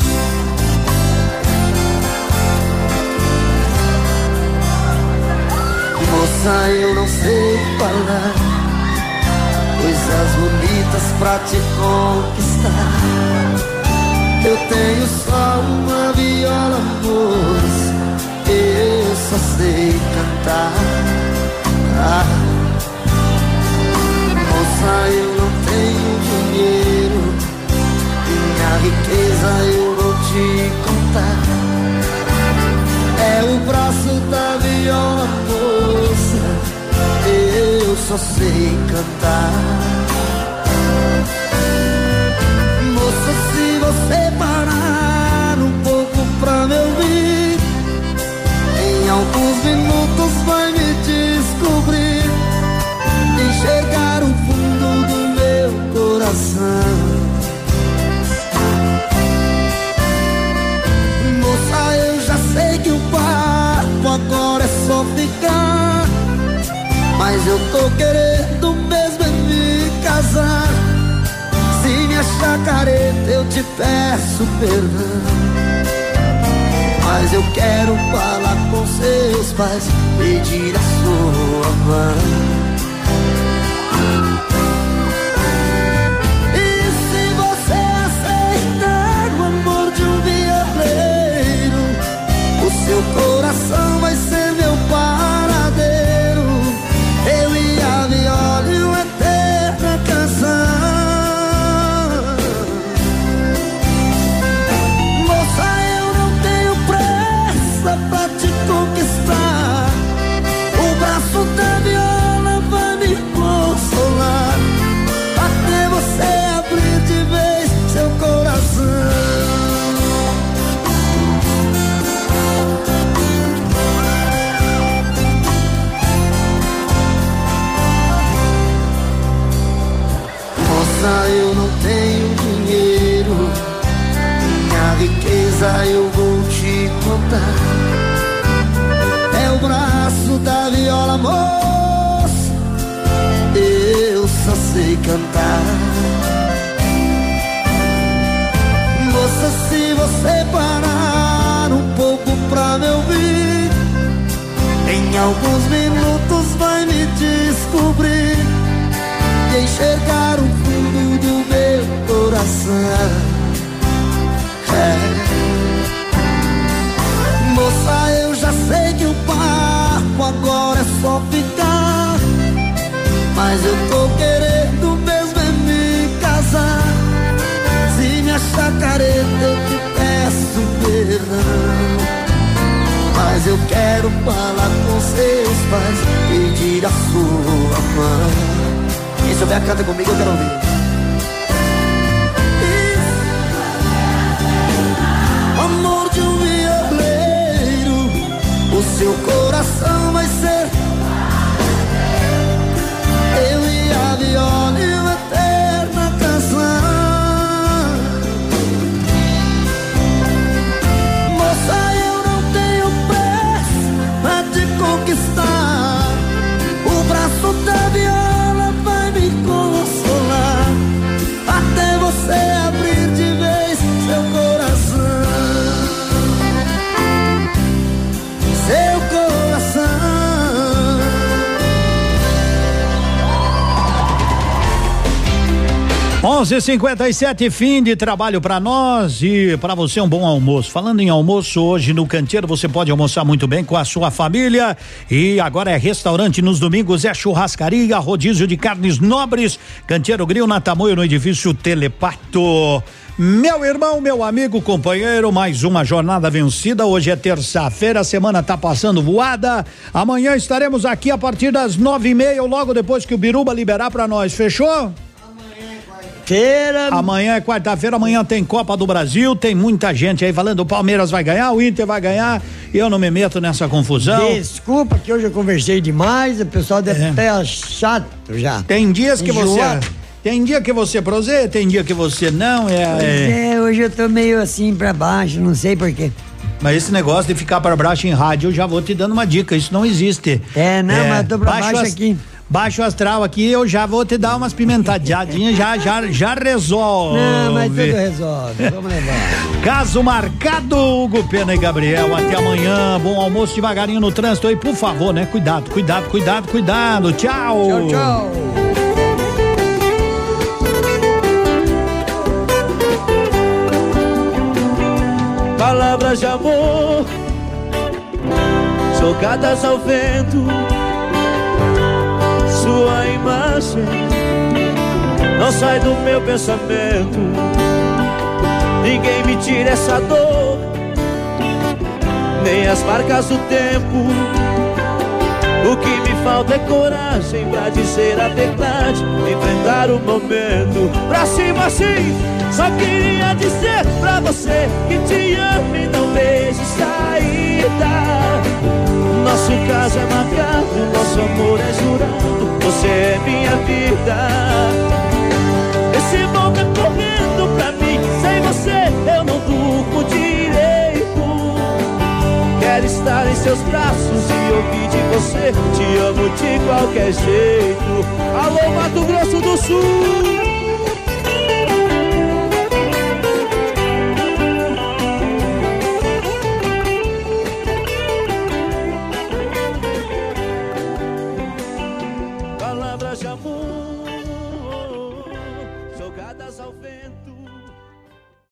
Moça, eu não sei falar coisas bonitas pra te conquistar. Eu tenho só uma viola, moça, eu só sei cantar. Ah. Moça, eu não tenho dinheiro, minha riqueza eu vou te contar. É o braço da viola, moça. Eu só sei cantar. Alguns minutos vai me descobrir. Enxergar o fundo do meu coração. Moça, eu já sei que o papo agora é só ficar. Mas eu tô querendo mesmo é me casar. Se me achar careta, eu te peço perdão. Mas eu quero falar com seus pais, pedir a sua mão. E se você aceitar o amor de um violeiro, o seu coração vai ser 11:57 fim de trabalho para nós e para você um bom almoço. Falando em almoço, hoje no Canteiro você pode almoçar muito bem com a sua família. E agora é restaurante nos domingos, é churrascaria, rodízio de carnes nobres. Canteiro Grill na Tamoio no edifício Telepato. Meu irmão, meu amigo, companheiro, mais uma jornada vencida. Hoje é terça-feira, a semana tá passando voada. Amanhã estaremos aqui a partir das nove e meia, logo depois que o Biruba liberar para nós. Fechou? Feira. Amanhã é quarta-feira, amanhã tem Copa do Brasil, tem muita gente aí falando o Palmeiras vai ganhar, o Inter vai ganhar, eu não me meto nessa confusão. Desculpa que hoje eu conversei demais, o pessoal deve É. estar chato já. Tem dias que você Enjoado. tem dia que você proseia, tem dia que você não, é, é. é, hoje eu tô meio assim pra baixo, não sei porquê. Mas esse negócio de ficar para baixo em rádio, eu já vou te dando uma dica, isso não existe. É, não, mas eu tô pra baixo as- aqui. Baixo astral aqui, eu já vou te dar umas pimentadinhas, já, já, já resolve. Não, mas tudo resolve, vamos levar. Caso marcado, Hugo Pena e Gabriel. Até amanhã. Bom almoço devagarinho no trânsito aí, por favor, né? Cuidado, cuidado, cuidado, cuidado. Tchau. Tchau, tchau. Palavras de amor jogadas ao vento. Sua imagem não sai do meu pensamento. Ninguém me tira essa dor, nem as marcas do tempo. O que me falta é coragem pra dizer a verdade, enfrentar o momento. Pra cima assim, só queria dizer pra você que te amo e não vejo saída. Nosso caso é marcado, nosso amor é jurado, você é minha vida. Esse mundo é correndo pra mim, sem você eu não durmo direito. Quero estar em seus braços e ouvir de você. Te amo de qualquer jeito. Alô, Mato Grosso do Sul.